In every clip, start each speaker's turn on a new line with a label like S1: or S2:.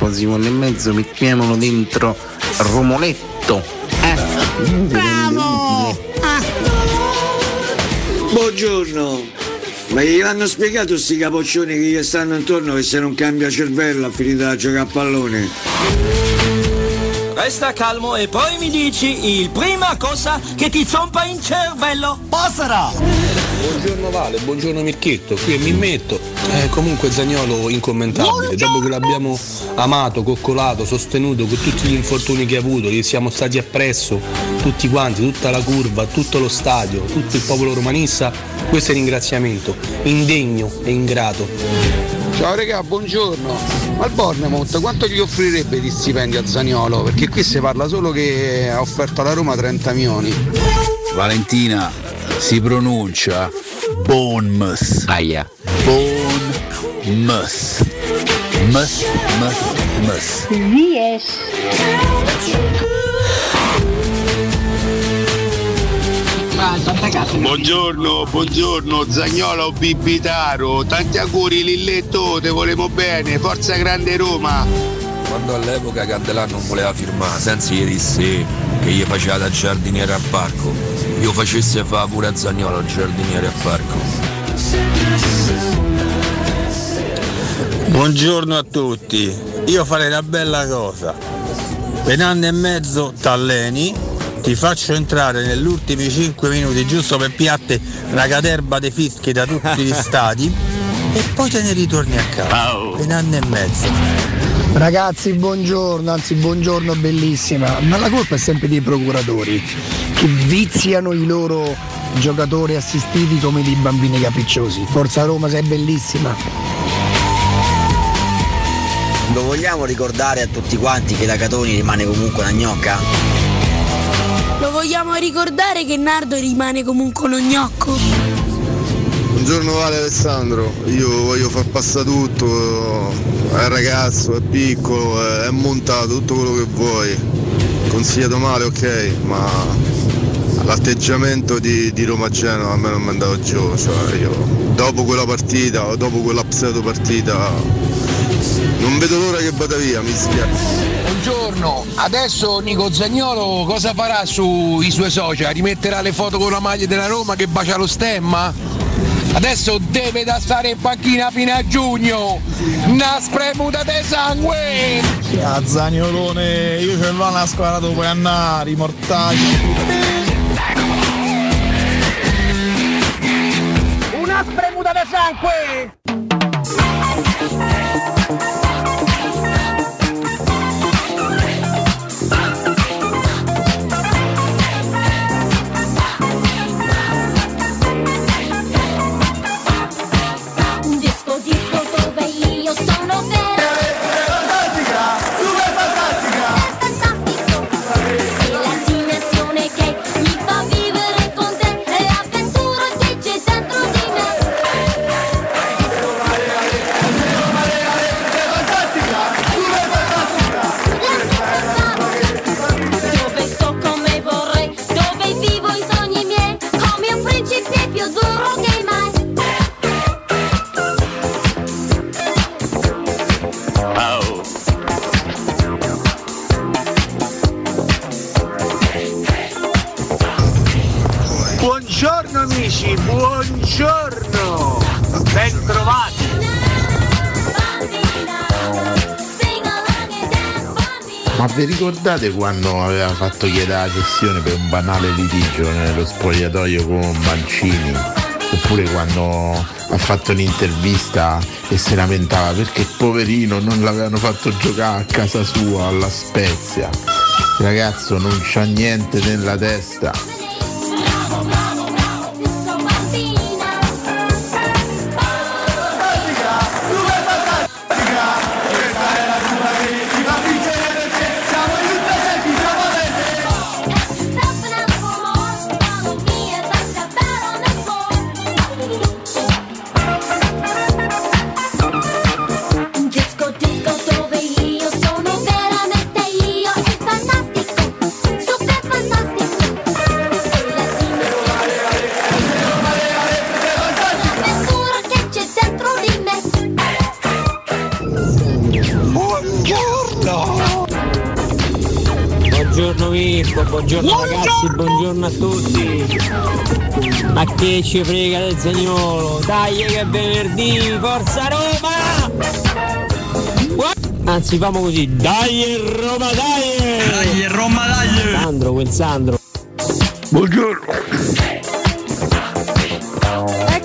S1: Quasi un e mezzo, mettiamolo dentro Romoletto. Eh.
S2: Bravo! Ah.
S3: Buongiorno! Ma gli hanno spiegato sti capoccioni che gli stanno intorno che se non cambia cervello ha finito a giocare a pallone?
S4: Resta calmo e poi mi dici il prima cosa che ti zompa in cervello. Passera!
S5: Buongiorno Vale, buongiorno Mirchetto, qui è Mimmetto. Eh, comunque Zagnolo incommentabile, dopo che l'abbiamo amato, coccolato, sostenuto con tutti gli infortuni che ha avuto, gli siamo stati appresso, tutti quanti, tutta la curva, tutto lo stadio, tutto il popolo romanista, questo è il ringraziamento, indegno e ingrato.
S6: Ciao regà, buongiorno. Ma il Bournemouth quanto gli offrirebbe di stipendio a Zaniolo? Perché qui si parla solo che ha offerto alla Roma 30 milioni.
S7: Valentina, si pronuncia Bournemouth.
S1: Aia.
S7: Bournemouth. Mus, mus, mus.
S2: Yes.
S8: Buongiorno, buongiorno, Zagnolo Bibitaro, tanti auguri Lilletto, te volemo bene, forza grande Roma!
S9: Quando all'epoca Candelà non voleva firmare, senza gli disse che gli faceva da giardiniere al parco, io facesse fa pure a Zagnolo giardiniere al parco.
S10: Buongiorno a tutti, io farei una bella cosa. Per un anno e mezzo t'alleni, ti faccio entrare negli ultimi 5 minuti giusto per piatte una caterba dei fischi da tutti gli stati e poi te ne ritorni a casa. Per un anno e mezzo.
S11: Ragazzi, buongiorno, anzi buongiorno bellissima, ma la colpa è sempre dei procuratori che viziano i loro giocatori assistiti come dei bambini capricciosi. Forza Roma, sei bellissima.
S12: Lo vogliamo ricordare a tutti quanti che da Catoni rimane comunque una gnocca?
S13: Lo vogliamo ricordare che Nardo rimane comunque uno gnocco?
S14: Buongiorno Vale Alessandro, io voglio far passare tutto, è ragazzo, è piccolo, è montato, tutto quello che vuoi. Consigliato male, ok, ma l'atteggiamento di, di Roma Genova a me non mi è andato giù, cioè io dopo quella partita, o dopo quella pseudo partita, non vedo l'ora che vada via, mi spiace.
S6: Buongiorno, adesso Nico Zagnolo cosa farà sui suoi social? Rimetterà le foto con la maglia della Roma che bacia lo stemma? Adesso deve da stare in panchina fino a giugno! Una spremuta di sangue!
S15: A Zagnolone, io ce l'ho una squadra dove andare, i mortali.
S2: Una spremuta di sangue!
S16: Vi ricordate quando aveva fatto chiedere la cessione per un banale litigio nello spogliatoio con Mancini? Oppure quando ha fatto un'intervista e si lamentava perché poverino non l'avevano fatto giocare a casa sua alla Spezia. Ragazzo non c'ha niente nella testa.
S17: Mirko, buongiorno ragazzi, buongiorno a tutti. Ma che ci frega del segnolo? Dai che è venerdì, forza Roma! Anzi famo così, dai Roma dai! Dai Roma dai! Sandro, quel Sandro.
S18: Buongiorno.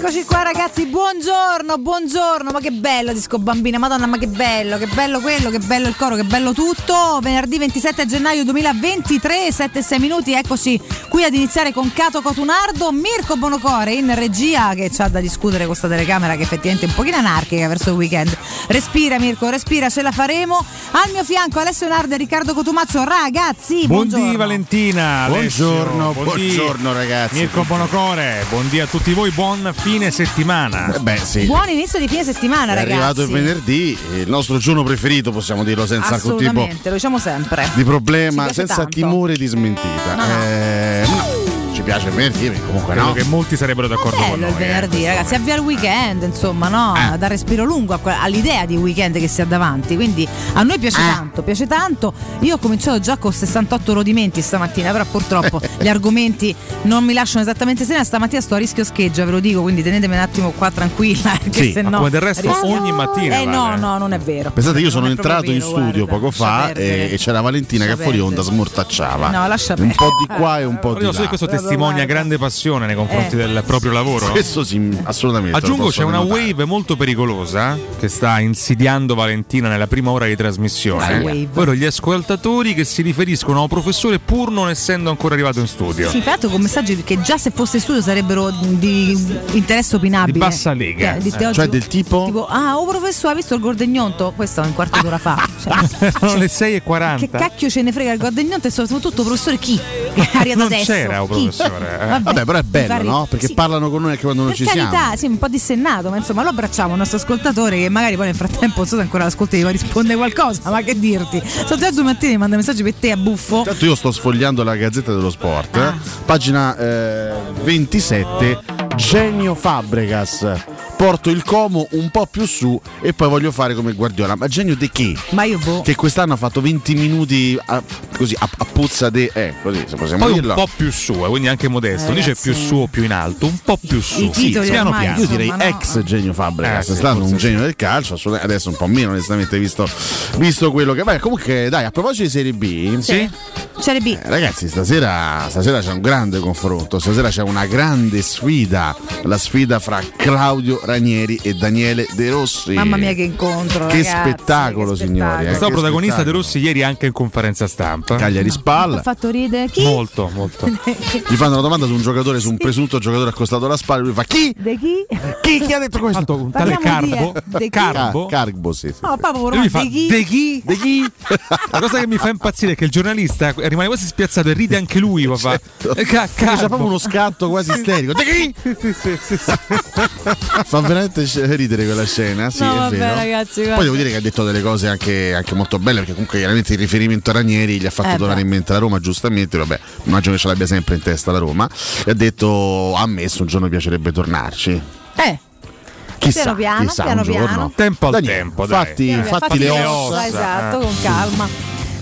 S19: Eccoci qua ragazzi, buongiorno, buongiorno, ma che bello disco bambina, madonna ma che bello, che bello quello, che bello il coro, che bello tutto, venerdì 27 gennaio 2023, 7-6 minuti, eccoci qui ad iniziare con Cato Cotunardo, Mirko Bonocore in regia che c'ha da discutere con questa telecamera che effettivamente è un pochino anarchica verso il weekend, respira Mirko, respira, ce la faremo, al mio fianco Alessio Nardo e Riccardo Cotumaccio, ragazzi, buongiorno.
S20: Buondì Valentina, Alessio,
S18: Buongiorno,
S20: buondì
S18: buongiorno, ragazzi.
S20: Mirko Bonocore, buondì a tutti voi, buon fine settimana.
S18: Eh beh, sì.
S19: Buon inizio di fine settimana
S18: È
S19: ragazzi.
S18: arrivato il venerdì, il nostro giorno preferito, possiamo dirlo senza alcun tipo
S19: lo diciamo sempre.
S18: di problema, senza
S19: tanto.
S18: timore di smentita.
S19: No, no.
S18: Eh, no, ci piace il venerdì, comunque
S20: Credo
S18: no.
S20: che molti sarebbero d'accordo con
S19: Bello
S20: noi.
S19: il venerdì,
S20: eh,
S19: ragazzi, avvia il weekend, insomma, no?
S18: Eh.
S19: Da respiro lungo all'idea di weekend che si ha davanti. Quindi a noi piace
S18: Eh.
S19: tanto, piace tanto. Io ho cominciato già con 68 rodimenti stamattina, però purtroppo gli argomenti non mi lasciano esattamente serena. Stamattina sto a rischio scheggia, ve lo dico, quindi tenetemi un attimo qua tranquilla.
S18: Sì,
S19: se
S20: ma
S19: no
S20: come del resto
S19: rischia-
S20: ogni mattina,
S19: Eh no,
S20: vale.
S19: no, non è vero.
S18: Pensate, io
S19: Non
S18: sono entrato
S19: proprio
S18: in
S19: vero,
S18: studio
S19: guarda.
S18: poco fa
S19: perdere.
S18: e, e c'era Valentina
S19: Lascia
S18: che fuori onda
S19: perdere.
S18: smortacciava.
S19: No, lascia
S18: un po' di
S19: perdere.
S18: qua e un po'
S20: Io
S18: di
S20: so che
S18: là.
S20: questo
S19: Guarda,
S20: testimonia
S19: guarda.
S20: grande passione nei confronti
S19: Eh.
S20: del proprio lavoro.
S18: Questo sì, assolutamente.
S20: Aggiungo c'è una wave molto pericolosa che sta insidiando Valentina nella prima ora di trasmissione.
S19: Wave?
S20: Ovvero gli ascoltatori che si riferiscono a un professore pur non essendo ancora arrivato in studio.
S19: Sì, l'altro con messaggi che già se fosse in studio sarebbero di interesse opinabile.
S20: Di bassa lega.
S19: Cioè, di-
S20: Eh.
S19: oggi-
S18: Cioè del tipo?
S19: Tipo, ah, oh professore, ha visto il gordegnonto? Questo è un quarto d'ora fa. Cioè,
S20: Sono le 6.40.
S19: che cacchio ce ne frega il gordegnonto e soprattutto professore chi? Aria da
S20: Non
S19: testo.
S20: c'era un
S19: Chi?
S20: Professore. eh.
S18: Vabbè, però è bello,
S19: fa ridere.
S18: no? Perché
S19: Sì.
S18: parlano con noi anche quando non
S19: Per
S18: ci
S19: carità,
S18: siamo.
S19: sì, un po' dissennato, ma insomma lo abbracciamo il nostro ascoltatore che magari poi nel frattempo, non so se ancora l'ascolti, ma risponde qualcosa, ma che dirti? Sono già due mattine mi manda messaggi per te a buffo.
S18: Intanto io sto sfogliando la Gazzetta dello Sport,
S19: Ah.
S18: eh. pagina eh, 27, Genio Fabregas. Porto il Como un po' più su e poi voglio fare come Guardiola. Ma genio di che?
S19: Ma io boh.
S18: Che quest'anno ha fatto 20 minuti a, così a, a puzza di. Eh, così se possiamo
S20: Poi un
S18: dirlo.
S20: po' più su, eh, quindi anche modesto. Non dice
S19: Ragazzi.
S20: più su o più in alto, un po' più su.
S19: I titoli
S20: piano
S19: ormai
S20: piano.
S18: Io direi
S19: no.
S18: ex genio Fabregas,
S20: Eh,
S18: è
S20: sì,
S18: stato un genio del calcio, adesso un po' meno onestamente visto, visto quello che... Beh, comunque dai, a proposito di Serie B,
S20: Sì?
S19: Serie B.
S18: eh, ragazzi stasera, stasera c'è un grande confronto, stasera c'è una grande sfida, la sfida fra Claudio Ranieri e Daniele De Rossi.
S19: Mamma mia che incontro.
S18: Che
S19: ragazzi,
S18: spettacolo,
S19: che
S18: signori,
S19: spettacolo.
S18: eh.
S20: È stato protagonista De
S18: spettacolo.
S20: Rossi ieri anche in conferenza stampa.
S18: Cagliari
S19: Ha
S18: Spal.
S19: fatto ridere chi?
S20: Molto, molto.
S18: Gli fanno una domanda su un giocatore, su un presunto giocatore accostato alla spalla. Lui fa: Chi?
S19: De chi?
S18: Chi, chi ha detto questo?
S20: Fatto un tale
S19: Parliamo di,
S20: Carbo.
S19: eh, de chi?
S20: Carbo.
S18: Ca- Carbo, sì. sì.
S19: No,
S20: E lui fa
S19: de chi?
S20: De chi?
S18: De chi?
S20: La cosa che mi fa impazzire è che il giornalista rimane quasi spiazzato e ride anche lui. Papà.
S18: Certo.
S20: Eh, ca-
S18: C'è
S20: Carbo.
S18: proprio uno scatto quasi isterico. De chi? Fa veramente ridere quella scena. Sì,
S19: No,
S18: è
S19: vabbè,
S18: vero.
S19: ragazzi.
S18: Poi devo dire che ha detto delle cose anche, anche molto belle, perché comunque chiaramente il riferimento a Ranieri gli ha fatto
S19: Eh,
S18: tornare in mente la Roma, giustamente. Vabbè, immagino che ce l'abbia sempre in testa la Roma. E ha detto: A me un giorno piacerebbe tornarci.
S19: Eh,
S18: Chissà,
S19: Piano piano,
S18: chissà,
S19: piano
S18: un giorno.
S19: piano.
S20: Tempo al
S18: Daniele,
S20: tempo, dai.
S18: Fatti,
S19: eh,
S18: fatti le
S19: le
S18: ossa.
S19: Esatto,
S20: eh.
S19: con calma.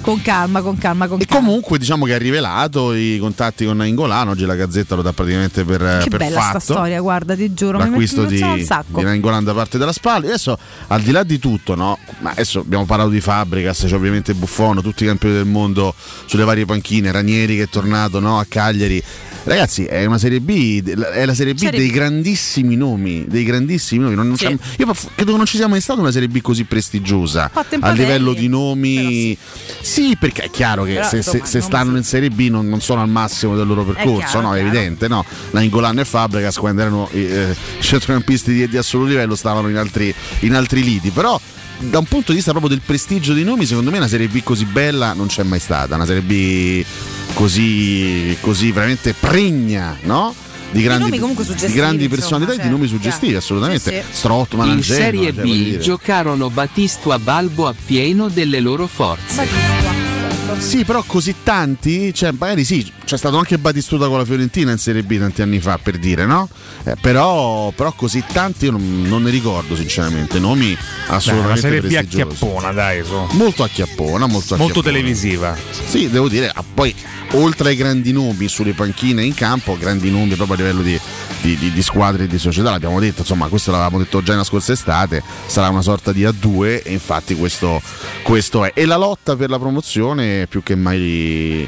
S19: Con calma, con calma, con
S18: E
S19: calma.
S18: comunque diciamo che ha rivelato i contatti con Ingolano, oggi la Gazzetta lo dà praticamente per,
S19: Che
S18: per
S19: bella sta storia, guarda, ti giuro, mi
S18: l'acquisto
S19: metti
S18: di,
S19: un sacco.
S18: di Nainggolan da parte della Spalli. Adesso, al di là di tutto, no? Ma adesso abbiamo parlato di Fabregas, c'è ovviamente Buffon, tutti i campioni del mondo sulle varie panchine, Ranieri che è tornato no, a Cagliari. Ragazzi, è una Serie B, è la Serie B
S19: Serie
S18: dei
S19: B.
S18: grandissimi dei grandissimi nomi. Non- non
S19: Sì.
S18: c'è- io credo che non ci sia mai stata una Serie B così prestigiosa a livello di nomi. Sì. perché è chiaro che
S19: Però,
S18: se,
S19: insomma,
S18: se
S19: non
S18: stanno
S19: sì.
S18: in Serie B non, non sono al massimo del loro percorso,
S19: chiaro,
S18: no? È evidente, no? La Ingolano e Fabregas quando erano eh, centrocampisti di, di assoluto livello stavano in altri, in altri lidi, però da un punto di vista proprio del prestigio dei nomi, secondo me una Serie B così bella non c'è mai stata, una Serie B così, così veramente pregna, no? Di grandi,
S19: nomi comunque
S18: di grandi
S19: insomma,
S18: personalità e di
S19: cioè,
S18: nomi suggestivi, assolutamente.
S19: Sì, sì.
S18: Strottman,
S21: In
S18: Angelo,
S21: Serie
S18: cioè,
S21: B
S18: dire.
S21: giocarono Battisto a Balbo a pieno delle loro forze.
S19: Batista.
S18: Sì, però così tanti, cioè magari sì, c'è stato anche Batistuta con la Fiorentina in Serie B tanti anni fa per dire, no? Eh, però, però così tanti io non, non ne ricordo sinceramente, nomi
S20: Dai, una
S18: assolutamente
S20: serie B a
S18: prestigiosi.
S20: chiappona, dai, su.
S18: Molto acchiappona, molto,
S20: Molto
S18: acchiappona.
S20: televisiva.
S18: Sì, devo dire, ah, poi oltre ai grandi nomi sulle panchine in campo, grandi nomi proprio a livello di, di- di- di squadre e di società, l'abbiamo detto, insomma, questo l'avevamo detto già nella scorsa estate, sarà una sorta di A2 e infatti questo, questo è. E la lotta per la promozione è più che mai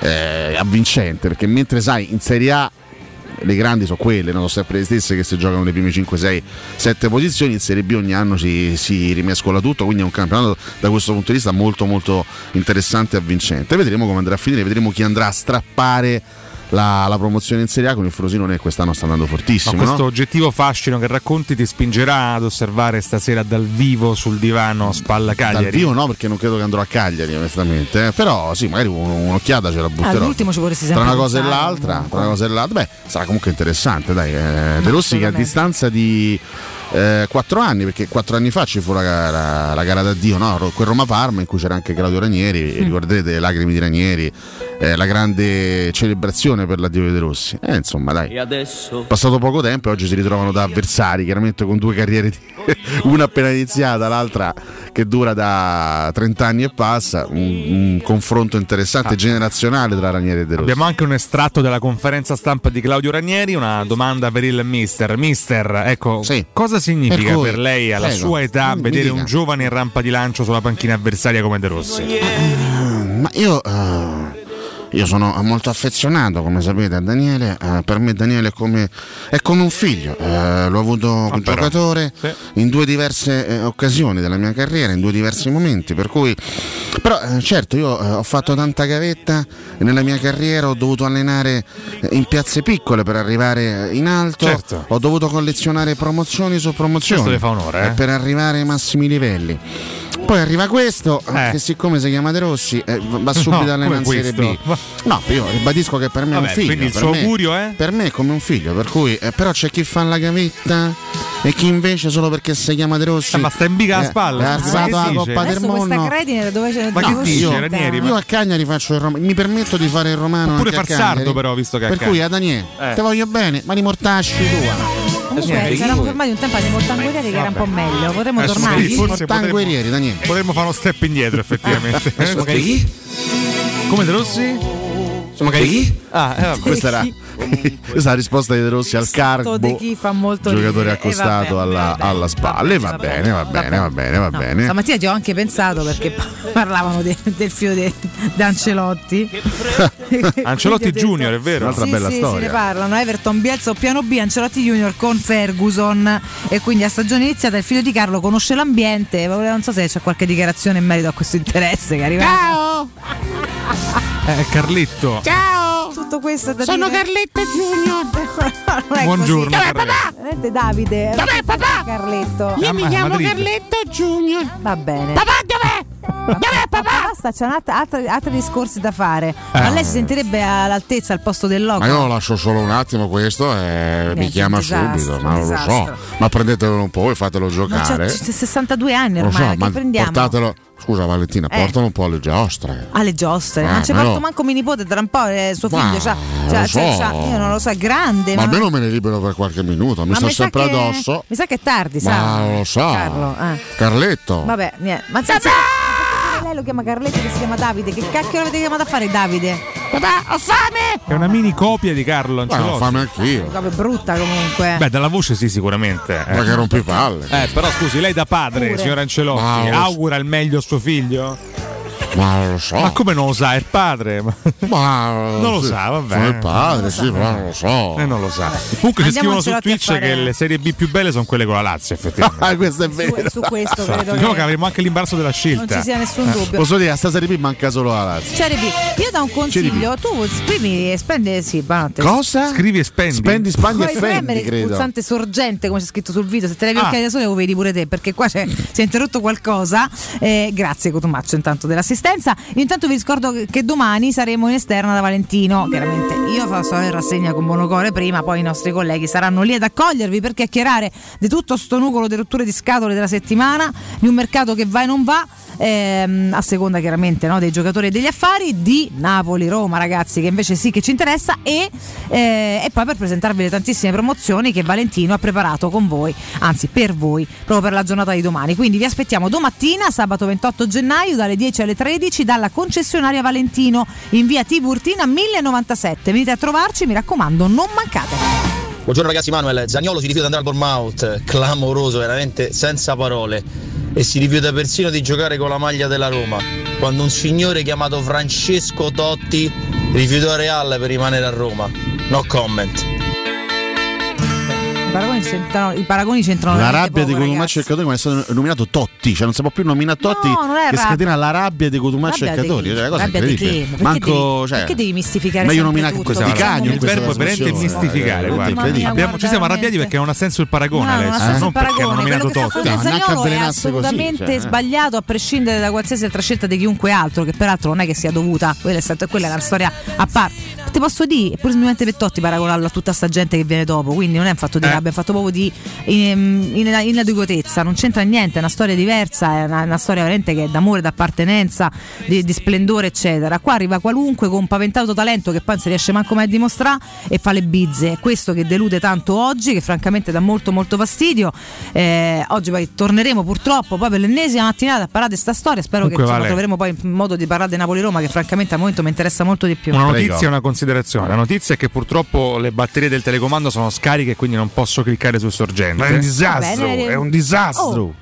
S18: eh, avvincente, perché mentre sai, in Serie A le grandi sono quelle, sono sempre le stesse che si giocano le prime 5, 6, 7 posizioni, in Serie B ogni anno si, si rimescola tutto, quindi è un campionato da questo punto di vista molto molto interessante e avvincente. Vedremo come andrà a finire, vedremo chi andrà a strappare la, la promozione in Serie A con il Frosinone che quest'anno sta andando
S20: Ma
S18: fortissimo.
S20: questo
S18: no?
S20: oggettivo fascino che racconti ti spingerà ad osservare stasera dal vivo sul divano spalla Cagliari.
S18: Dal vivo no, perché non credo che andrò a Cagliari, onestamente. eh. Però sì, magari un- un'occhiata ce la butterò.
S19: All'ultimo ci vorresti
S18: tra
S19: sempre
S18: una cosa e l'altra, tra una cosa e l'altra, beh, sarà comunque interessante, dai. Eh, De Rossi che a distanza di eh, quattro anni, perché quattro anni fa ci fu la, la- la gara d'addio, no? Quel Roma-Parma in cui c'era anche Claudio Ranieri,
S19: Mm.
S18: ricorderete le lacrime di Ranieri, eh, la grande celebrazione per l'addio di De Rossi. Eh, insomma, dai.
S22: E adesso
S18: Passato poco tempo e oggi si ritrovano da avversari, chiaramente con due carriere, di- una appena iniziata, l'altra che dura da 30 anni e passa, un, un confronto interessante generazionale tra Ranieri e De Rossi.
S20: Abbiamo anche un estratto della conferenza stampa di Claudio Ranieri, una domanda per il mister. Mister, ecco, cosa significa
S18: Per
S20: per, lei alla
S18: prego,
S20: sua età
S18: mi
S20: vedere
S18: dica.
S20: un giovane in rampa di lancio sulla panchina avversaria come De Rossi?
S18: Ma io, eh, io sono molto affezionato, come sapete, a Daniele. Eh, per me Daniele è come, è come un figlio. Eh, l'ho avuto
S20: però,
S18: giocatore in due diverse eh, occasioni della mia carriera, in due diversi momenti. Per cui, però, eh, certo, io eh, ho fatto tanta gavetta e nella mia carriera ho dovuto allenare in piazze piccole per arrivare in alto.
S20: Certo.
S18: Ho dovuto collezionare promozioni su promozioni
S20: Questo le fa onore, eh?
S18: per arrivare ai massimi livelli. Poi arriva questo,
S20: Eh.
S18: che siccome si chiama De Rossi, eh, va subito
S20: No,
S18: a
S20: come
S18: Serie B. No, io ribadisco che per me è
S20: Vabbè,
S18: un figlio.
S20: quindi il suo
S18: me-
S20: augurio è?
S18: Per me è come un figlio, per cui, eh, però c'è chi fa la gavetta e chi invece solo perché si chiama De Rossi.
S20: Eh, ma sta in biga alla
S18: eh,
S20: spalla,
S18: Ha alzato la? Coppa del Mondo. Ma
S19: dove
S18: che
S19: è
S18: dice
S19: uscita?
S20: Ranieri?
S18: Io a Cagliari faccio il romano, mi permetto di fare il romano.
S20: Oppure
S18: a
S20: far sardo, però, visto che a
S18: Per cui a Daniele,
S20: Eh.
S18: te voglio bene, ma li mortasci tua.
S19: Comunque ci eravamo fermati un tempo ai mortanguerieri che era un po' meglio. Potremmo
S20: Adesso
S19: tornare.
S20: sì, forse
S18: Mortanguerieri, Daniele.
S20: Potremmo fare uno step indietro, effettivamente. Come De Rossi?
S1: Insomma, chi?
S20: Ah, eh, vabbè.
S18: Questa era questa è la risposta di De Rossi al
S19: fa molto
S18: Giocatore accostato
S19: Eh,
S18: alla, alla spalla. E va bene, va bene, va bene, va
S19: No,
S18: bene.
S19: Stamattina ci ho anche pensato perché parlavano de- del fio di Ancelotti.
S20: Ancelotti Junior, è vero?
S18: Un'altra
S19: sì,
S18: bella
S19: sì,
S18: storia.
S19: Sì, ne parlano. Everton, Bielsa o piano B, Ancelotti Junior con Ferguson. E quindi a stagione iniziata il figlio di Carlo conosce l'ambiente. Non so se c'è qualche dichiarazione in merito a questo interesse che arriva. Ciao!
S20: Eh, Carletto.
S19: Ciao! Tutto questo da
S23: Sono
S19: dire.
S23: Carletto Junior.
S19: È
S20: Buongiorno. Carletto.
S19: Veramente Davide.
S23: Dov'è papà?
S19: Carletto.
S23: Io mi chiamo
S20: Madrid.
S23: Carletto Junior.
S19: Va bene.
S23: Papà dov'è? Dov'è papà?
S19: Basta, c'è altri, altri, altri discorsi da fare. Ma
S18: Eh.
S19: lei si sentirebbe all'altezza al posto del loco?
S18: Ma io lo lascio solo un attimo questo e mi
S19: Niente,
S18: chiama
S19: disastro,
S18: subito, ma non lo so. Ma prendetelo un po' e fatelo
S19: Ma
S18: giocare.
S19: c'ha 62 anni
S18: lo
S19: ormai,
S18: so,
S19: che
S18: ma
S19: prendiamo?
S18: portatelo. Scusa Valentina,
S19: Eh.
S18: portalo un po' alle giostre.
S19: alle giostre,
S18: Eh,
S19: non
S18: ma
S19: porto
S18: no.
S19: manco mio nipote tra un po', eh, suo
S18: Ma,
S19: figlio
S18: non
S19: c'ha-
S18: lo
S19: c'ha-
S18: so.
S19: c'ha- io non lo so, è grande,
S18: Ma
S19: ma,
S18: almeno me ne libero per qualche minuto, mi
S19: ma
S18: sta
S19: mi
S18: sempre
S19: che-
S18: addosso.
S19: Mi sa che è tardi,
S18: Ma
S19: sa.
S18: lo so.
S19: Carlo, eh.
S18: Carletto.
S19: Vabbè, niente. Ma senza lei lo chiama Carletto che si chiama Davide. Che cacchio l'avete chiamato a fare Davide?
S23: Papà, ho fame!
S20: È una mini copia di Carlo
S18: Ma ho
S20: Ancelotti.
S18: fame anch'io.
S19: Proprio brutta comunque.
S20: Beh, dalla voce sì, sicuramente. eh.
S18: Ma che rompipalle.
S20: Eh, però scusi, lei da padre,
S19: Pure.
S20: signor Ancelotti,
S18: Ma lo so.
S20: augura il meglio a suo figlio?
S18: Ma non lo so.
S20: Ma come non lo sa? È il padre? Ma-
S18: Ma
S20: Non lo
S18: sì,
S20: sa, vabbè.
S18: Sono il padre, sì, però non lo so.
S20: Eh, non lo sa. Comunque ci scrivono su Twitch
S19: fare-
S20: che le serie B più belle sono quelle con la Lazio, effettivamente.
S18: Ah, questo è
S19: Su,
S18: vero.
S19: su questo credo
S20: diciamo che
S19: che
S20: avremo anche l'imbarazzo della
S19: non
S20: scelta.
S19: ci sia nessun dubbio.
S18: Posso dire, a sta serie B manca solo la Lazio.
S19: Cioè, Rebi, io do un consiglio, tu scrivi e spendi, sì, buonanotte.
S18: Cosa?
S20: Scrivi e spendi.
S18: Spendi, spandi e
S19: premere
S18: fendi,
S19: il
S18: credo.
S19: pulsante sorgente come c'è scritto sul video se te levi
S20: Ah.
S19: occhiali da sole lo vedi pure te perché qua c'è- si è interrotto qualcosa Eh, grazie Cotumaccio intanto dell'assistenza io intanto vi ricordo che- domani saremo in esterna da Valentino chiaramente io farò in rassegna con Monocore prima poi i nostri colleghi saranno lì ad accogliervi per chiacchierare di tutto sto nucleo di rotture di scatole della settimana di un mercato che va e non va ehm, a seconda chiaramente no, dei giocatori e degli affari, di Napoli-Roma ragazzi che invece sì che ci interessa e, eh, e poi per presentarvi le tantissime promozioni che Valentino ha preparato con voi, anzi per voi, proprio per la giornata di domani. Quindi vi aspettiamo domattina, sabato 28 gennaio, dalle 10 alle 13 dalla concessionaria Valentino in via Tiburtina 1097. Venite a trovarci, mi raccomando, non mancate.
S24: Buongiorno ragazzi Manuel, Zagnolo si rifiuta di andare al Bournemouth, clamoroso, veramente senza parole. E si rifiuta persino di giocare con la maglia della Roma. Quando un signore chiamato Francesco Totti rifiutò Real per rimanere a Roma. No comment.
S19: I paragoni c'entrano, i paragoni c'entrano
S18: La rabbia di
S19: poco,
S18: Cotumaccio e. Cadori come è stato nominato Totti, cioè non si può più nominare Totti
S19: No, non è
S18: che
S19: rabbia.
S18: scatena la rabbia di Cotumaccio e
S19: di
S18: Cadori. Cioè, una cosa
S19: Rabbia di
S18: incredibile.
S19: Ma perché
S18: Manco,
S19: devi-
S18: cioè,
S19: perché devi mistificare
S18: meglio nominare
S19: tutto?
S18: di
S19: Facciamo
S18: Canio in
S20: Il
S18: questa
S20: verbo è veramente mistificare,
S18: Eh,
S20: guarda.
S18: incredibile.
S20: Abbiamo- ci siamo arrabbiati perché non ha senso il paragone,
S19: No, non ha
S20: Alessio,
S19: senso
S20: non
S19: il
S20: perché hanno
S19: paragone.
S20: nominato Totti.
S19: È
S18: avvelenarsi così,
S19: assolutamente
S18: cioè, eh.
S19: sbagliato a prescindere da qualsiasi altra scelta di chiunque altro, che peraltro non è che sia dovuta, quella è, stata- quella è una storia a parte. Ti posso dire, è pure semplicemente per Totti paragonarlo a tutta sta gente che viene dopo, quindi non è un fatto di
S20: Eh.
S19: rabbia, è un fatto proprio di in- in- inadeguatezza, non c'entra niente, è una storia diversa, è una, una storia veramente che è d'amore, d'appartenenza, di, di splendore, eccetera. Qua arriva qualunque con un paventato talento che poi non si riesce manco mai a dimostrare e fa le bizze. È questo che delude tanto oggi, che francamente dà molto molto fastidio. Eh, oggi poi torneremo purtroppo poi per l'ennesima mattinata a parlare di sta storia. Spero
S20: Comunque,
S19: che insomma,
S20: Vale.
S19: troveremo poi modo di parlare di Napoli-Roma, che francamente al momento mi interessa molto di più.
S20: Una notizia una considerazione. La notizia è che purtroppo le batterie del telecomando sono scariche quindi non posso cliccare sul sorgente.
S18: Ma è un disastro,
S19: bene,
S18: è un disastro.
S19: Oh.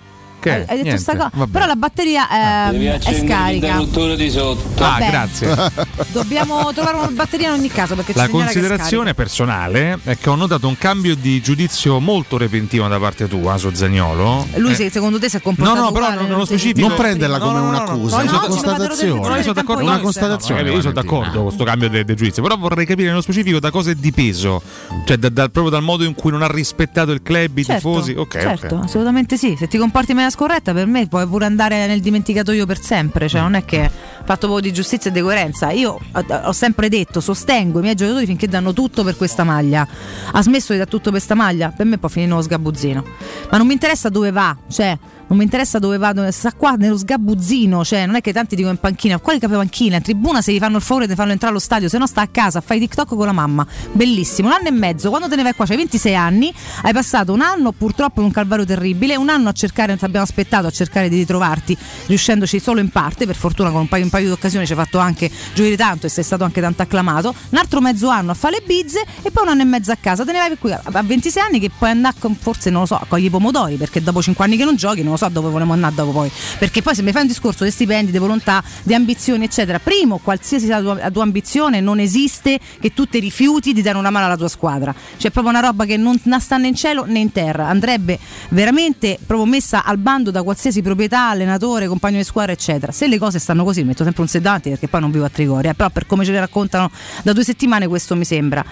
S20: Che?
S19: Hai hai detto
S20: Niente,
S19: sta cosa,
S20: vabbè.
S19: però la batteria ehm, è scarica.
S24: di sotto.
S20: Ah,
S19: Vabbè.
S20: grazie.
S19: Dobbiamo trovare una batteria in ogni caso perché
S20: La considerazione personale è che ho notato un cambio di giudizio molto repentino da parte tua su Zagnolo.
S19: Lui
S20: Eh,
S19: se- secondo te si è comportato
S20: No, no, però
S19: uguale
S20: non- nello
S19: nel-
S20: specifico-
S18: Non prenderla come
S20: No, no, no,
S18: un'accusa,
S20: no,
S18: una
S20: no,
S18: constatazione.
S20: No, io sono d'accordo,
S18: Una constatazione.
S20: io sono d'accordo con questo cambio di giudizio, però vorrei capire nello specifico da cosa è dipeso, cioè proprio dal modo in cui non ha rispettato il club, i
S19: Certo,
S20: tifosi. Ok,
S19: certo,
S20: ok.
S19: assolutamente sì. Se ti comporti maniera scorretta, per me puoi pure andare nel dimenticatoio per sempre. Cioè, non è che fatto proprio di giustizia e di coerenza. Io ho, sempre detto, sostengo i miei giocatori finché danno tutto per questa maglia. Ha smesso di dare tutto per questa maglia? Per me può finire nello sgabuzzino. Ma non mi interessa dove va, cioè. Non mi interessa dove va, dove sta qua nello sgabuzzino, cioè non è che tanti dicono in panchina, quali capi panchina, in tribuna se gli fanno il favore di farlo entrare allo stadio, se no sta a casa, fai TikTok con la mamma. Bellissimo, un anno e mezzo, quando te ne vai qua, c'hai 26 anni, hai passato un anno purtroppo in un calvario terribile, un anno a cercare, ti abbiamo aspettato a cercare di ritrovarti, riuscendoci solo in parte, per fortuna con un paio, un paio di occasioni ci hai fatto anche gioire tanto e sei stato anche tanto acclamato, un altro mezzo anno a fare le bizze e poi un anno e mezzo a casa, te ne vai qui a a 26 anni che puoi andare con, forse non lo so, a cogli i pomodori, perché dopo 5 anni che non giochi non lo so dove vogliamo andare dopo poi, perché poi se mi fai un discorso di stipendi, di volontà, di ambizioni eccetera, primo qualsiasi sia la tua, la tua ambizione non esiste che tu ti rifiuti di dare una mano alla tua squadra, c'è proprio una roba che non non sta né in cielo né in terra, andrebbe veramente proprio messa al bando da qualsiasi proprietà, allenatore, compagno di squadra eccetera, se le cose stanno così, metto sempre un set davanti perché poi non vivo a Trigoria, però per come ce le raccontano da due settimane questo mi sembra.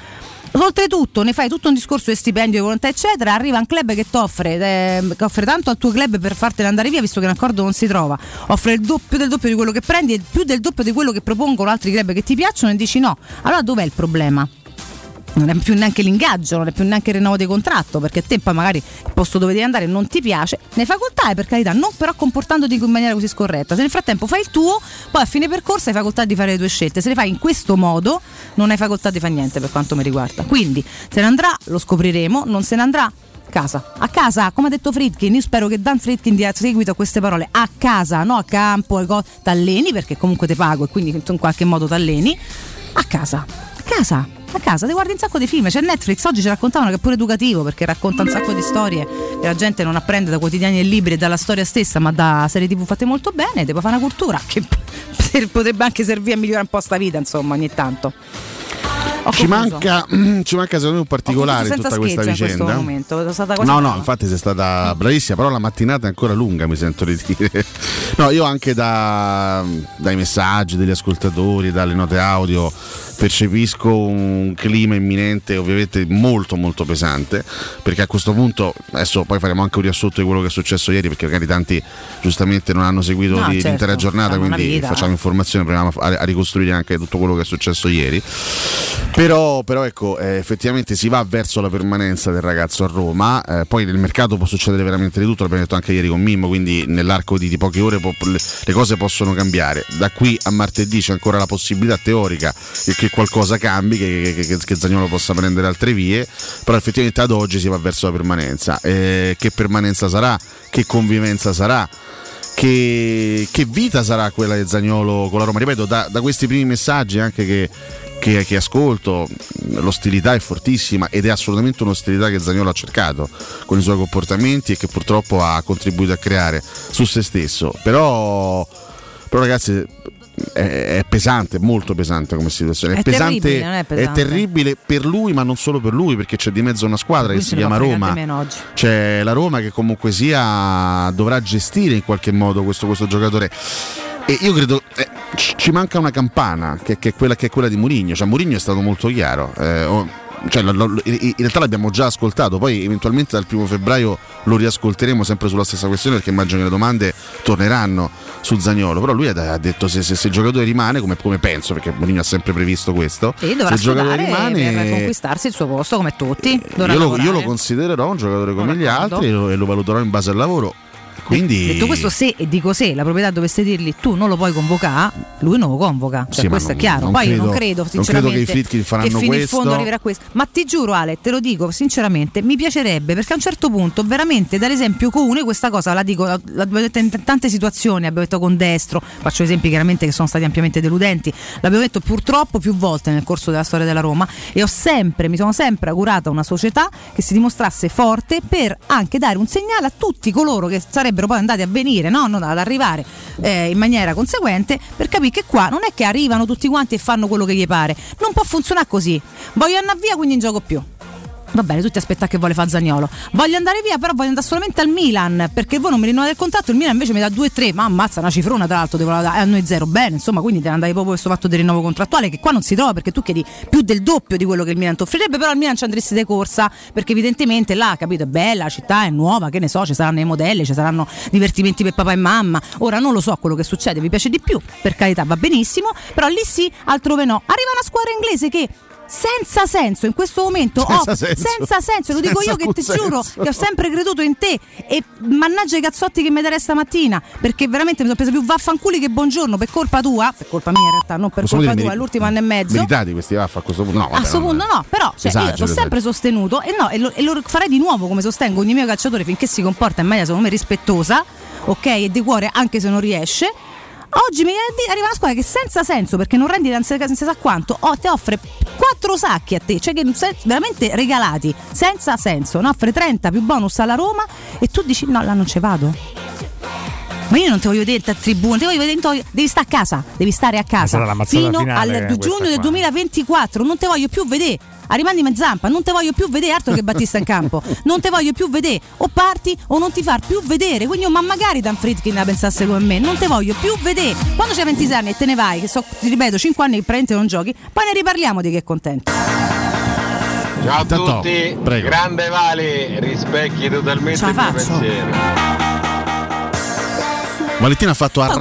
S19: Oltretutto ne fai tutto un discorso di stipendio, di volontà, eccetera. Arriva un club che ti offre, eh, offre tanto al tuo club per fartene andare via, visto che un accordo non si trova. Offre il doppio del doppio di quello che prendi e più del doppio di quello che propongono altri club che ti piacciono e dici no. Allora dov'è il problema? Non è più neanche l'ingaggio, non è più neanche il rinnovo di contratto, perché a te poi magari il posto dove devi andare non ti piace, ne facoltà e per carità, non però comportandoti in maniera così scorretta. Se nel frattempo fai il tuo, poi a fine percorso hai facoltà di fare le tue scelte. Se le fai in questo modo, non hai facoltà di fare niente per quanto mi riguarda. Quindi se ne andrà, lo scopriremo, non se ne andrà. Casa. A casa, come ha detto Fritkin, io spero che Dan Fritkin dia seguito a queste parole. A casa, no a campo, co- t'alleni perché comunque ti pago e quindi in qualche modo t'alleni. A casa. A casa a casa, ti guardi un sacco di film. C'è Netflix, oggi ci raccontavano che è pure educativo perché racconta un sacco di storie che la gente non apprende da quotidiani e libri e dalla storia stessa, ma da serie TV fatte molto bene, ti può fare una cultura che potrebbe anche servire a migliorare un po' sta vita, insomma, ogni tanto.
S18: Ci manca, ci manca secondo me un particolare in tutta questa
S19: in
S18: vicenda.
S19: stata quasi
S18: No, no, infatti sei stata bravissima, però la mattinata è ancora lunga, mi sento di dire. No, io anche da- dai messaggi degli ascoltatori, dalle note audio, percepisco un clima imminente, ovviamente molto molto pesante, perché a questo punto, adesso poi faremo anche un riassunto di quello che è successo ieri, perché magari tanti giustamente non hanno seguito
S19: No,
S18: di-
S19: certo,
S18: l'intera giornata, quindi
S19: vita.
S18: facciamo informazione, proviamo a, a ricostruire anche tutto quello che è successo ieri. Però, però ecco, eh, effettivamente si va verso la permanenza del ragazzo a Roma, eh, poi nel mercato può succedere veramente di tutto, l'abbiamo detto anche ieri con Mimmo, quindi nell'arco di, di poche ore può- le, le cose possono cambiare. Da qui a martedì c'è ancora la possibilità teorica che, che qualcosa cambi, che, che, che, che Zagnolo possa prendere altre vie, però effettivamente ad oggi si va verso la permanenza. Eh, che permanenza sarà? Che convivenza sarà? Che, che vita sarà quella di Zagnolo con la Roma? Ripeto, da, da questi primi messaggi anche che, che- che ascolto, l'ostilità è fortissima ed è assolutamente un'ostilità che Zagnolo ha cercato con i suoi comportamenti e che purtroppo ha contribuito a creare su se stesso. Però, però ragazzi, è, è pesante, molto pesante come situazione. È,
S19: È
S18: pesante,
S19: terribile, non è pesante.
S18: terribile per lui, ma non solo per lui, perché c'è di mezzo una squadra
S19: Lui
S18: che si chiama Roma. C'è la Roma che comunque sia dovrà gestire in qualche modo questo, questo giocatore. E io credo eh, ci ci manca una campana che, che è quella, che è quella di Mourinho. Cioè, Mourinho è stato molto chiaro. eh, oh, cioè, in realtà l'abbiamo già ascoltato, poi eventualmente dal primo febbraio lo riascolteremo sempre sulla stessa questione perché immagino che le domande torneranno su Zagnolo. Però lui ha detto se, se- se il giocatore rimane, come, come penso, perché Mourinho ha sempre previsto questo,
S19: E dovrà
S18: se il giocatore
S19: sudare per
S18: rimane...
S19: conquistarsi il suo posto come tutti. Dovrà
S18: Io lo, io lo considererò un giocatore come gli altri e lo, e lo valuterò in base al lavoro. Quindi
S19: Detto questo, se e dico se la proprietà dovesse dirgli tu non lo puoi convocare, lui non lo convoca. Cioè,
S18: Sì,
S19: questo
S18: non-
S19: è chiaro.
S18: non
S19: Poi io
S18: credo-
S19: non credo,
S18: non credo
S19: sinceramente,
S18: che i Friedkin faranno
S19: che fino in
S18: questo.
S19: fondo arriverà questo. Ma ti giuro, Ale, te lo dico sinceramente, mi piacerebbe perché a un certo punto, veramente, dall'esempio comune, questa cosa la dico, la- l'abbiamo detto in tante situazioni, abbiamo detto con destro, faccio esempi chiaramente che sono stati ampiamente deludenti, l'abbiamo detto purtroppo più volte nel corso della storia della Roma e ho sempre, mi sono sempre augurata una società che si dimostrasse forte per anche dare un segnale a tutti coloro che sarebbero poi andati a venire, no? Non ad arrivare eh, in maniera conseguente, per capire che qua non è che arrivano tutti quanti e fanno quello che gli pare. Non può funzionare così. Voglio andare via, quindi in gioco più. Va bene, tutti aspettano che vuole fare Zagnolo. Voglio andare via, però voglio andare solamente al Milan. Perché voi non mi rinnovate il contratto, il Milan invece mi dà 2-3. Ma ammazza una cifrona, tra l'altro, devo dare a noi zero. Bene, insomma, quindi te ne andai proprio questo fatto del rinnovo contrattuale, che qua non si trova perché tu chiedi più del doppio di quello che il Milan ti offrirebbe, però al Milan ci andresti di corsa. Perché evidentemente là, capito, è bella, la città è nuova, che ne so, ci saranno i modelli, ci saranno divertimenti per papà e mamma. Ora non lo so quello che succede, vi piace di più, per carità, va benissimo, però lì sì, altrove no. Arriva una squadra inglese che senza senso in questo momento
S18: Senza
S19: ho-
S18: senso.
S19: senza senso, lo dico
S18: Senza
S19: io che ti giuro che ho sempre creduto in te e mannaggia i cazzotti che mi darei stamattina perché veramente mi sono presa più vaffanculi che buongiorno per colpa tua, per colpa mia in realtà, non per colpa tua, è l'ultimo anno e mezzo.
S18: Meritati questi vaffa a questo punto. No,
S19: A
S18: vabbè,
S19: questo
S18: no,
S19: punto no, però cioè, io
S18: Esagero,
S19: ho sempre sostenuto e, no, e, lo, e lo farei di nuovo come sostengo ogni mio calciatore finché si comporta in maniera secondo me rispettosa, ok, e di cuore anche se non riesce. Oggi mi arriva una squadra che senza senso, perché non rendi non si sa quanto, oh, ti offre quattro sacchi a te, cioè che veramente regalati, senza senso, ne offre 30 più bonus alla Roma e tu dici no, là non ci vado. Ma io non ti voglio vedere a tribuna, ti voglio vedere, to- devi stare a casa, devi stare a casa
S20: la
S19: fino al
S20: questa
S19: giugno del
S20: qua.
S19: 2024, non ti voglio più vedere. A rimandi in zampa, non te voglio più vedere altro che Battista in campo. Non te voglio più vedere. O parti o non ti far più vedere. Quindi, oh, ma magari Dan Fritkin la pensasse come me. Non te voglio più vedere. Quando c'hai 26 anni e te ne vai, che so, ti ripeto, 5 anni che praticamente non giochi, poi ne riparliamo di che è contento.
S25: Ciao a tutti,
S18: prego.
S25: grande Vale, rispecchi totalmente il pensiero.
S18: Valentina ha fatto
S19: dopo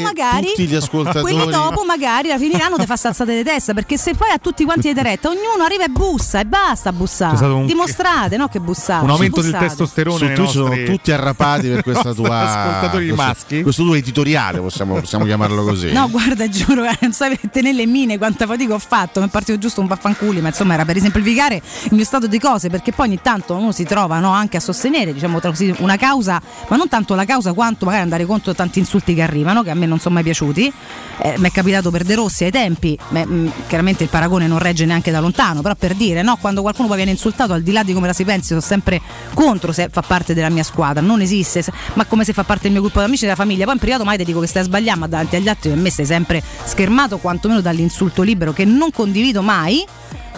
S19: magari,
S18: tutti gli ascoltatori.
S19: quelli dopo magari la finiranno di far salzate di testa perché se poi a tutti quanti di retta ognuno arriva e bussa e basta bussare
S20: un-
S19: dimostrate no che bussate
S20: Un aumento del
S19: bussate.
S20: testosterone
S18: Su Twitch sono tutti arrapati per questa tua
S20: ascoltatori
S18: questo,
S20: maschi.
S18: questo tuo editoriale, possiamo, possiamo chiamarlo così.
S19: No, guarda, giuro, eh, non sai tenere le mine quanta fatica ho fatto. Mi è partito giusto un vaffanculi, ma insomma era per esemplificare il mio stato di cose, perché poi ogni tanto uno si trova no, anche a sostenere, diciamo una causa, ma non tanto la causa quanto magari andare contro tanti insulti che arrivano, che a me non sono mai piaciuti. Eh, mi è capitato per De Rossi ai tempi, beh, mh, chiaramente il paragone non regge neanche da lontano, però per dire, no, quando qualcuno poi viene insultato, al di là di come la si pensi, sono sempre contro se fa parte della mia squadra, non esiste, se- ma come se fa parte del mio gruppo di amici e della famiglia. Poi in privato mai ti dico che stai a sbagliare, ma davanti agli altri per me sei sempre schermato, quantomeno dall'insulto libero che non condivido mai.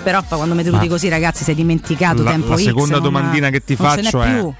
S19: Però quando mi deluti così, ragazzi, sei dimenticato
S20: La-
S19: tempo
S20: la
S19: X,
S20: seconda
S19: non-
S20: domandina che ti
S19: non ce n'è
S20: faccio è-
S19: più.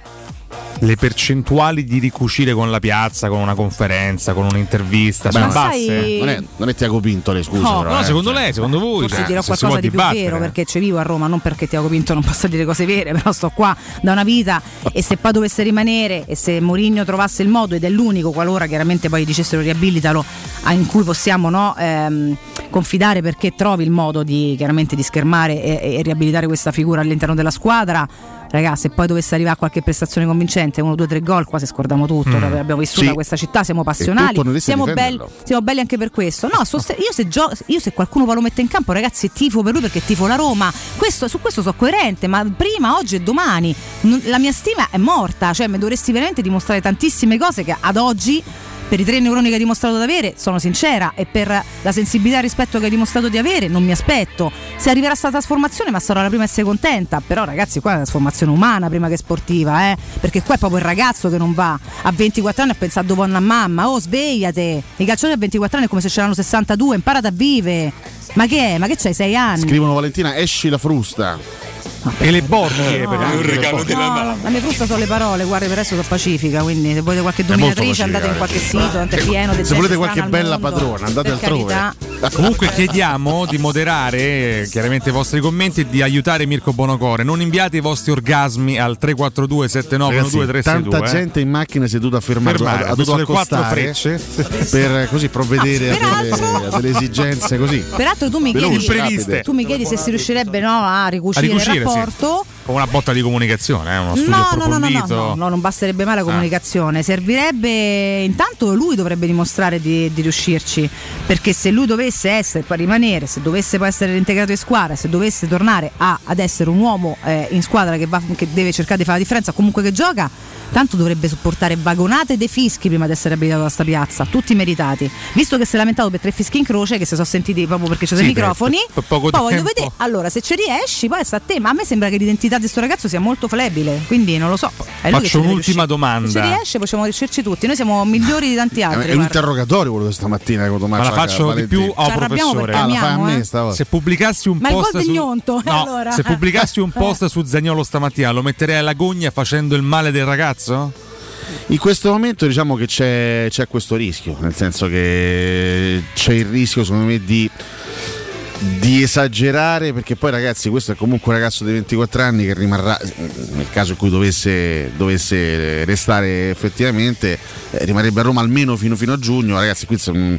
S20: Le percentuali di ricucire con la piazza, con una conferenza, con un'intervista,
S18: Beh,
S20: sono basse?
S19: sai-
S18: Non è, non è Tiago Pinto le scuse.
S19: No,
S18: però,
S20: No,
S18: eh.
S20: secondo lei, secondo voi?
S19: Forse
S20: cioè,
S19: dirò
S20: se
S19: qualcosa di più
S20: dibattere.
S19: vero perché ci vivo a Roma, non perché Tiago Pinto non possa dire cose vere, però sto qua da una vita e se poi dovesse rimanere e se Mourinho trovasse il modo ed è l'unico qualora chiaramente poi dicessero riabilitalo a- in cui possiamo no, ehm, confidare perché trovi il modo di chiaramente di schermare e, e riabilitare questa figura all'interno della squadra. Ragazzi, se poi dovesse arrivare qualche prestazione convincente, uno, due, tre gol, qua se scordiamo tutto.
S18: Mm.
S19: Abbiamo vissuto
S18: Sì.
S19: questa città, siamo passionali, siamo belli, siamo belli anche per questo. No, sost- io, se gio- io se qualcuno lo mette in campo, ragazzi, tifo per lui perché tifo la Roma. Questo- su questo sono coerente, ma prima, oggi e domani non- la mia stima è morta. Cioè, mi dovresti veramente dimostrare tantissime cose che ad oggi. Per i tre neuroni che hai dimostrato di avere, sono sincera, e per la sensibilità e rispetto che hai dimostrato di avere, non mi aspetto. Se arriverà questa trasformazione, ma sarò la prima a essere contenta. Però, ragazzi, qua è una trasformazione umana prima che sportiva, eh? Perché qua è proprio il ragazzo che non va a 24 anni a pensare dopo a mamma. Oh, svegliate! I calciatori a 24 anni è come se ce l'hanno 62, imparate a vivere. Ma che è? Ma che c'hai 6 anni?
S18: Scrivono Valentina, esci la frusta.
S20: E le borchie,
S18: Eh,
S20: per
S18: anche
S20: un
S18: le
S20: regalo
S18: borchie.
S20: della
S19: No, la mia frusta sono le parole, guarda per adesso sono pacifica, quindi se volete qualche dominatrice andate in qualche sito, andate pieno di
S18: Se volete qualche
S19: al
S18: bella
S19: mondo.
S18: padrona, andate
S19: Per
S18: altrove.
S19: carità.
S20: Comunque chiediamo di moderare eh, chiaramente i vostri commenti e di aiutare Mirko Bonocore. Non inviate i vostri orgasmi al 342 7912
S18: Ragazzi,
S20: 362.
S18: tanta gente in macchina seduta a fermare,
S20: Fermare,
S18: ha, dovuto accostare
S20: frecce.
S18: per così provvedere a, delle, a delle esigenze così.
S19: Peraltro tu mi
S18: Veloci,
S19: chiedi, tu mi chiedi se si riuscirebbe no, a ricucire,
S20: A ricucire,
S19: il rapporto.
S20: Con una botta di comunicazione, eh, uno studio
S19: No, no, no, no, no, no, no, non basterebbe mai la comunicazione, servirebbe intanto lui dovrebbe dimostrare di, di riuscirci, perché se lui dovesse essere poi rimanere, se dovesse poi essere reintegrato in squadra, se dovesse tornare a- ad essere un uomo eh, in squadra che, va- che deve cercare di fare la differenza, comunque che gioca, tanto dovrebbe sopportare vagonate dei fischi prima di essere abilitato da sta piazza, tutti meritati. Visto che si è lamentato per tre fischi in croce, che si sono sentiti proprio perché c'è dei
S20: Sì, per-
S19: microfoni,
S20: per poco
S19: poi voglio
S20: tempo.
S19: vedere, allora se ci riesci poi sta a te, ma a me sembra che l'identità di questo ragazzo sia molto flebile, quindi non lo so.
S20: Faccio un'ultima domanda.
S19: Se riesce possiamo riuscirci tutti, noi siamo migliori di tanti
S18: È
S19: altri.
S18: è un
S19: guarda.
S18: interrogatorio quello di stamattina con
S20: Ma
S18: Tommaso
S20: la faccio di più a
S19: arrabbiamo
S20: professore.
S18: Ah, la fai a
S19: amiamo,
S18: me
S19: eh.
S18: stavolta.
S20: Se pubblicassi un
S19: Ma il
S20: post su...
S19: Gnonto,
S20: No,
S19: allora.
S20: se pubblicassi un post su Zagnolo stamattina, lo metterei alla gogna facendo il male del ragazzo?
S18: In questo momento diciamo che c'è, c'è questo rischio, nel senso che c'è il rischio secondo me di, di esagerare perché poi ragazzi questo è comunque un ragazzo di 24 anni che rimarrà, nel caso in cui dovesse, dovesse restare effettivamente, eh, rimarrebbe a Roma almeno fino, fino a giugno, ragazzi qui non,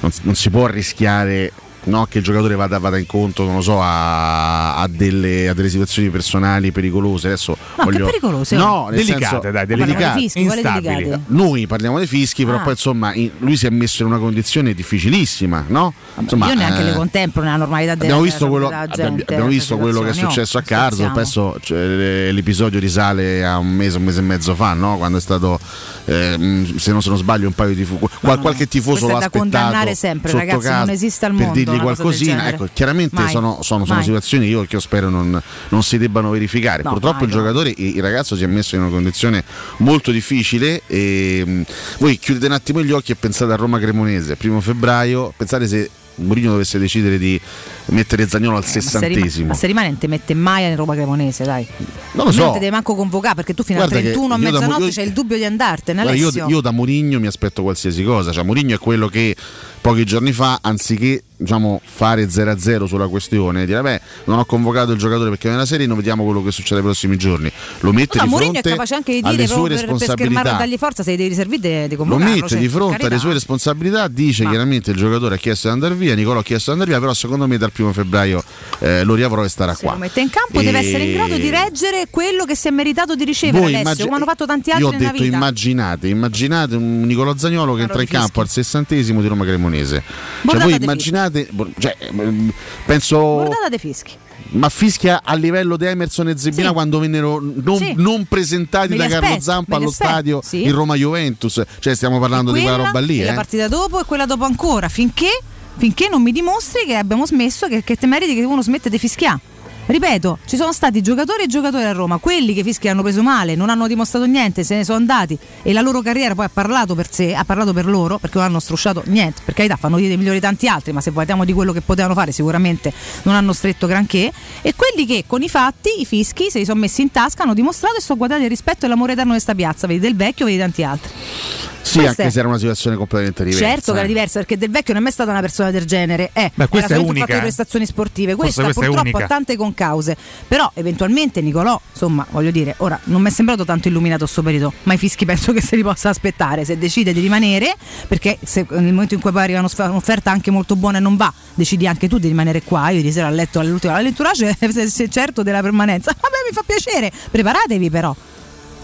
S18: non- non si può rischiare no, che il giocatore vada, vada incontro, non lo so, a, a delle, a delle situazioni personali pericolose. Adesso
S19: No, che
S18: voglio...
S19: pericolose?
S18: No, nel
S20: Delicate,
S18: senso-
S20: dai,
S19: Ma
S20: delicate.
S19: fischi, delicati?
S18: noi parliamo dei fischi, però
S19: Ah.
S18: poi insomma in- lui si è messo in una condizione difficilissima, no? Insomma,
S19: Io neanche
S18: eh,
S19: le contemplo nella normalità della
S18: Abbiamo visto, quello,
S19: della
S18: abbiamo-
S19: gente,
S18: abbiamo
S19: della
S18: visto quello che è successo a
S19: No,
S18: Carzo,
S19: scherziamo.
S18: penso cioè, l'episodio risale a un mese, un mese e mezzo fa, no? quando è stato, ehm, se non se non sbaglio, un paio di tifosi, qualche tifoso
S19: è
S18: l'ha
S19: da
S18: aspettato
S19: condannare sempre, ragazzi,
S18: casa
S19: non esiste al
S18: per
S19: mondo
S18: dirgli
S19: del
S18: qualcosina. Ecco, chiaramente
S19: Mai.
S18: sono, sono- sono situazioni io, che io spero non, non si debbano verificare.
S19: No,
S18: Purtroppo
S19: mai,
S18: il
S19: no.
S18: giocatore, il il ragazzo si è messo in una condizione molto difficile e mh, voi chiudete un attimo gli occhi e pensate a Roma Cremonese, primo febbraio, pensate se Mourinho dovesse decidere di mettere Zagnolo al
S19: rima-
S18: sessantesimo.
S19: ma se rimane non ti mette mai in Roma Cremonese, dai.
S18: Non lo so.
S19: Non ti devi manco convocare perché tu fino al
S18: Guarda che
S19: 31 a mezzanotte
S18: io-
S19: c'è il dubbio di andartene.
S18: Guarda, io, io da Mourinho mi aspetto qualsiasi cosa. Cioè, Mourinho è quello che pochi giorni fa, anziché diciamo, fare 0-0 sulla questione, dire beh, non ho convocato il giocatore perché è nella serie, non vediamo quello che succede nei prossimi giorni. Lo mette
S19: No,
S18: di
S19: Mourinho è
S18: fronte
S19: capace anche di
S18: alle
S19: dire
S18: sue
S19: proprio per, per schermarlo
S18: responsabilità.
S19: dargli forza se devi servire di,
S18: Lo mette
S19: cioè,
S18: di fronte
S19: carità.
S18: alle sue responsabilità, dice chiaramente il giocatore ha chiesto di andare via, Nicolò ha chiesto di andare via, però secondo me dal primo febbraio eh, lo riavrò e starà
S19: Se
S18: qua.
S19: lo mette in campo deve
S18: E-
S19: essere in grado di reggere quello che si è meritato di ricevere
S18: Voi
S19: Alessio,
S18: immagin-
S19: come hanno fatto tanti
S18: Io
S19: altri
S18: ho
S19: nella
S18: detto
S19: vita.
S18: immaginate, immaginate un Nicolò Zagnolo che entra in campo al sessantesimo di Roma Cremonese. Cioè voi
S19: dei
S18: immaginate, cioè, ehm, penso
S19: Guardate dei fischi.
S18: ma fischia a livello di Emerson e Zebina
S19: Sì.
S18: quando vennero non,
S19: Sì.
S18: non presentati da Carlo
S19: aspetto,
S18: Zampa allo
S19: aspetto,
S18: stadio
S19: sì.
S18: in Roma Juventus. Cioè stiamo parlando di quella roba lì,
S19: e la
S18: eh.
S19: partita dopo e quella dopo ancora, finché, finché non mi dimostri che abbiamo smesso, che, che te meriti che uno smette di fischiare. Ripeto, ci sono stati giocatori e giocatori a Roma, quelli che fischi hanno preso male, non hanno dimostrato niente, se ne sono andati e la loro carriera poi ha parlato per sé, ha parlato per loro, perché non hanno strusciato niente, per carità fanno dei migliori tanti altri, ma se guardiamo di quello che potevano fare sicuramente non hanno stretto granché, e quelli che con i fatti, i fischi, se li sono messi in tasca, hanno dimostrato e sono guardati il rispetto e l'amore eterno di questa piazza, vedi del vecchio, vedi tanti altri.
S18: Sì,
S19: Questa
S18: anche
S19: è-
S18: se era una situazione completamente diversa.
S19: Certo che era diversa perché Del Vecchio non è mai stata una persona del genere. Eh,
S20: Beh, questa
S19: era
S20: è unica,
S19: fatto di
S20: eh.
S19: prestazioni sportive. Questa,
S20: questa è
S19: purtroppo
S20: unica.
S19: ha tante cause. Però eventualmente Nicolò, insomma, voglio dire, ora non mi è sembrato tanto illuminato sto periodo, ma i fischi penso che se li possa aspettare. Se decide di rimanere, perché se nel momento in cui poi arriva un'off- un'offerta anche molto buona e non va, decidi anche tu di rimanere qua. Io ieri sera ho letto all'ultima lettura, c'è sei certo della permanenza. Vabbè, mi fa piacere, preparatevi però.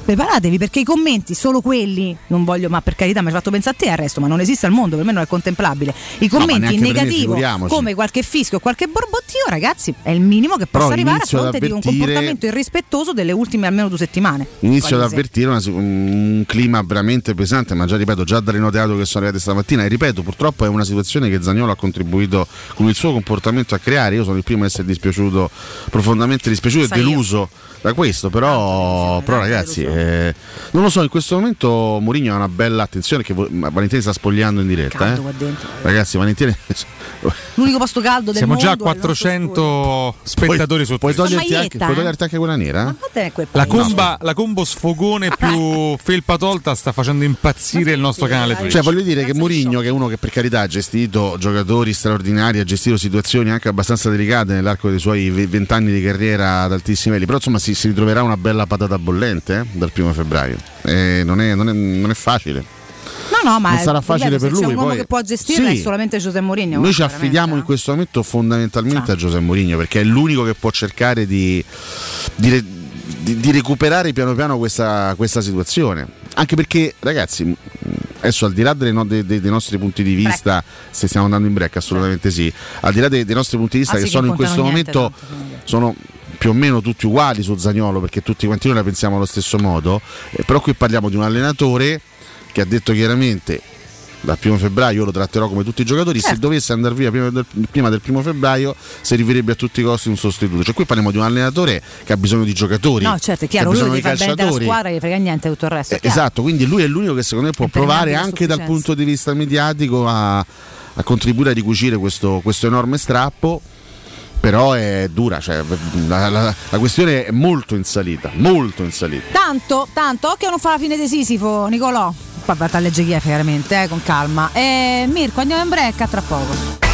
S19: Preparatevi perché i commenti, solo quelli, non voglio, ma per carità mi hai fatto pensare a te al resto, ma non esiste al mondo, per me non è contemplabile. I
S18: No,
S19: commenti in
S18: me,
S19: negativo,
S18: figuriamoci.
S19: come qualche fischio o qualche borbottio, ragazzi, è il minimo che
S18: Però
S19: possa arrivare a fronte di un comportamento irrispettoso delle ultime almeno due settimane.
S18: Inizio ad avvertire una- un clima veramente pesante, ma già ripeto, già dalle note audio che sono arrivate stamattina, e ripeto, purtroppo è una situazione che Zagnolo ha contribuito con il suo comportamento a creare. Io sono il primo a essere dispiaciuto, profondamente dispiaciuto
S19: Sa
S18: e
S19: io.
S18: Da questo, però, però ragazzi, eh, non lo so, in questo momento Mourinho ha una bella attenzione che Valentini sta spogliando in diretta.
S19: Caldo
S18: eh.
S19: dentro.
S18: Ragazzi, Valentini...
S19: L'unico posto caldo del
S20: Siamo
S19: mondo.
S20: già a
S19: è il nostro
S20: 400 spettatori su
S18: Puoi toglierti, anche, puoi
S19: eh?
S18: toglierti anche quella nera?
S20: La comba, la combo sfogone più felpa tolta sta facendo impazzire il nostro canale Twitch.
S18: Cioè, voglio dire che Mourinho, che è uno che per carità ha gestito giocatori straordinari, ha gestito situazioni anche abbastanza delicate nell'arco dei suoi ve- vent'anni di carriera ad altissimi livelli, però insomma si, si ritroverà una bella patata bollente eh, dal primo febbraio. Eh, non, è, non è- non è facile.
S19: No, no, ma
S18: non sarà facile per
S19: c'è
S18: lui,
S19: un uomo
S18: poi-
S19: che può gestirla
S18: Sì.
S19: è solamente Giuseppe Mourinho.
S18: Noi ci affidiamo in questo momento fondamentalmente a Giuseppe Mourinho perché è l'unico che può cercare di, di di- di recuperare piano piano questa, questa situazione. Anche perché, ragazzi, adesso al di là no- dei, dei- nostri punti di vista, se stiamo andando in break, assolutamente sì. Al di là dei, dei nostri punti di vista,
S19: Ah,
S18: che
S19: sì,
S18: sono
S19: che
S18: in questo
S19: niente,
S18: momento sono più o meno tutti uguali su Zagnolo, perché tutti quanti noi la pensiamo allo stesso modo. Eh, però qui parliamo di un allenatore che ha detto chiaramente dal primo febbraio io lo tratterò come tutti i giocatori. Se
S19: Certo.
S18: dovesse andare via prima del, prima del primo febbraio, servirebbe a tutti i costi un sostituto. Cioè, qui parliamo di un allenatore che ha bisogno di giocatori.
S19: No, certo, è chiaro, lui
S18: di
S19: fare bene della squadra, gli frega niente tutto il resto.
S18: Eh, esatto, quindi lui è l'unico che secondo me può provare anche dal punto di vista mediatico a, a contribuire a ricucire questo, questo enorme strappo. Però è dura, cioè, la, la- la questione è molto in salita, molto in salita.
S19: Tanto, tanto, occhio non fa la fine di Sisifo, Nicolò. Poi va a legge Kiev, chiaramente, eh, con calma. E Mirko, andiamo in break a tra poco.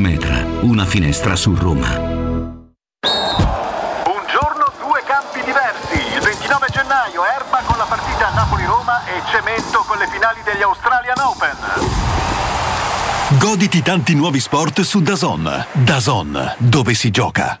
S26: Metra, una finestra su Roma.
S27: Buongiorno, due campi diversi. Il 29 gennaio Erba con la partita Napoli-Roma e Cemento con le finali degli Australian Open.
S28: Goditi tanti nuovi sport su Dazon. Dazon, dove si gioca.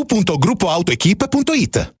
S29: www.gruppoautoequip.it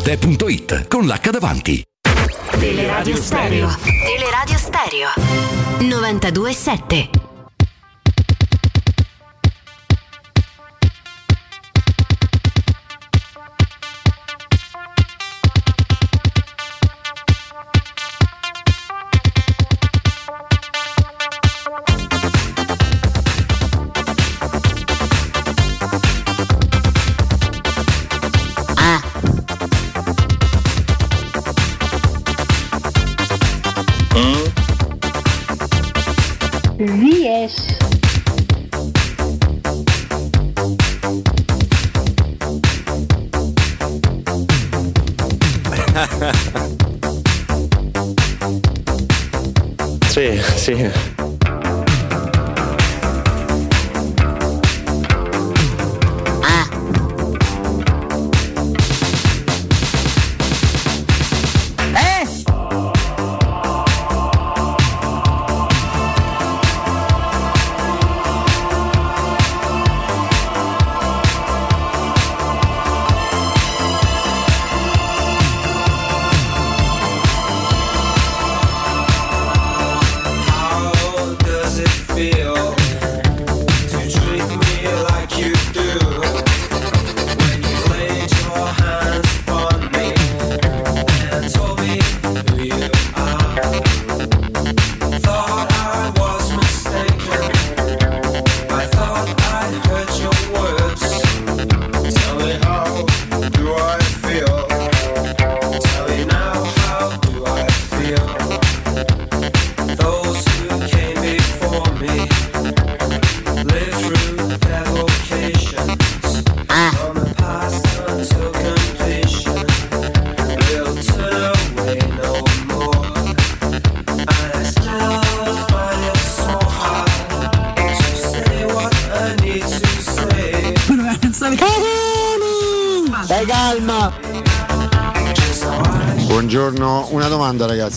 S30: Arte.it con l'H davanti.
S31: Teleradio Stereo. Teleradio Stereo. 92.7.
S19: Sì, sì.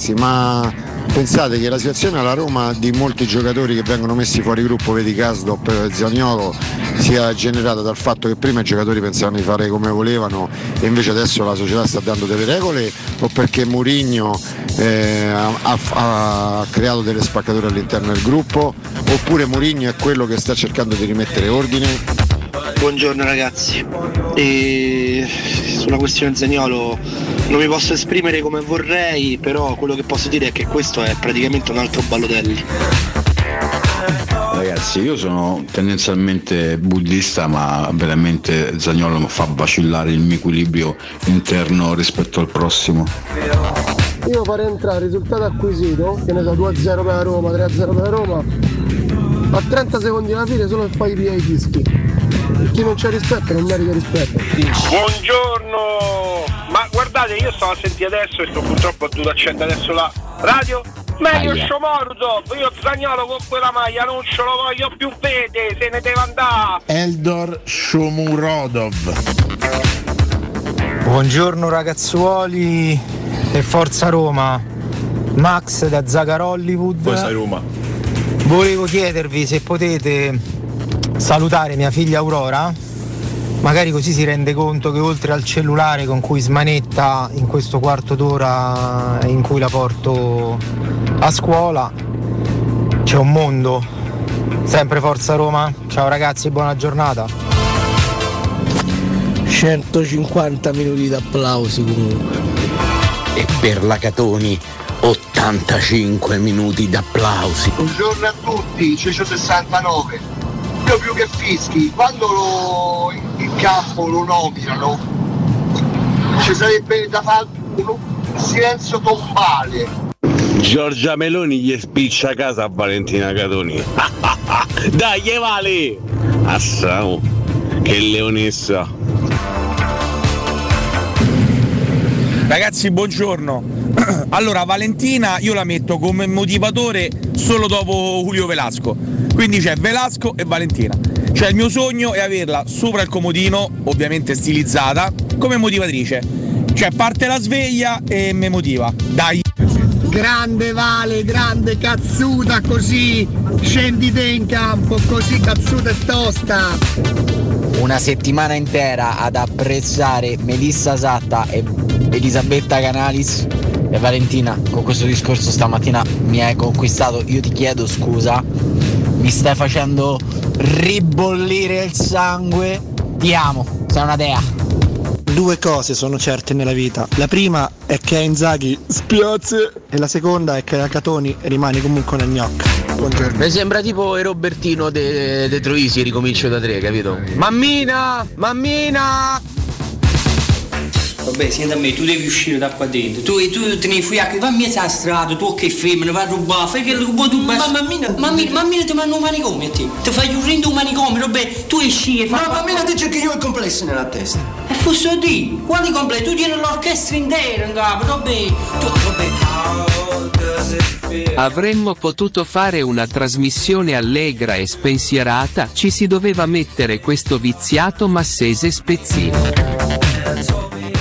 S32: Ragazzi, ma pensate che la situazione alla Roma di molti giocatori che vengono messi fuori gruppo, vedi Casdop Zaniolo, sia generata dal fatto che prima i giocatori pensavano di fare come volevano e invece adesso la società sta dando delle regole o perché Mourinho eh, ha, ha creato delle spaccature all'interno del gruppo oppure Mourinho è quello che sta cercando di rimettere ordine?
S33: Buongiorno ragazzi, e sulla questione Zaniolo non mi posso esprimere come vorrei, però quello che posso dire è che questo è praticamente un altro Ballotelli.
S34: Ragazzi, io sono tendenzialmente buddista, ma veramente Zagnolo mi fa vacillare il mio equilibrio interno rispetto al prossimo.
S35: Io farei entrare il risultato acquisito, che ne so, 2-0 per la Roma, 3-0 per la Roma, a 30 secondi alla fine solo per fai via i fischi. Chi non c'è rispetto non merita rispetto.
S36: Buongiorno! Guardate, io stavo a sentire adesso e sto purtroppo ho dovuto accendere adesso la radio. Meglio. Shomordov, io Zagnolo con quella maglia non ce lo voglio più vedere, se ne deve andare!
S37: Eldor Shomurodov.
S38: Buongiorno ragazzuoli e forza Roma. Max da Zagar Hollywood.
S39: Forza Roma.
S38: Volevo chiedervi se potete salutare mia figlia Aurora. Magari così si rende conto che oltre al cellulare con cui smanetta in questo quarto d'ora in cui la porto a scuola, c'è un mondo. Sempre Forza Roma. Ciao ragazzi, buona giornata.
S35: 150 minuti di applausi comunque.
S40: E per la Catoni 85 minuti d'applausi.
S35: Buongiorno a tutti, Cecio 69. Io più che fischi, quando lo, in campo lo nominano, ci sarebbe da fare un silenzio tombale.
S39: Giorgia Meloni gli spiccia a casa a Valentina Catoni. Dai, vale! Assamo, che leonessa.
S41: Ragazzi, buongiorno. Allora, Valentina io la metto come motivatore solo dopo Julio Velasco. Quindi c'è Velasco e Valentina. Cioè il mio sogno è averla sopra il comodino, ovviamente stilizzata, come motivatrice. Cioè parte la sveglia e mi motiva. Dai.
S35: Grande Vale, grande cazzuta così, scendi te in campo, così cazzuta e tosta.
S12: una settimana intera ad apprezzare Melissa Satta e Elisabetta Canalis e Valentina con questo discorso stamattina mi hai conquistato io ti chiedo scusa mi stai facendo ribollire il sangue ti amo sei una dea
S35: Due cose sono certe nella vita. La prima è che a Inzaghi spiazze e la seconda è che a Catoni rimane comunque una gnocca. Buongiorno.
S12: mi sembra tipo il Robertino de, de Troisi ricomincio da tre capito mammina mammina
S42: Vabbè, senti a me, tu devi uscire da qua dentro. Tu, tu te ne fui a fammi a strada, tu che femmina, vai a rubare, fai quello che vuoi tu. Ma mammina, mammina, mammina ti mando un manicomio a te. Ti fai un rindo un manicomio, vabbè, tu esci e fai.
S35: Ma mammina dice che io ho il complesso nella testa.
S42: E fosse di, quali completi? Tu tieni l'orchestra intera in capo, vabbè. Tu, vabbè.
S21: Avremmo potuto fare una trasmissione allegra e spensierata, ci si doveva mettere questo viziato massese spezzino.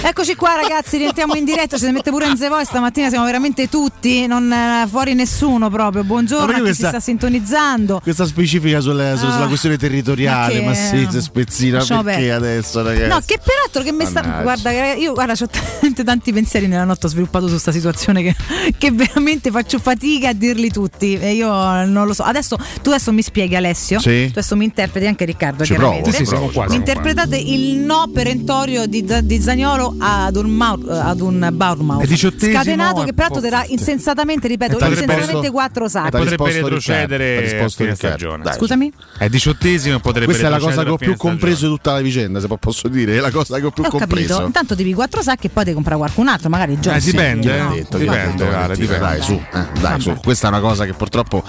S19: Eccoci qua ragazzi, rientriamo in diretta, ci si mette pure in The Voice, stamattina siamo veramente tutti, non eh, fuori nessuno proprio. Buongiorno a chi
S18: questa-
S19: si sta sintonizzando.
S18: Questa specifica
S19: Ah.
S18: sulla questione territoriale,
S19: Ma
S18: ma,
S19: che-
S18: sì, spezzina perché
S19: perdere.
S18: adesso ragazzi?
S19: No, che peraltro che mi sta. Guarda, che io guarda, ho talmente tanti pensieri nella notte ho sviluppato su questa situazione che, che veramente faccio fatica a dirli tutti. E io non lo so. Adesso tu adesso mi spieghi Alessio.
S18: Sì.
S19: Tu adesso mi interpreti anche Riccardo.
S18: Ci
S19: chiaramente.
S18: provo, Sì, siamo qua.
S19: interpretate il no perentorio di, di Zagnolo ad un, Mau- ad un Bournemouth.
S20: È diciottesimo
S19: Scatenato che peraltro darà insensatamente, ripeto,
S20: potrebbe-
S19: insensatamente quattro sacchi.
S20: potrebbe retrocedere a stagione.
S18: Dai.
S19: Scusami?
S20: È diciottesimo e potrebbe
S18: Questa è la cosa che ho più compreso di tutta la vicenda, se po- posso dire, è la cosa che ho più
S19: Ho
S18: compreso.
S19: capito. Intanto devi quattro sacchi e poi devi comprare qualcun altro, magari già.
S20: Eh, dipende,
S18: l'ha
S20: eh.
S18: detto,
S20: Dipende,
S18: Valentina?
S20: dipende.
S18: Dai, su, eh, dai, su. Questa è una cosa che purtroppo.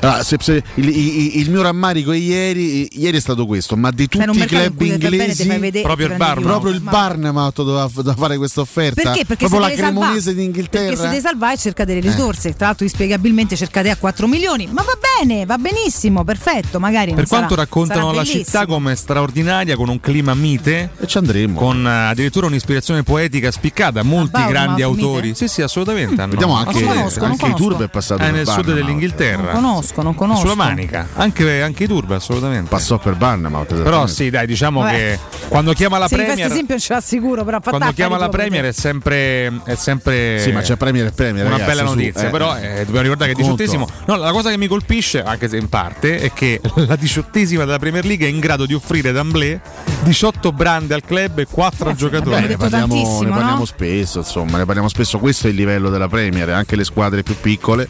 S18: Allora, se- se- il, il- il mio rammarico ieri, ieri è stato questo, ma di tutti i club
S19: bene,
S18: inglesi, proprio il Barnum, proprio il Barnum doveva, doveva fare questa offerta.
S19: Perché? Perché
S18: proprio
S19: si
S18: la
S19: deve salvare.
S18: cremonese d'Inghilterra.
S19: Perché si deve salvare e cerca delle risorse. Tra l'altro, inspiegabilmente cercate a 4 milioni. Ma va bene, va benissimo, perfetto. Magari
S20: Per quanto
S19: sarà-
S20: raccontano
S19: sarà
S20: la città come straordinaria, con un clima mite,
S18: e ci andremo.
S20: Con eh, addirittura un'ispirazione poetica spiccata. Molti
S19: Bournemouth,
S20: grandi
S19: mite?
S20: autori. Sì, sì, assolutamente. hanno-
S18: Vediamo anche,
S19: conosco,
S18: anche i. Turbo è passato
S20: È
S18: per
S20: nel sud
S18: Barnum.
S20: dell'Inghilterra.
S19: Non conosco, non conosco.
S20: Sulla Manica, anche, anche i Turbo, assolutamente.
S18: Passò per Barnum.
S20: Però sì, dai, diciamo
S19: Vabbè.
S20: che quando chiama la
S19: Se
S20: Premier.
S19: esempio non ce l'assicuro, però fa
S20: Quando chiama la Premier è sempre, è sempre
S18: Sì, ma c'è Premier e Premier.
S20: una
S18: ragazzi,
S20: bella
S18: su,
S20: notizia.
S18: eh.
S20: però eh, dobbiamo ricordare che è diciottesimo. No, la cosa che mi colpisce anche se in parte, è che la diciottesima della Premier League è in grado di offrire d'amblè 18 brande al club e 4 al giocatore.
S18: Beh, ne parliamo, ne parliamo spesso, insomma, ne parliamo spesso. Questo è il livello della Premier, anche le squadre più piccole,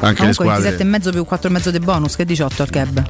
S18: anche le
S19: Comunque
S18: squadre.
S19: 27,5 più 4,5 di bonus, che 18 al cab.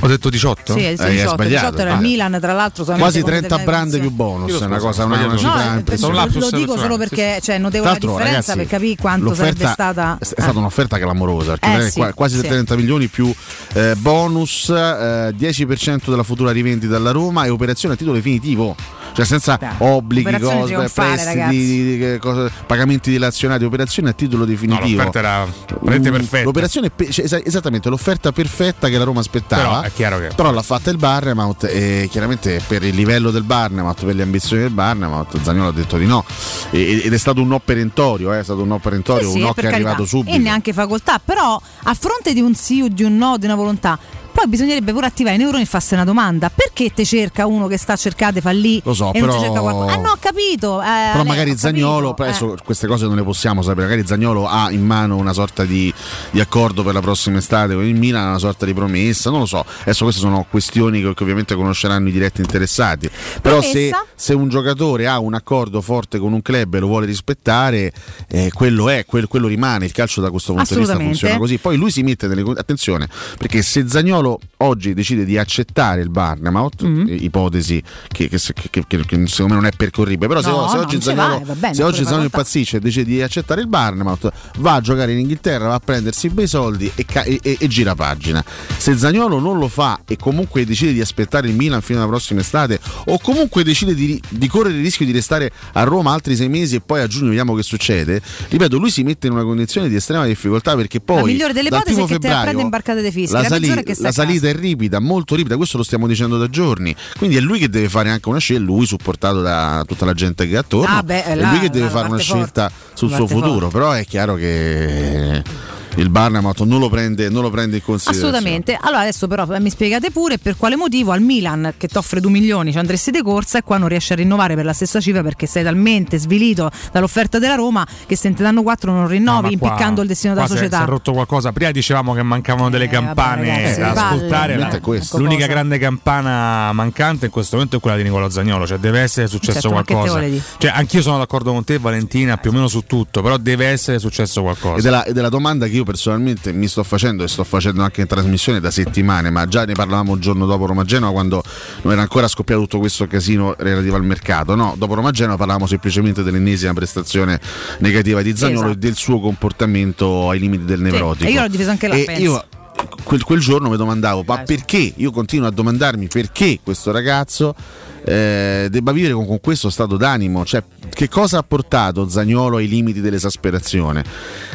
S20: Ho detto 18?
S19: Sì, sì, 18, 18 era il Milan, tra l'altro.
S18: Quasi
S19: come
S18: 30
S19: determinazione.
S18: brande più bonus, è una cosa, una, una cifra
S19: No,
S18: impressionante.
S19: lo dico solo perché cioè, notevole la
S18: Tra l'altro,
S19: differenza
S18: ragazzi,
S19: per capire quanto sarebbe stata.
S18: È stata un'offerta clamorosa
S19: Eh, sì,
S18: qua- quasi
S19: sì.
S18: 30 milioni più eh, bonus, eh, 10% della futura rivendita alla Roma e operazione a titolo definitivo. Cioè senza obblighi, cose, prestiti, che cose- pagamenti dilazionati, operazione a titolo definitivo.
S20: l'offerta era veramente
S18: Mm,
S20: perfetta.
S18: L'operazione pe- cioè, esa- esattamente l'offerta perfetta che la Roma aspettava.
S20: Però è chiaro che-
S18: Però l'ha fatta il Barnemouth e chiaramente per il livello del Barnemouth, per le ambizioni del Barnemouth, Zagnolo ha detto di no. E- ed è stato un no perentorio, eh, è stato un no perentorio,
S19: Sì, sì,
S18: un no
S19: per
S18: che è arrivato subito.
S19: E neanche facoltà, però a fronte di un sì o di un no, di una volontà, poi bisognerebbe pure attivare i neuroni e farsi una domanda: perché te cerca uno che sta a cercare fa lì
S18: Lo so,
S19: e non
S18: però-
S19: ti cerca qualcuno? Ah no, ho capito. eh,
S18: Però magari Zagnolo, adesso
S19: eh.
S18: queste cose non le possiamo sapere, magari Zagnolo ha in mano una sorta di, di accordo per la prossima estate con il Milan, una sorta di promessa, non lo so. Adesso queste sono questioni che, che ovviamente conosceranno i diretti interessati. Però se, se un giocatore ha un accordo forte con un club e lo vuole rispettare, eh, quello è, quel- quello rimane. Il calcio da questo punto di vista funziona così. Poi lui si mette nelle attenzione, perché se Zagnolo oggi decide di accettare il Barnemouth,
S19: Mm-hmm.
S18: eh, ipotesi che, che- che- che- secondo me non è percorribile, però se,
S19: No,
S18: se
S19: no,
S18: oggi Zagnolo,
S19: vai, va bene,
S18: se oggi Zagnolo impazzisce e decide di accettare il Barnemouth, va a giocare in Inghilterra, va a prendersi bei soldi e, ca- e- e- e gira pagina. Se Zagnolo non lo fa e comunque decide di aspettare il Milan fino alla prossima estate, o comunque decide di, di correre il rischio di restare a Roma altri sei mesi e poi a giugno vediamo che succede, ripeto, lui si mette in una condizione di estrema difficoltà perché poi
S19: La migliore delle ipotesi è che te la
S18: febbraio
S19: prende imbarcate dei fischi.
S18: la,
S19: La,
S18: sali- la. Salita è ripida, molto ripida, questo lo stiamo dicendo da giorni. Quindi è lui che deve fare anche una scelta, lui supportato da tutta la gente che è attorno.
S19: Ah, beh,
S18: è
S19: là-
S18: lui che deve fare una
S19: forte.
S18: scelta sul suo futuro.
S19: forte.
S18: Però è chiaro che il Barnamouth non lo prende, non lo prende in considerazione.
S19: Assolutamente. Allora adesso però eh, mi spiegate pure per quale motivo al Milan che ti offre 2 milioni ci andresti di corsa e qua non riesci a rinnovare per la stessa cifra perché sei talmente svilito dall'offerta della Roma che se te danno 4 non rinnovi
S20: No, ma qua-
S19: impiccando il destino della società.
S20: Si è rotto qualcosa. Prima dicevamo che mancavano delle campane
S19: vabbè, ragazzi,
S20: da
S19: palle.
S20: ascoltare. La-. L'unica
S19: Cosa?
S20: grande campana mancante in questo momento è quella di Nicolò Zagnolo. Cioè, deve essere successo
S19: Certo, che te
S20: qualcosa. Cioè, anch'io sono d'accordo con te, Valentina, più o meno su tutto. Però deve essere successo qualcosa.
S18: Ed è, la, ed è la domanda che io personalmente mi sto facendo e sto facendo anche in trasmissione da settimane, ma già ne parlavamo il giorno dopo Roma Genova quando non era ancora scoppiato tutto questo casino relativo al mercato. No, dopo Roma Genova parlavamo semplicemente dell'ennesima prestazione negativa di Zagnolo
S19: Esatto.
S18: e del suo comportamento ai limiti del nevrotico.
S19: e io l'ho difeso anche là,
S18: E
S19: penso.
S18: io quel, quel giorno mi domandavo, ma perché? Io continuo a domandarmi perché questo ragazzo eh, debba vivere con, con questo stato d'animo, cioè che cosa ha portato Zagnolo ai limiti dell'esasperazione?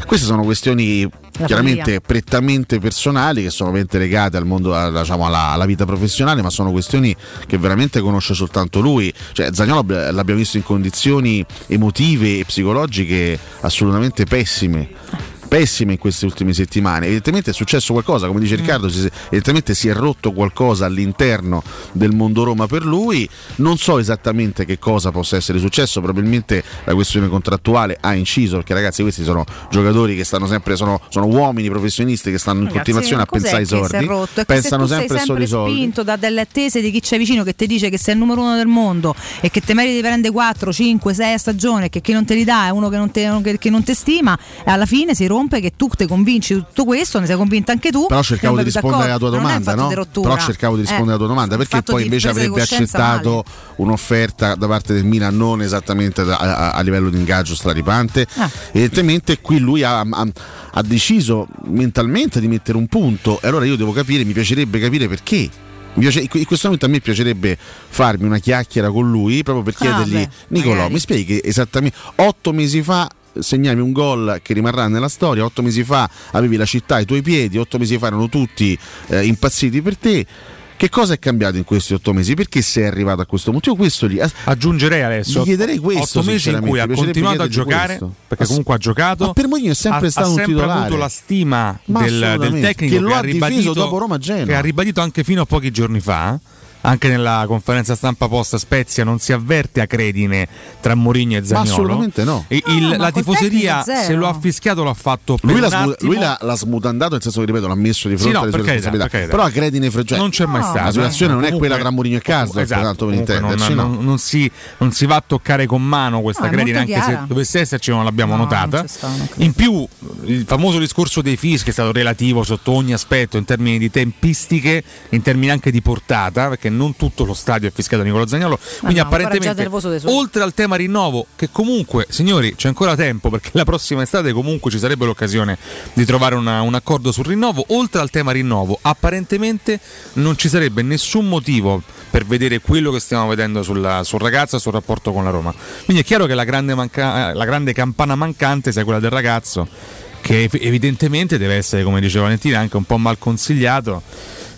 S18: Queste sono questioni
S19: La
S18: chiaramente prettamente personali che sono ovviamente legate al mondo, alla, diciamo, alla, alla vita professionale, ma sono questioni che veramente conosce soltanto lui. Cioè, Zagnolo abb- l'abbiamo visto in condizioni emotive e psicologiche assolutamente pessime. Pessime in queste ultime settimane. Evidentemente è successo qualcosa, come
S19: Mm.
S18: dice Riccardo, si- evidentemente si è rotto qualcosa all'interno del mondo Roma per lui. Non so esattamente che cosa possa essere successo, probabilmente la questione contrattuale ha inciso, perché ragazzi questi sono giocatori che stanno sempre, sono, sono uomini professionisti che stanno in
S19: Ragazzi,
S18: continuazione a pensare ai soldi, pensano sempre ai soldi.
S19: spinto da delle attese di chi c'è vicino che ti dice che sei il numero uno del mondo e che te meriti di prendere 4, 5, 6 a stagione e che chi non te li dà è uno che non te, che- che non te stima e alla fine si rompe che tu te convinci di tutto questo, ne sei convinta anche tu.
S18: Però cercavo di
S19: più
S18: rispondere alla tua domanda, no? Però cercavo di rispondere
S19: Eh,
S18: alla tua domanda, perché poi invece avrebbe accettato un'offerta da parte del Milan non esattamente da- a, a livello di ingaggio straripante.
S19: Ah.
S18: Evidentemente qui lui ha, ha- ha deciso mentalmente di mettere un punto e allora io devo capire, mi piacerebbe capire perché. In questo momento a me piacerebbe farmi una chiacchiera con lui proprio per
S19: Ah,
S18: chiedergli
S19: beh,
S18: Nicolò
S19: magari.
S18: mi spieghi che esattamente otto mesi fa segnavi un gol che rimarrà nella storia otto mesi fa avevi la città ai tuoi piedi otto mesi fa erano tutti eh, impazziti per te che cosa è cambiato in questi otto mesi? Perché sei arrivato a questo punto? Io questo gli
S20: Aggiungerei adesso
S18: Gli chiederei questo,
S20: otto mesi in cui ha continuato a giocare
S18: questo.
S20: perché comunque ha giocato
S18: ma per Mourinho è sempre
S20: ha,
S18: stato
S20: ha
S18: un
S20: sempre
S18: titolare.
S20: avuto la stima
S18: Ma
S20: del, del tecnico
S18: che lo
S20: ha
S18: ha
S20: ribadito,
S18: dopo Roma-Genoa.
S20: che ha ribadito anche fino a pochi giorni fa anche nella conferenza stampa post Spezia non si avverte a credine tra Mourinho e Zagnolo.
S18: assolutamente no.
S20: E
S18: No,
S20: il-
S18: ma
S20: la tifoseria, se lo ha fischiato, l'ha fatto per
S18: Lui, l'ha,
S20: un
S18: smu- lui l'ha, l'ha smutandato, nel senso che ripeto, l'ha messo di
S20: Sì,
S18: fronte
S20: no,
S18: alle sue responsabilità.
S20: carità.
S18: Però a credine freggiate.
S20: non c'è mai stato.
S18: La situazione
S20: eh.
S18: non è
S20: Comunque-
S18: quella tra Mourinho e Casdo,
S20: Esatto,
S18: tanto per
S20: non,
S18: intenderci. no?
S20: non- non si, non si va a toccare con mano questa
S18: No, è
S20: credine, anche
S18: chiara.
S20: se dovesse esserci non l'abbiamo
S18: No,
S20: notata. In più, il famoso discorso dei fischi è stato relativo sotto ogni aspetto, in termini di tempistiche, in termini anche di portata, perché non tutto lo stadio è fischiato a Nicola Zagnolo. Quindi
S19: no,
S20: apparentemente, oltre al tema rinnovo, che comunque, signori, c'è ancora tempo, perché la prossima estate comunque ci sarebbe l'occasione di trovare una- un accordo sul rinnovo, oltre al tema rinnovo, apparentemente non ci sarebbe nessun motivo per vedere quello che stiamo vedendo sulla- sul ragazzo e sul rapporto con la Roma. Quindi è chiaro che la grande, manca- eh, la grande campana mancante sia quella del ragazzo, che ev- evidentemente deve essere, come diceva Valentina, anche un po' mal consigliato.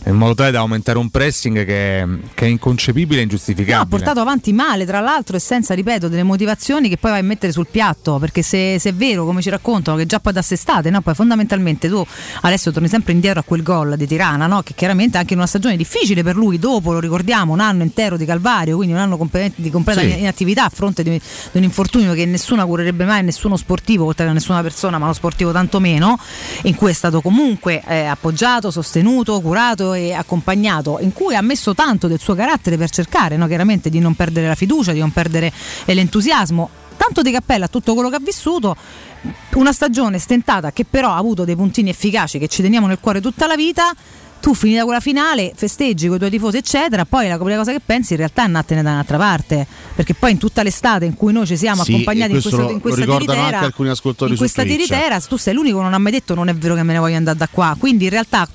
S20: In modo tale da aumentare un pressing che è, che è inconcepibile e ingiustificabile.
S19: No, ha portato avanti male, tra l'altro, e senza, ripeto, delle motivazioni che poi vai a mettere sul piatto. Perché se, se è vero, come ci raccontano, che già poi da sestate, no? poi fondamentalmente tu adesso torni sempre indietro a quel gol di Tirana, no? che chiaramente anche in una stagione difficile per lui, dopo lo ricordiamo, un anno intero di calvario, quindi un anno di completa
S43: Sì.
S19: inattività a fronte di, di un infortunio che nessuna curerebbe mai, nessuno sportivo, oltre a nessuna persona, ma lo sportivo tanto meno, in cui è stato comunque eh, appoggiato, sostenuto, curato e accompagnato, in cui ha messo tanto del suo carattere per cercare no, chiaramente di non perdere la fiducia, di non perdere eh, l'entusiasmo. Tanto di cappella a tutto quello che ha vissuto, una stagione stentata che però ha avuto dei puntini efficaci che ci teniamo nel cuore tutta la vita. Tu finita quella finale, festeggi con i tuoi tifosi, eccetera. Poi la prima cosa che pensi in realtà è andartene da un'altra parte. Perché poi in tutta l'estate in cui noi ci siamo
S18: Sì,
S19: accompagnati in
S18: questo
S19: questa,
S18: lo-
S19: in questa
S18: lo
S19: tiritera,
S18: anche alcuni ascoltatori
S19: in questa tiritera, tu sei l'unico che non ha mai detto non è vero che me ne voglio andare da qua. Quindi in realtà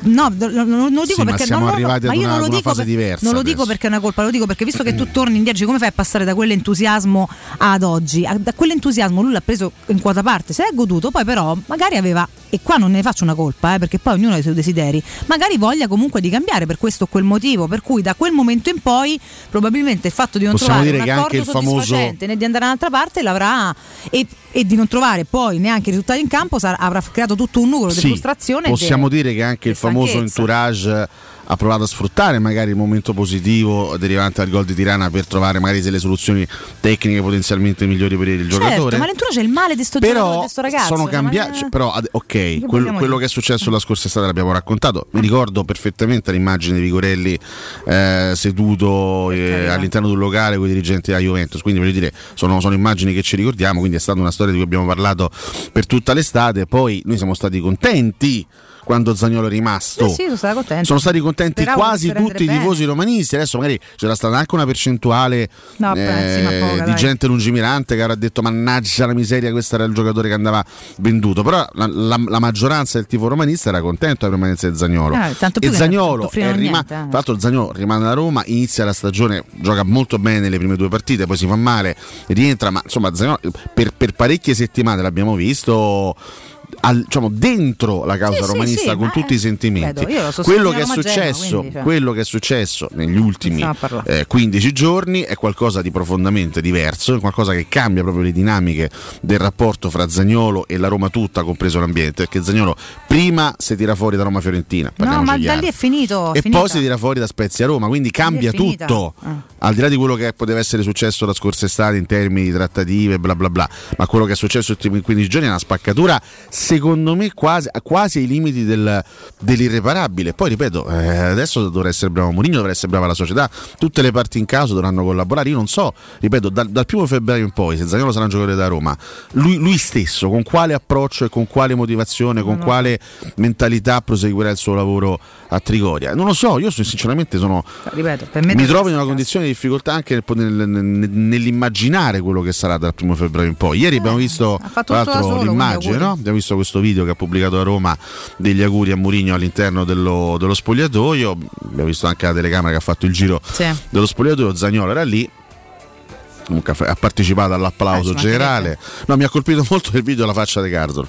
S19: no, non, lo dico
S18: Sì, ma
S19: perché non, no, no,
S18: arrivati
S19: ma io
S18: una-
S19: non lo dico
S18: fase
S19: per-
S18: diversa
S19: Non lo dico perché è una colpa, lo dico perché visto che tu torni indietro, come fai a passare da quell'entusiasmo ad oggi? Da quell'entusiasmo lui l'ha preso in quota parte, se l'è goduto, poi però magari aveva, e qua non ne faccio una colpa, eh, perché poi ognuno ha i suoi desideri, magari voglia comunque di cambiare per questo o quel motivo, per cui da quel momento in poi probabilmente il fatto di non
S18: Possiamo
S19: trovare un accordo
S18: il famoso-
S19: soddisfacente né di andare da un'altra parte l'avrà e, e di non trovare poi neanche risultati in campo sarà- avrà creato tutto un nucleo di
S18: Sì,
S19: frustrazione. e
S18: possiamo
S19: de-
S18: dire che anche il
S19: di
S18: famoso
S19: stanchezza.
S18: entourage ha provato a sfruttare magari il momento positivo derivante dal gol di Tirana per trovare magari delle soluzioni tecniche potenzialmente migliori per il
S19: Certo,
S18: giocatore.
S19: ma l'entourage è il male di sto giocatore,
S18: però
S19: di sto ragazzo.
S18: sono cambiati
S19: ma-
S18: cioè, però ad- ok quello
S19: dire?
S18: che è successo la scorsa estate l'abbiamo raccontato mi ricordo perfettamente l'immagine di Vigorelli eh, seduto eh, all'interno di un locale con i dirigenti della Juventus quindi voglio dire sono, sono immagini che ci ricordiamo quindi è stata una storia di cui abbiamo parlato per tutta l'estate poi noi siamo stati contenti quando Zagnolo è rimasto
S19: Sì, sì, sono
S18: sono stati contenti
S19: Speravo
S18: quasi tutti i
S19: bene.
S18: tifosi romanisti adesso magari c'era stata anche una percentuale
S19: No,
S18: eh,
S19: poca,
S18: di
S19: dai.
S18: gente lungimirante che avrà detto mannaggia la miseria questo era il giocatore che andava venduto però la, la- la maggioranza del tifo romanista era contento della permanenza di Zagnolo
S19: Eh, tanto più
S18: e Zagnolo è
S19: offrivano
S18: rima-
S19: niente, eh.
S18: tra l'altro Zagnolo rimane alla Roma inizia la stagione gioca molto bene le prime due partite poi si fa male rientra ma insomma Zagnolo per, per parecchie settimane l'abbiamo visto al- diciamo, dentro la causa
S19: Sì,
S18: romanista
S19: sì,
S18: con tutti i sentimenti
S19: so
S18: quello che successo
S19: quindi, cioè.
S18: quello che è successo negli ultimi eh, 15 giorni è qualcosa di profondamente diverso, è qualcosa che cambia proprio le dinamiche del rapporto fra Zagnolo e la Roma tutta, compreso l'ambiente, perché Zagnolo prima si tira fuori da Roma Fiorentina,
S19: No, ma da lì è finito.
S18: e
S19: finita.
S18: poi si tira fuori da Spezia Roma, quindi cambia tutto.
S19: Ah.
S18: Al di là di quello che poteva essere successo la scorsa estate in termini di trattative, bla bla bla, ma quello che è successo negli ultimi 15 giorni è una spaccatura, secondo me, quasi, quasi ai limiti del- dell'irreparabile. Poi ripeto, eh, adesso dovrà essere bravo Mourinho, dovrà essere brava la società, tutte le parti in caso dovranno collaborare. Io non so, ripeto, dal, dal primo febbraio in poi, se Zagnolo sarà un giocatore da Roma, lui, lui stesso con quale approccio e con quale motivazione, con quale mentalità proseguirà il suo lavoro a Trigoria? Non lo so, io sinceramente sono
S19: Ripeto,
S18: mi trovo in una condizione di difficoltà anche nel- nel- nel- nell'immaginare quello che sarà dal primo febbraio in poi. Ieri abbiamo visto
S19: Eh, fatto
S18: tra l'altro l'immagine, no? abbiamo visto questo video che ha pubblicato a Roma degli auguri a Mourinho all'interno dello, dello spogliatoio. Abbiamo visto anche la telecamera che ha fatto il giro
S19: Sì.
S18: dello spogliatoio. Zagnolo era lì. Comunque ha partecipato all'applauso
S19: ci
S18: generale. No, mi ha colpito molto il video la faccia di Garzol.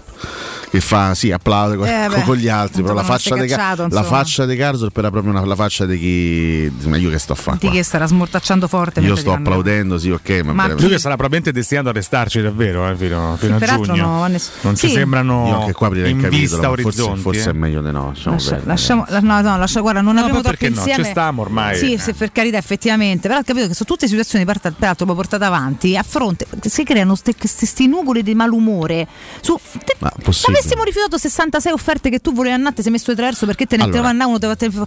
S18: Che fa, sì, applaude con,
S19: Eh, beh,
S18: con gli altri, però la
S19: insomma,
S18: faccia,
S19: cacciato,
S18: la
S19: insomma.
S18: faccia di Karsdorp era proprio una- la faccia di chi... Ma io che sto a fare
S19: Di che starà smortacciando forte.
S18: Io sto applaudendo, sì, ok, ma,
S19: Ma
S20: Lui che sarà probabilmente destinato a restarci davvero eh, fino, fino a
S19: peraltro
S20: giugno.
S19: no, ness-
S20: non ci
S19: sì.
S20: sembrano
S18: Io anche qua aprirei
S20: in
S18: il capitolo, forse,
S20: orizzonti.
S18: forse
S20: eh.
S18: è meglio di no. lasciamo
S19: Lascia- lasciamo, la- no, no, lascia- guarda, non
S20: No,
S19: abbiamo troppo
S20: perché no?
S19: insieme.
S20: Ci stiamo ormai.
S19: Sì, sì, per carità, effettivamente. Però ho capito che sono tutte situazioni per- peraltro poi portate avanti a fronte. Si creano questi nuvoli di malumore. Su,
S18: Ma possibile.
S19: Avessimo rifiutato 66 offerte che tu volevi andare, ti sei messo attraverso perché te ne
S18: Allora.
S19: allora, uno te a te- Non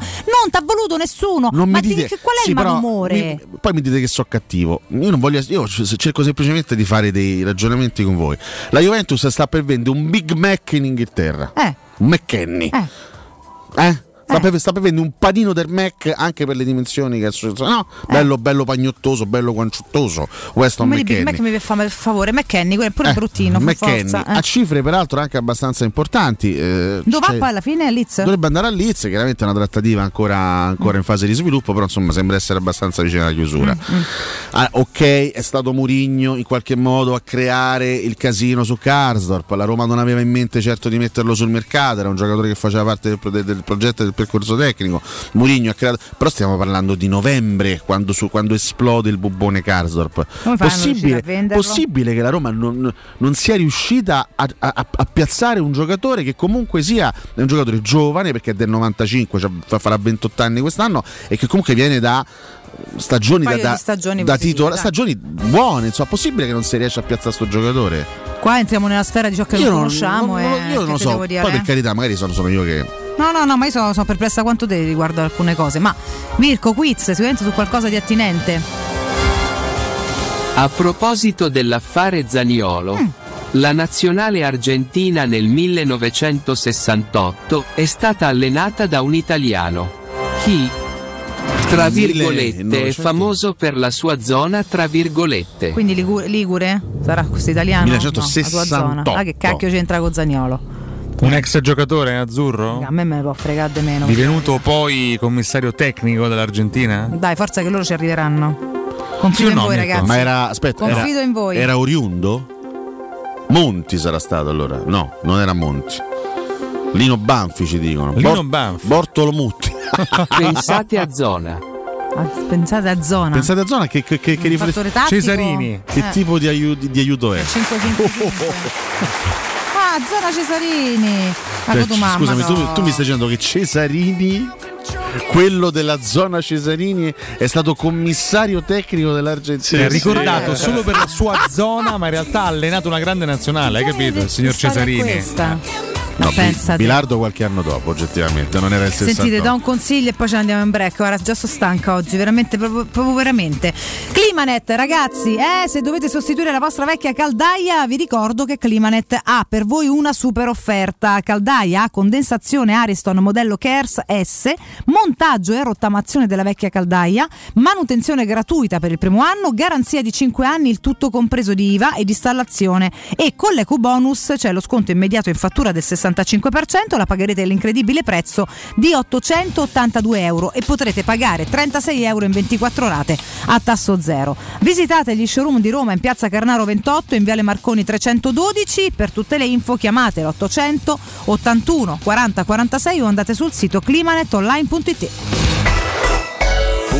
S19: ti ha voluto nessuno.
S18: Non
S19: ma
S18: mi
S19: ti-
S18: dite,
S19: che- qual è
S18: sì,
S19: il malumore?
S18: mi- poi mi dite che so cattivo. Io non voglio. Io cerco semplicemente di fare dei ragionamenti con voi. La Juventus sta per vendere un Big Mac in Inghilterra.
S19: Eh.
S18: Un McKenny. Eh? Sta, per, sta per vendere un panino del Mac anche per le dimensioni che no, bello bello pagnottoso, bello guanciottoso. Weston McKenny.
S19: Mac mi fa per favore, McKenny, quello è pure
S18: Eh,
S19: bruttino.
S18: McKenny,
S19: eh.
S18: a cifre peraltro anche abbastanza importanti. eh,
S19: Dove va
S18: cioè-
S19: poi alla fine Leeds?
S18: Dovrebbe andare a Leeds, chiaramente è una trattativa ancora, ancora in fase di sviluppo, però insomma sembra essere abbastanza vicina alla chiusura.
S19: Mm,
S18: Ah, ok, è stato Murigno in qualche modo a creare il casino su Karsdorp, la Roma non aveva in mente certo di metterlo sul mercato, era un giocatore che faceva parte del, del- del progetto del percorso tecnico. Murigno ha creato, però stiamo parlando di novembre, quando, su- quando esplode il bubbone Karsdorp. Possibile, possibile che la Roma non, non sia riuscita a, a- a piazzare un giocatore che comunque sia è un giocatore giovane perché è del 95, cioè fa- farà 28 anni quest'anno e che comunque viene da stagioni da, da,
S19: stagioni
S18: da
S19: dai.
S18: stagioni buone insomma possibile che non si riesce a piazzare sto giocatore
S19: Qua entriamo nella sfera di ciò che
S18: io
S19: non conosciamo.
S18: non-
S19: e
S18: non- io non lo so poi per
S19: eh?
S18: carità magari sono, sono io che
S19: No, no, no, ma io sono, sono perplessa quanto te riguardo alcune cose. Ma Mirko, quiz, sicuramente su qualcosa di attinente.
S21: A proposito dell'affare Zaniolo, la nazionale argentina nel 1968 è stata allenata da un italiano. Chi? Tra virgolette, è
S18: 1900.
S21: famoso per la sua zona tra virgolette.
S19: Quindi Ligu- Ligure? Sarà questo italiano? No, la tua zona.
S20: 1968.
S19: Ah, che cacchio c'entra con Zagnolo?
S20: Un ex giocatore azzurro?
S19: A me me ne può fregare di meno.
S20: Divenuto poi commissario tecnico dell'Argentina?
S19: Dai, forza che loro ci arriveranno. Confido in
S20: no,
S19: voi, ragazzi.
S18: ma era aspetta era-
S19: Confido in voi.
S18: era oriundo? Monti sarà stato allora no non era Monti Lino Banfi ci dicono
S20: Lino Banfi.
S18: Bortolo Mutti
S21: Pensate a zona.
S19: Pensate a zona.
S18: Pensate a zona che, che, che, che
S19: Un
S18: rifle-
S19: fattore tattico?
S20: Cesarini.
S18: Che
S19: Eh.
S18: tipo di aiuto, di aiuto è?
S19: 5-5-5. Ah, zona Cesarini.
S18: Cioè,
S19: tua mamma,
S18: scusami, tu,
S19: no.
S18: tu mi stai dicendo che Cesarini, quello della zona Cesarini, è stato commissario tecnico dell'Argentina.
S20: è ricordato solo per la sua zona, ma in realtà ha allenato una grande nazionale, hai capito? Il signor Cesarini.
S19: questa.
S18: No,
S19: Pensate.
S18: Bilardo qualche anno dopo, oggettivamente, non era il 60.
S19: Sentite, do un consiglio e poi ce ne andiamo in break. Guarda, già sono stanca oggi, veramente, proprio, proprio veramente. Climanet, ragazzi, eh, se dovete sostituire la vostra vecchia caldaia, vi ricordo che Climanet ha per voi una super offerta. Caldaia a condensazione Ariston modello Kers S, montaggio e rottamazione della vecchia caldaia, manutenzione gratuita per il primo anno, garanzia di 5 anni, il tutto compreso di IVA ed installazione. E con l'eco bonus c'è lo sconto immediato in fattura del 65%, la pagherete all'incredibile prezzo di 882 euro e potrete pagare 36 euro in 24 rate a tasso zero. Visitate gli showroom di Roma in piazza Carnaro 28 in viale Marconi 312. Per tutte le info chiamate l'800 81 40 46 o andate sul sito climanetonline.it.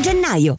S43: gennaio.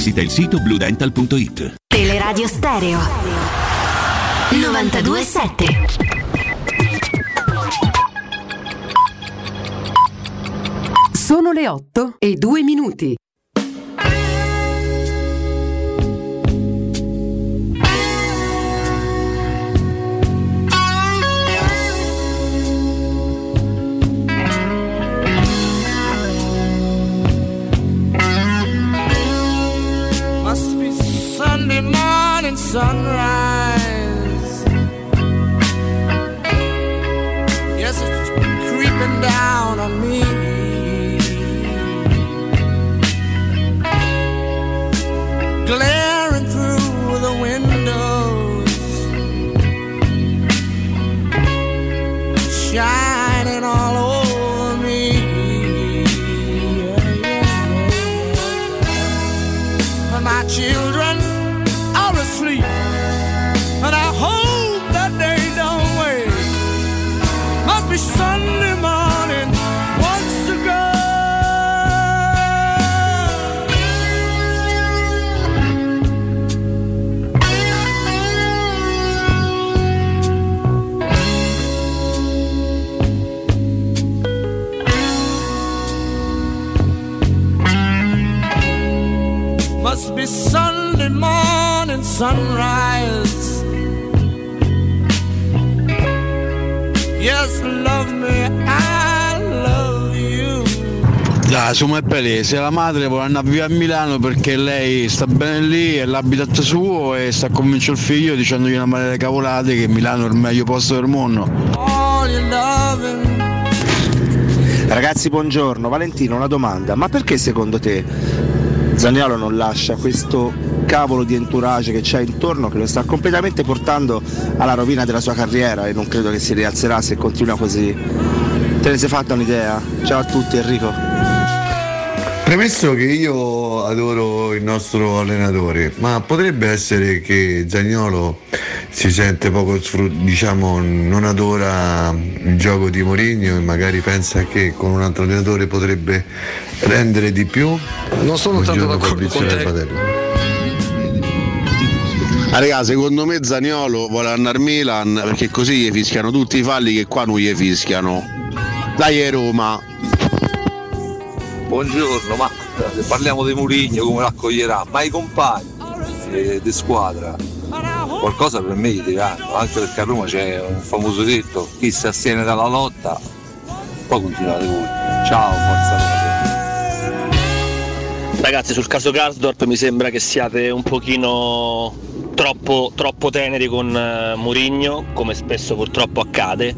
S30: visita il sito bluedental.it.
S44: Teleradio Stereo 927
S31: Sono le 8 e 2 minuti.
S23: Sunrise. Sunday morning sunrise. Yes, love me, I love you.
S45: Dai, su è belli, se la madre vuole andare via a Milano perché lei sta bene lì, è l'habitat suo e sta convincendo il figlio dicendogli una marea di cavolate che Milano è il meglio posto del mondo.
S23: All your loving.
S12: Ragazzi, buongiorno. Valentino, una domanda. Ma perché secondo te Zaniolo non lascia questo
S46: cavolo di entourage che c'è intorno che lo sta completamente portando alla rovina della sua carriera e non credo che si rialzerà se continua così. Te ne sei fatta un'idea? Ciao a tutti Enrico.
S47: Premesso che io adoro il nostro allenatore, ma potrebbe essere che Zagnolo si sente poco sfruttato, diciamo non adora il gioco di Mourinho e magari pensa che con un altro allenatore potrebbe rendere di più?
S48: Non sono tanto d'accordo con te.
S47: Fratello.
S34: Ah, raga, secondo me Zaniolo vuole andare al Milan perché così gli fischiano tutti i falli che qua non gli fischiano. Dai è Roma.
S49: Buongiorno, ma se parliamo di Murigno come l'accoglierà? Ma i compagni eh, di squadra qualcosa per me gli diranno, anche perché a Roma c'è un famoso detto, chi si astiene dalla lotta, poi continuate voi. Ciao, forza Roma.
S50: Ragazzi, sul caso Garsdorp mi sembra che siate un pochino troppo, troppo teneri con eh, Mourinho, come spesso purtroppo accade.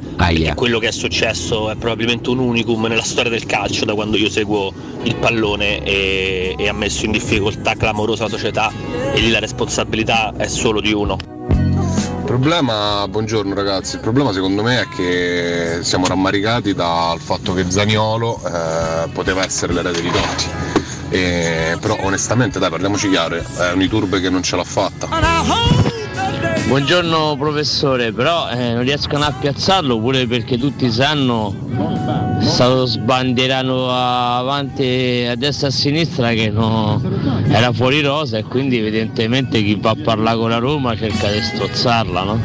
S50: Perché quello che è successo è probabilmente un unicum nella storia del calcio da quando io seguo il pallone e, e ha messo in difficoltà clamorosa la società e lì la responsabilità è solo di uno.
S48: Il problema, buongiorno ragazzi, il problema secondo me è che siamo rammaricati dal fatto che Zaniolo eh, poteva essere l'erede di Totti. E, però onestamente dai parliamoci chiaro, è un Iturbe che non ce l'ha fatta.
S51: Buongiorno professore, però eh, non riescono a piazzarlo pure perché tutti sanno stato sbandierando avanti a destra e a sinistra che no, era fuori rosa e quindi evidentemente chi va a parlare con la Roma cerca di strozzarla, no?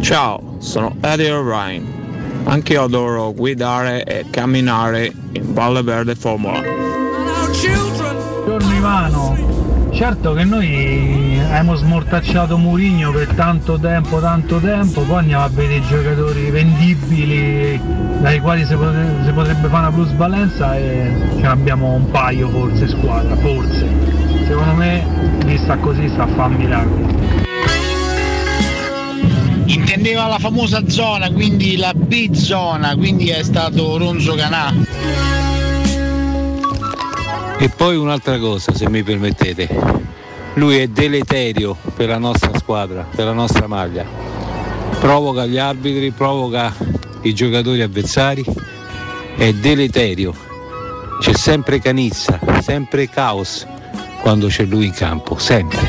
S52: Ciao, sono Eddie O'Brien. Anche io adoro guidare e camminare in Valle Verde Formula.
S53: Buongiorno Ivano, certo che noi abbiamo smortacciato Murigno per tanto tempo, tanto tempo, poi andiamo a vedere i giocatori vendibili dai quali si, potre- si potrebbe fare una plusvalenza e ce ne abbiamo un paio forse in squadra, forse. Secondo me vista così sta a fare miracoli.
S54: Intendeva la famosa zona, quindi la B zona, quindi è stato Ronzo Canà.
S55: E poi un'altra cosa, se mi permettete. Lui è deleterio per la nostra squadra, per la nostra maglia. Provoca gli arbitri, provoca i giocatori avversari, è deleterio. C'è sempre canizza, sempre caos quando c'è lui in campo, sempre.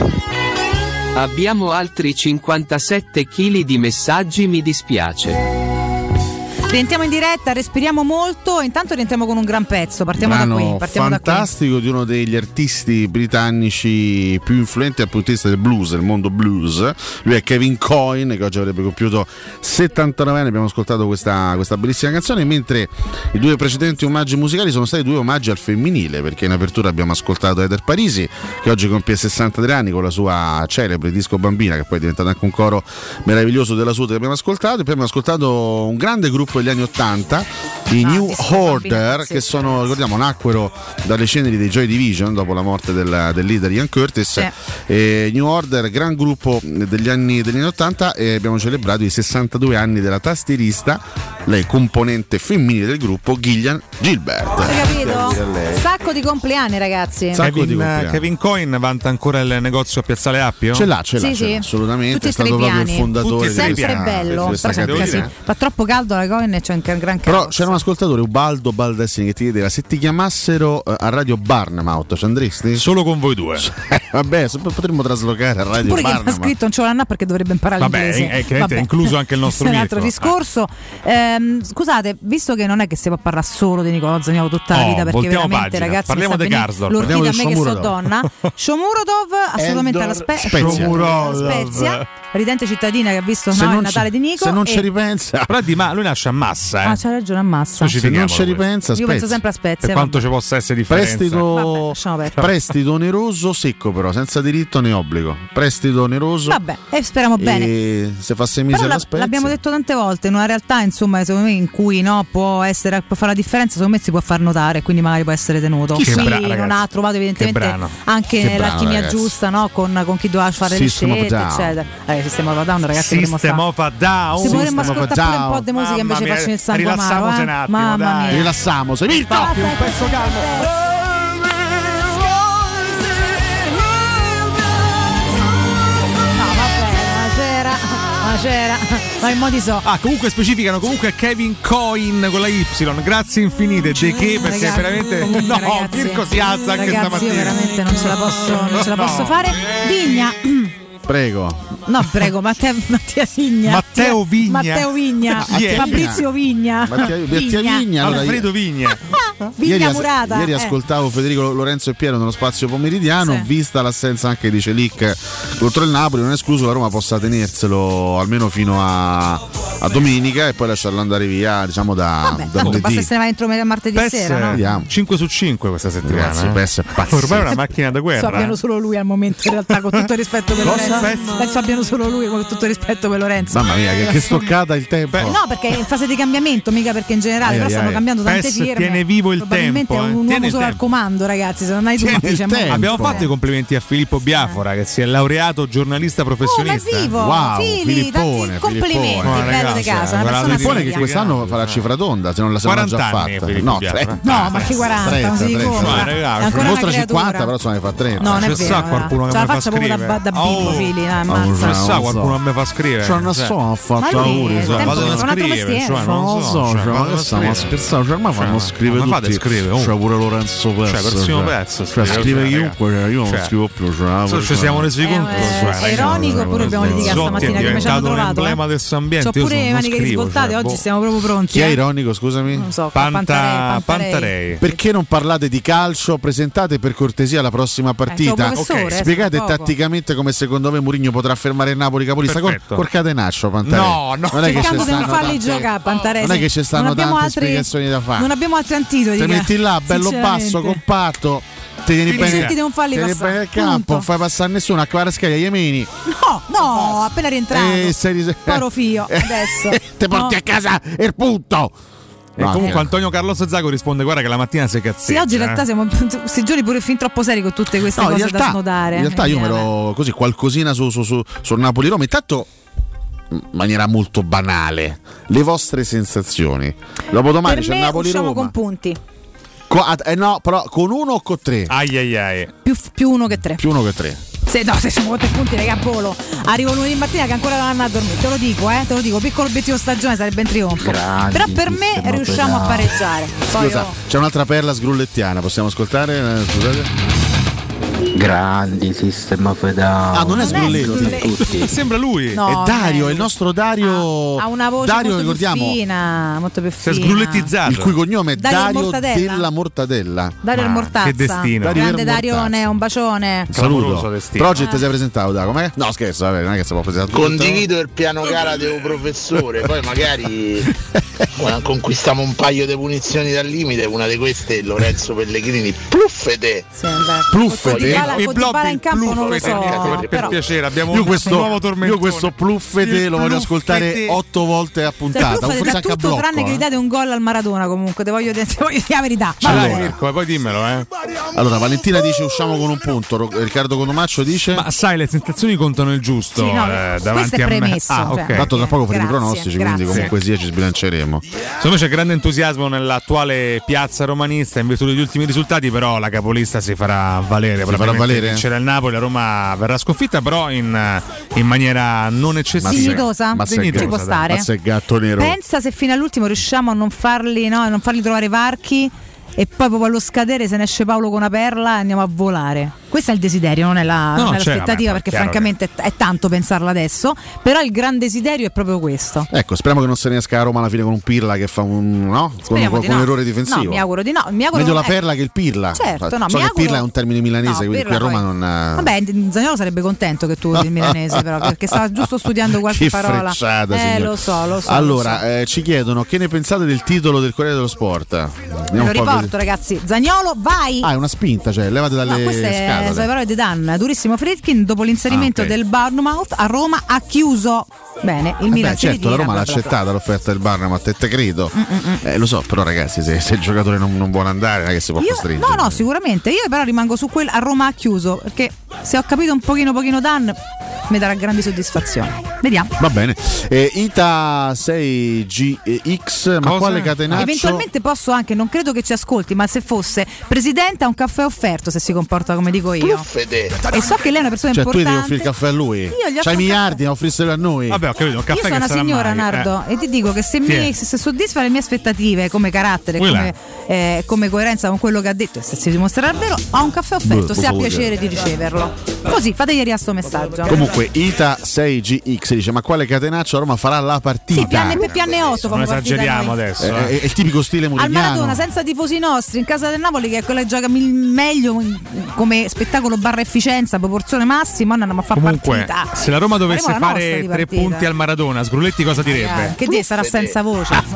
S21: Abbiamo altri 57 kg di messaggi, mi dispiace.
S19: Rientriamo in diretta, respiriamo molto. Intanto rientriamo con un gran pezzo. Partiamo da qui.
S18: brano
S19: Partiamo da qui.
S18: fantastico di uno degli artisti britannici più influenti dal punto di vista del blues, del mondo blues. Lui è Kevin Coyne, che oggi avrebbe compiuto 79 anni. Abbiamo ascoltato questa, questa bellissima canzone, mentre i due precedenti omaggi musicali sono stati due omaggi al femminile, perché in apertura abbiamo ascoltato Eder Parisi, che oggi compie 63 anni con la sua celebre disco Bambina, che poi è diventato anche un coro meraviglioso della sua che abbiamo ascoltato. E poi abbiamo ascoltato un grande gruppo degli anni 80, i New Order, che sono, ricordiamo, nacquero dalle ceneri dei Joy Division dopo la morte del, del leader Ian Curtis. E New Order, gran gruppo degli anni, degli anni 80 e abbiamo celebrato i 62 anni della tastierista, lei componente femminile del gruppo, Gillian Gilbert.
S19: Hai capito? Sacco di compleanni, ragazzi.
S20: Kevin, Kevin Coin vanta ancora il negozio a Piazzale Appio?
S18: Ce l'ha, ce l'ha,
S19: Sì,
S18: ce l'ha,
S19: sì.
S18: assolutamente.
S19: Tutti
S18: è stato proprio il
S19: piani.
S18: fondatore di
S19: Sempre
S18: questa,
S19: bello.
S18: di
S19: Però fa troppo caldo la coin e c'è un gran caos.
S18: Però c'era un ascoltatore, Ubaldo Baldessini, che ti chiedeva se ti chiamassero eh, a Radio Barnamouth, ci andresti?
S20: Solo con voi due.
S18: Vabbè, potremmo traslocare a Radio
S19: Pure che ha
S18: Barnamouth.
S19: scritto non ce l'hanno perché dovrebbe imparare
S20: Vabbè,
S19: l'inglese.
S20: è- è chiaramente
S19: Vabbè.
S20: incluso anche il nostro
S19: è un altro
S20: Mirko.
S19: discorso. Ehm, scusate, visto che non è che si può parlare solo di Nicolò Zaniolo tutta la
S20: Oh,
S19: vita, perché
S20: voltiamo
S19: veramente
S20: pagina.
S19: ragazzi
S20: Parliamo di Garsdorp.
S19: l'orchidea a me che so donna. Shomurodov assolutamente alla spe-
S18: Spezia.
S19: Shomurodov. Spezia, ridente cittadina che ha visto no, il Natale di Nico.
S18: se non ci ripensa.
S20: Però di ma lui nasce a massa, eh.
S19: Ah, c'ha ragione, ammazza.
S20: Noi ci
S18: Se non ci ripensa,
S19: Io penso sempre a Spezia.
S20: Per quanto ci possa essere differenza.
S18: Prestito, prestito oneroso secco però, senza diritto né obbligo. Prestito oneroso.
S19: Vabbè, e speriamo bene.
S18: E se fa sei mesi
S19: la-
S18: Spezia.
S19: l'abbiamo detto tante volte, in una realtà insomma secondo me in cui no, può, essere, può fare la differenza, secondo me si può far notare, quindi magari può essere tenuto.
S20: Che
S19: Qui
S20: bra-
S19: non
S20: ragazzi,
S19: ha trovato evidentemente anche l'alchimia
S18: ragazzi.
S19: giusta no? con, con chi doveva fare
S18: System
S19: le scelte,
S18: Down.
S19: eccetera. Eh, System of a Down, ragazzi,
S20: System of a Down.
S19: Se
S18: a
S19: ascoltare un po' di musica invece
S20: facendo
S19: eh, il sangue amaro. Eh?
S20: un attimo,
S19: Mamma
S20: dai.
S19: Mia.
S18: Rilassamose. Mirto!
S20: Infatti, un pezzo calmo.
S19: c'era, ma in modi so.
S20: Ah, comunque specificano comunque Kevin Coin con la Y. Grazie infinite, De che perché
S19: ragazzi,
S20: veramente no,
S19: ragazzi,
S20: Kirko si alza anche
S19: ragazzi,
S20: stamattina.
S19: Io veramente non ce la posso, non ce la posso no. fare. Digna
S18: prego.
S19: No, prego, Matteo, Mattia Vigna.
S20: Matteo Vigna.
S19: Matteo Vigna. Fabrizio Vigna.
S18: Mattia, Vigna.
S20: Alfredo Vigna.
S19: Vigna
S18: ieri,
S19: Murata.
S18: Ieri
S19: eh.
S18: ascoltavo Federico Lorenzo e Piero nello spazio pomeridiano,
S19: sì.
S18: vista l'assenza anche di Celic contro il Napoli, non è escluso la Roma possa tenerselo almeno fino a, a domenica e poi lasciarlo andare via, diciamo da,
S19: Vabbè,
S18: da lunedì.
S19: Basta essere entro martedì
S20: Pes
S19: sera, no?
S20: 5 su 5 questa settimana.
S18: Grazie,
S20: eh.
S18: Pes è
S20: Ormai è una macchina da guerra.
S19: Sappiano so,
S20: eh.
S19: solo lui al momento in realtà con tutto il rispetto per Lorenzo penso, abbiano solo lui, con tutto rispetto per Lorenzo.
S18: Mamma mia, che, che stoccata il tempo!
S19: Beh, no, perché è in fase di cambiamento, mica perché in generale,
S18: ai,
S19: però
S18: ai,
S19: stanno
S18: ai.
S19: cambiando tante
S20: PES
S19: firme.
S20: Tiene vivo il tempo.
S19: è un eh.
S20: tiene uomo
S19: solo al comando, ragazzi. Se non hai
S18: dubbi,
S19: diciamo.
S20: abbiamo fatto i complimenti a Filippo Biafora, eh. che si è laureato giornalista
S19: oh,
S20: professionista.
S19: Oh, vivo!
S18: Wow,
S19: Fili,
S18: Filippone,
S19: complimenti,
S18: no,
S19: bello di casa.
S18: Filippone che quest'anno fa la cifra tonda, se non la
S20: sarà
S18: già fatta. No,
S19: ma che 40, non si dico.
S18: Mostra 50, però se ne fa 30.
S19: No, non è vero.
S20: Eh. Qualcuno che
S19: ce la faccia proprio da, bimbo,
S20: oh
S19: fili,
S18: ah,
S19: ammazza.
S20: Non sa, qualcuno mi fa scrivere.
S18: Cioè, non so, cioè,
S19: ha fatto
S18: auguri.
S19: Eh,
S20: Vado a scrivere,
S19: cioè,
S20: cioè,
S18: non
S20: so, cioè,
S18: ma che stiamo a scherzare, cioè, ma fanno scrivere tutti.
S20: scrivere, oh.
S18: cioè pure Lorenzo Pezzo.
S20: Cioè, persino Pezzo.
S18: Cioè,
S20: scrive
S18: chiunque, io non scrivo più.
S20: Ci siamo resi conto.
S19: Eh, è ironico, pure abbiamo
S20: litigato
S19: stamattina
S20: che
S19: mi ci hanno trovato. Eh.
S20: problema del ambiente.
S19: C'ho pure le maniche risvoltate,
S20: boh.
S19: oggi siamo proprio pronti.
S18: Chi è ironico, scusami?
S19: Non so, Pantarei.
S18: Perché non parlate di calcio? Presentate per cortesia la prossima partita. Spiegate tatticamente come secondo dove Mourinho potrà fermare il Napoli capolista col, col catenaccio Pantarelli.
S20: No, no,
S18: non è che
S19: cercando di non farli giocare Pantarelli.
S18: Non è che ci stanno tante
S19: altri,
S18: spiegazioni da fare.
S19: Non abbiamo altri antidoti.
S18: Ti
S19: eh,
S18: metti là bello basso, compatto ti tieni bene,
S19: cerchi non
S18: tieni bene il campo, non fai passare nessuno a Kvaratskhelia Iemini.
S19: No, no, appena rientrato.
S18: Eh, sei...
S19: Poro Fio, adesso.
S18: Ti porti
S19: no.
S18: a casa il punto.
S20: E comunque
S18: eh.
S20: Antonio Carlos Zago risponde: Guarda, che la mattina si cazzeggia.
S19: Sì, oggi in
S20: eh.
S19: realtà siamo si giuri pure fin troppo seri con tutte queste
S18: no,
S19: cose
S18: realtà,
S19: da snodare.
S18: In realtà, io me lo così qualcosina su, su, su, su Napoli-Roma. Intanto in maniera molto banale le vostre sensazioni. Dopo domani
S19: per
S18: c'è Napoli-Roma.
S19: con punti.
S18: Co- eh no, però con uno o con tre?
S20: Ai ai ai.
S19: Più, più uno che tre.
S18: Più uno che tre.
S19: Se, no, se sono tre punti, raga, a volo. Arrivo lunedì mattina che ancora non hanno a dormire. Te lo dico, eh, te lo dico. Piccolo obiettivo stagione sarebbe in trionfo.
S18: Grandi,
S19: Però per me riusciamo a pareggiare. Poi
S18: Scusa,
S19: io...
S18: c'è un'altra perla sgrullettiana. Possiamo ascoltare? Eh, scusate.
S56: Grandi sistema fedale.
S18: Ah, non è Sgrulletti.
S20: Sembra lui.
S19: No,
S18: è Dario, è il nostro Dario.
S19: Ha, ha una voce
S18: Dario,
S19: molto
S18: ricordiamo.
S19: Più fina, molto più fina.
S20: Si è sgrullettizzato.
S18: Il cui cognome è
S19: Dario,
S18: Dario
S19: Mortadella.
S18: della Mortadella.
S19: Dario il Mortazza.
S20: Che destino.
S18: Dario
S19: Grande Darione, un bacione.
S18: Saluto. Project ah. sei presentato da com'è? No, scherzo, vabbè, non è che si può presentare.
S57: Condivido tutto. il piano gara del professore, poi magari conquistiamo un paio di punizioni dal limite, una di queste è Lorenzo Pellegrini. Pluffete.
S18: Pluffete.
S19: Dybala,
S20: i,
S19: i in campo non lo so.
S20: Ecco, per, per piacere, abbiamo
S18: io questo, un
S20: nuovo tormentone.
S18: Io questo pluffete lo voglio ascoltare otto volte a puntata.
S19: Cioè,
S18: forse da
S19: tutto
S18: blocco,
S19: tranne
S18: eh.
S19: che gli date un gol al Maradona comunque, te voglio, te voglio dire la verità.
S20: Ma
S19: allora,
S20: Mirko, poi dimmelo, eh.
S18: Allora, Valentina dice usciamo con un punto, Riccardo Conomaccio dice
S20: Ma sai, le sensazioni contano il giusto
S19: sì, no,
S20: eh, davanti
S19: è premesso,
S20: a me. Ah,
S19: cioè.
S20: okay.
S18: Tanto tra poco faremo i pronostici,
S19: grazie.
S18: quindi comunque sia ci sbilanceremo.
S20: Secondo me c'è grande entusiasmo nell'attuale piazza romanista in virtù degli ultimi risultati, però la capolista si farà valere,
S18: si
S20: potrà
S18: valere.
S20: Vincerà il Napoli, la Roma verrà sconfitta, però in, in maniera non eccessiva.
S19: Dignitosa, ci può stare. Pensa se fino all'ultimo riusciamo a non farli, no, a non farli trovare varchi e poi proprio allo scadere se ne esce Paolo con una perla e andiamo a volare. Questo è il desiderio, non è, la,
S20: no,
S19: non è l'aspettativa,
S20: vabbè,
S19: perché francamente che... è tanto pensarla adesso, però il gran desiderio è proprio questo.
S18: Ecco, speriamo che non se ne esca a Roma alla fine con un Pirla che fa un, no? con, con,
S19: no.
S18: un errore difensivo.
S19: No, mi auguro di no. Mi auguro
S18: Meglio la
S19: eh.
S18: perla che il Pirla.
S19: Certo, no,
S18: so
S19: mi auguro...
S18: Pirla è un termine milanese, quindi qui a Roma
S19: poi...
S18: non... Eh.
S19: Vabbè, Zagnolo sarebbe contento che tu il milanese, però, perché stava giusto studiando qualche parola. Eh, lo so, lo so.
S18: Allora,
S19: lo so.
S18: Eh, ci chiedono che ne pensate del titolo del Corriere dello Sport? Andiamo un po' morto,
S19: ragazzi. Zagnolo, vai!
S18: Ah, è una spinta, cioè, levate dalle
S19: no, queste scatole. Sono le parole di Dan. Durissimo Fredkin, dopo l'inserimento
S18: ah, okay.
S19: del Bournemouth, a Roma ha chiuso. Bene, il
S18: eh
S19: Milan beh,
S18: certo, la Roma l'ha accettata l'offerta del Bournemouth, te, te credo. Eh, lo so, però ragazzi, se, se il giocatore non, non, vuole andare, non è che si può costringere.
S19: No, no, sicuramente. Io però rimango su quel a Roma ha chiuso, perché se ho capito un pochino pochino Dan mi darà grandi soddisfazioni. Vediamo.
S18: Va bene. Eh, Ita 6GX, ma
S20: Cosa?
S18: quale catenaccio?
S19: Eventualmente posso anche, non credo che ci ascolti, ma se fosse presidente a un caffè offerto, se si comporta come dico io. Puffede. E so che lei è una persona
S18: cioè, importante. Cioè tu devi offrire il caffè a lui.
S19: Io gli offro
S18: C'hai miliardi, offrisselo a noi.
S20: Vabbè, ho capito, un caffè
S19: Io sono una signora,
S20: mai, eh.
S19: Nardo, eh. e ti dico che se, mi, se soddisfa le mie aspettative come carattere, come, eh, come, coerenza con quello che ha detto, e se si dimostrerà vero, ho un caffè offerto,
S18: Beh,
S19: se ha piacere di riceverlo. Così, fate ieri a sto messaggio.
S18: Comunque, Ita 6GX dice: Ma quale catenaccio? Roma farà la partita.
S19: Sì, pianne per pianne 8
S20: Non esageriamo adesso.
S18: Eh,
S20: eh.
S18: è, è il tipico stile
S19: Al
S18: murigliano.
S19: Maradona, senza tifosi nostri, in casa del Napoli, che è quella che gioca meglio come spettacolo barra efficienza, proporzione massima, non andiamo a fare
S20: Comunque,
S19: partita.
S20: se la Roma dovesse
S19: la
S20: fare tre punti al Maradona, Sgrulletti cosa direbbe?
S19: Che dire, sarà senza voce.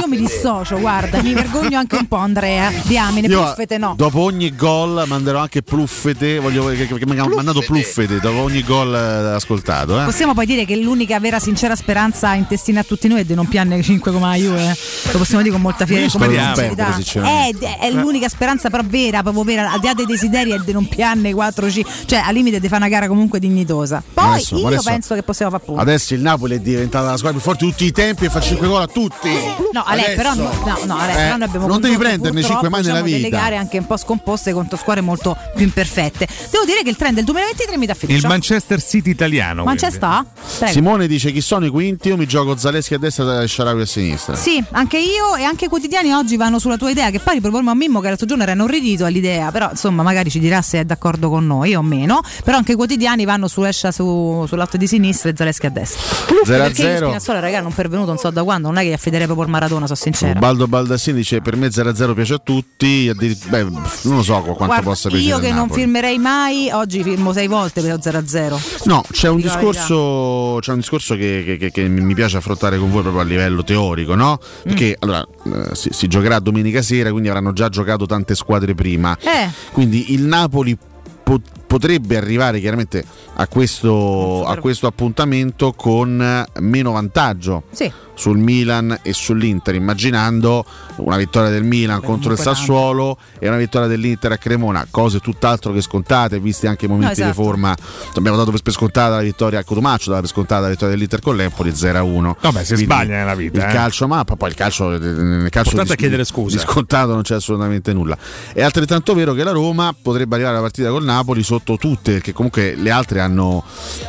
S19: Io mi dissocio, guarda, mi vergogno anche un po', Andrea. Diamine,
S18: Io,
S19: pluffete no.
S18: Dopo ogni gol manderò anche pluffete. Voglio che, che- che mi hanno mandato pluffete dopo ogni gol eh, ascoltato. Eh.
S19: Possiamo poi dire che l'unica vera sincera speranza intestina a tutti noi è di non pianne 5 come la Juve. Lo possiamo dire con molta fierezza. È, è l'unica speranza però vera, proprio vera, al di là dei desideri è di non pianne 4 c cioè al limite di fare una gara comunque dignitosa. Poi
S18: Adesso-
S19: io
S18: adesso-
S19: penso che possiamo fare punti.
S18: Adesso il Napoli è diventata la squadra più forte di tutti i tempi e fa 5 gol a tutti.
S19: No, Ale, però, no, no, Ale,
S18: Eh,
S19: però noi abbiamo
S18: non devi prenderne
S19: purtroppo,
S18: 5 mai nella
S19: diciamo,
S18: vita.
S19: delle gare anche un po' scomposte contro squadre molto più imperfette. Devo dire che il trend del 2023 mi dà
S20: Il
S19: fiducia.
S20: Manchester City italiano.
S19: Manchester?
S18: Simone dice chi sono i quinti? Io mi gioco Zaleschi a destra e Sharawi a sinistra.
S19: Sì, anche io e anche i quotidiani oggi vanno sulla tua idea, che poi riproporremo a Mimmo che l'altro giorno era inorridito all'idea, però insomma magari ci dirà se è d'accordo con noi o meno, però anche i quotidiani vanno su Escia su, sull'atto di sinistra e Zaleschi a destra.
S18: 0 a
S19: Perché
S18: 0.
S19: Spinazzola raga non pervenuto non so da quando, non è che gli affiderei proprio il Maradona, sono sincera.
S18: Baldo Baldassini dice per me 0-0 piace a tutti, beh, non lo so quanto
S19: Guarda,
S18: possa piacere
S19: io che non
S18: Napoli.
S19: Firmerei mai, oggi firmo sei volte per lo 0-0.
S18: No, c'è un discorso, c'è un discorso che, che- che- che mi piace affrontare con voi proprio a livello teorico, no? Perché
S19: Mm.
S18: allora eh, si, si giocherà domenica sera, quindi avranno già giocato tante squadre prima.
S19: Eh.
S18: Quindi il Napoli po- potrebbe arrivare chiaramente a questo, a questo appuntamento con meno vantaggio.
S19: Sì.
S18: Sul Milan e sull'Inter, immaginando una vittoria del Milan contro il Sassuolo e una vittoria dell'Inter a Cremona, cose tutt'altro che scontate, visti anche i momenti
S19: No,
S18: di
S19: esatto.
S18: forma. Abbiamo dato per scontata la vittoria a Cotomaccio, dava per scontata la vittoria dell'Inter con l'Empoli 0-1.
S20: Vabbè, si
S18: Quindi
S20: sbaglia nella vita,
S18: Il
S20: eh.
S18: calcio, ma poi il calcio, nel calcio di,
S20: è chiedere scusa.
S18: di scontato non c'è assolutamente nulla. È altrettanto vero che la Roma potrebbe arrivare alla partita col Napoli sotto tutte, perché comunque le altre hanno,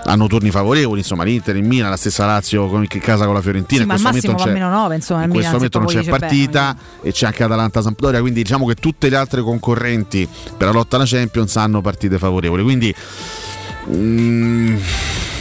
S18: hanno turni favorevoli, insomma l'Inter, il Milan, la stessa Lazio con, in casa con la Fiorentina.
S19: Sì,
S18: in
S19: al massimo va meno 9, insomma,
S18: in questo
S19: Milan,
S18: momento non c'è partita e c'è anche Atalanta-Sampdoria, quindi diciamo che tutte le altre concorrenti per la lotta alla Champions hanno partite favorevoli. Quindi mm,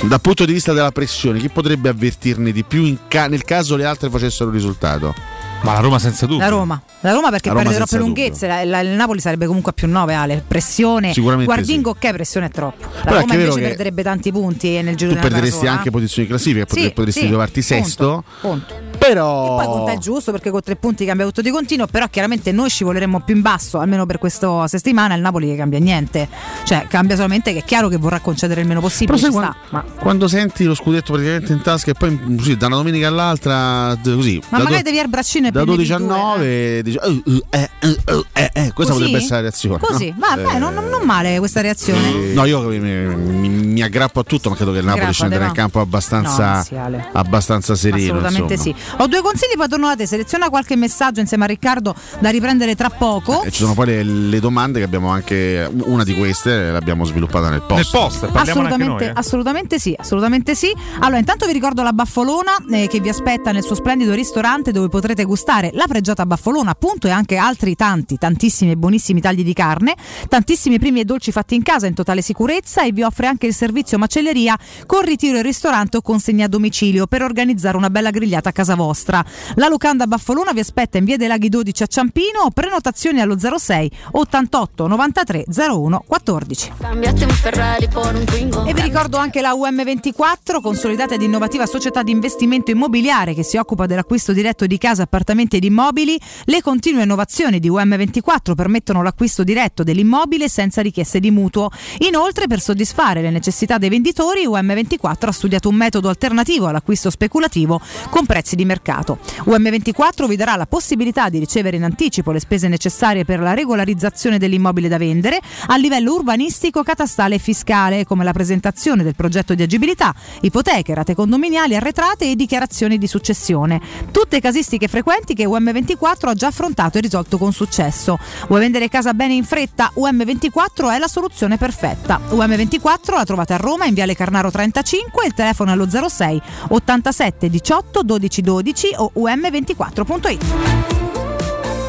S18: dal punto di vista della pressione, chi potrebbe avvertirne di più ca- nel caso le altre facessero il risultato?
S20: Ma la Roma senza dubbio.
S19: La Roma, la Roma perché
S18: La Roma
S19: perde troppe lunghezze, la- la- il Napoli sarebbe comunque a più 9 Ale, pressione,
S18: Sicuramente
S19: Guardingo ok, pressione è troppo. La
S18: Però
S19: Roma invece perderebbe tanti punti nel giro
S18: Tu
S19: di gara
S18: perderesti
S19: sola.
S18: anche posizioni di classifica,
S19: Sì,
S18: potre- potresti
S19: sì,
S18: trovarti
S19: punto,
S18: sesto.
S19: punto.
S18: Però
S19: Poi conta il giusto perché con tre punti cambia tutto di continuo, però chiaramente noi scivoleremo più in basso, almeno per questa settimana, il Napoli che cambia niente. Cioè cambia solamente che è chiaro che vorrà concedere il meno possibile.
S18: Però sai
S19: ci
S18: quan-
S19: sta. Ma,
S18: quando senti lo scudetto praticamente in tasca e poi così, da una domenica all'altra così
S19: ma magari
S18: do-
S19: devi al braccino e
S18: da
S19: prendi
S18: 12 a 9 dici, "Oh, uh, eh, eh, oh, eh, eh", questa
S19: Così?
S18: potrebbe essere la reazione
S19: Così,
S18: no?
S19: va, beh, non, non- male questa reazione.
S18: Eh, No, io mi, mi- mi aggrappo a tutto, ma credo che il Napoli scenderà in
S19: no?
S18: campo abbastanza,
S19: No,
S18: abbastanza sereno.
S19: Assolutamente
S18: insomma.
S19: sì. Ho due consigli, poi torno da te. Seleziona qualche messaggio insieme a Riccardo da riprendere tra poco.
S18: E ci sono poi le, le domande che abbiamo anche, una di queste l'abbiamo sviluppata nel post.
S20: Nel post,
S19: Assolutamente,
S20: noi. eh.
S19: assolutamente sì, assolutamente sì. Allora, intanto vi ricordo la Baffolona eh, che vi aspetta nel suo splendido ristorante dove potrete gustare la pregiata Baffolona, appunto, e anche altri tanti, tantissimi e buonissimi tagli di carne, tantissimi primi e dolci fatti in casa in totale sicurezza e vi offre anche il servizio macelleria con ritiro in ristorante o consegna a domicilio per organizzare una bella grigliata a casa vostra. La locanda Baffolona vi aspetta in via dei Laghi 12 a Ciampino, prenotazioni allo 06 88 93 01 14.
S58: Cambiate un Ferrari por un Twingo.
S19: E vi ricordo anche la UM24, consolidata ed innovativa società di investimento immobiliare che si occupa dell'acquisto diretto di case, appartamenti ed immobili. Le continue innovazioni di UM24 permettono l'acquisto diretto dell'immobile senza richieste di mutuo. Inoltre, per soddisfare le necessità dei venditori, UM24 ha studiato un metodo alternativo all'acquisto speculativo con prezzi di mercato. UM24 vi darà la possibilità di ricevere in anticipo le spese necessarie per la regolarizzazione dell'immobile da vendere a livello urbanistico, catastale e fiscale, come la presentazione del progetto di agibilità, ipoteche, rate condominiali arretrate e dichiarazioni di successione. Tutte casistiche frequenti che UM24 ha già affrontato e risolto con successo. Vuoi vendere casa bene in fretta? UM24 è la soluzione perfetta. UM24 la trovate a Roma in Viale Carnaro 35, il telefono è allo 06 87 18 12 12 o um24.it.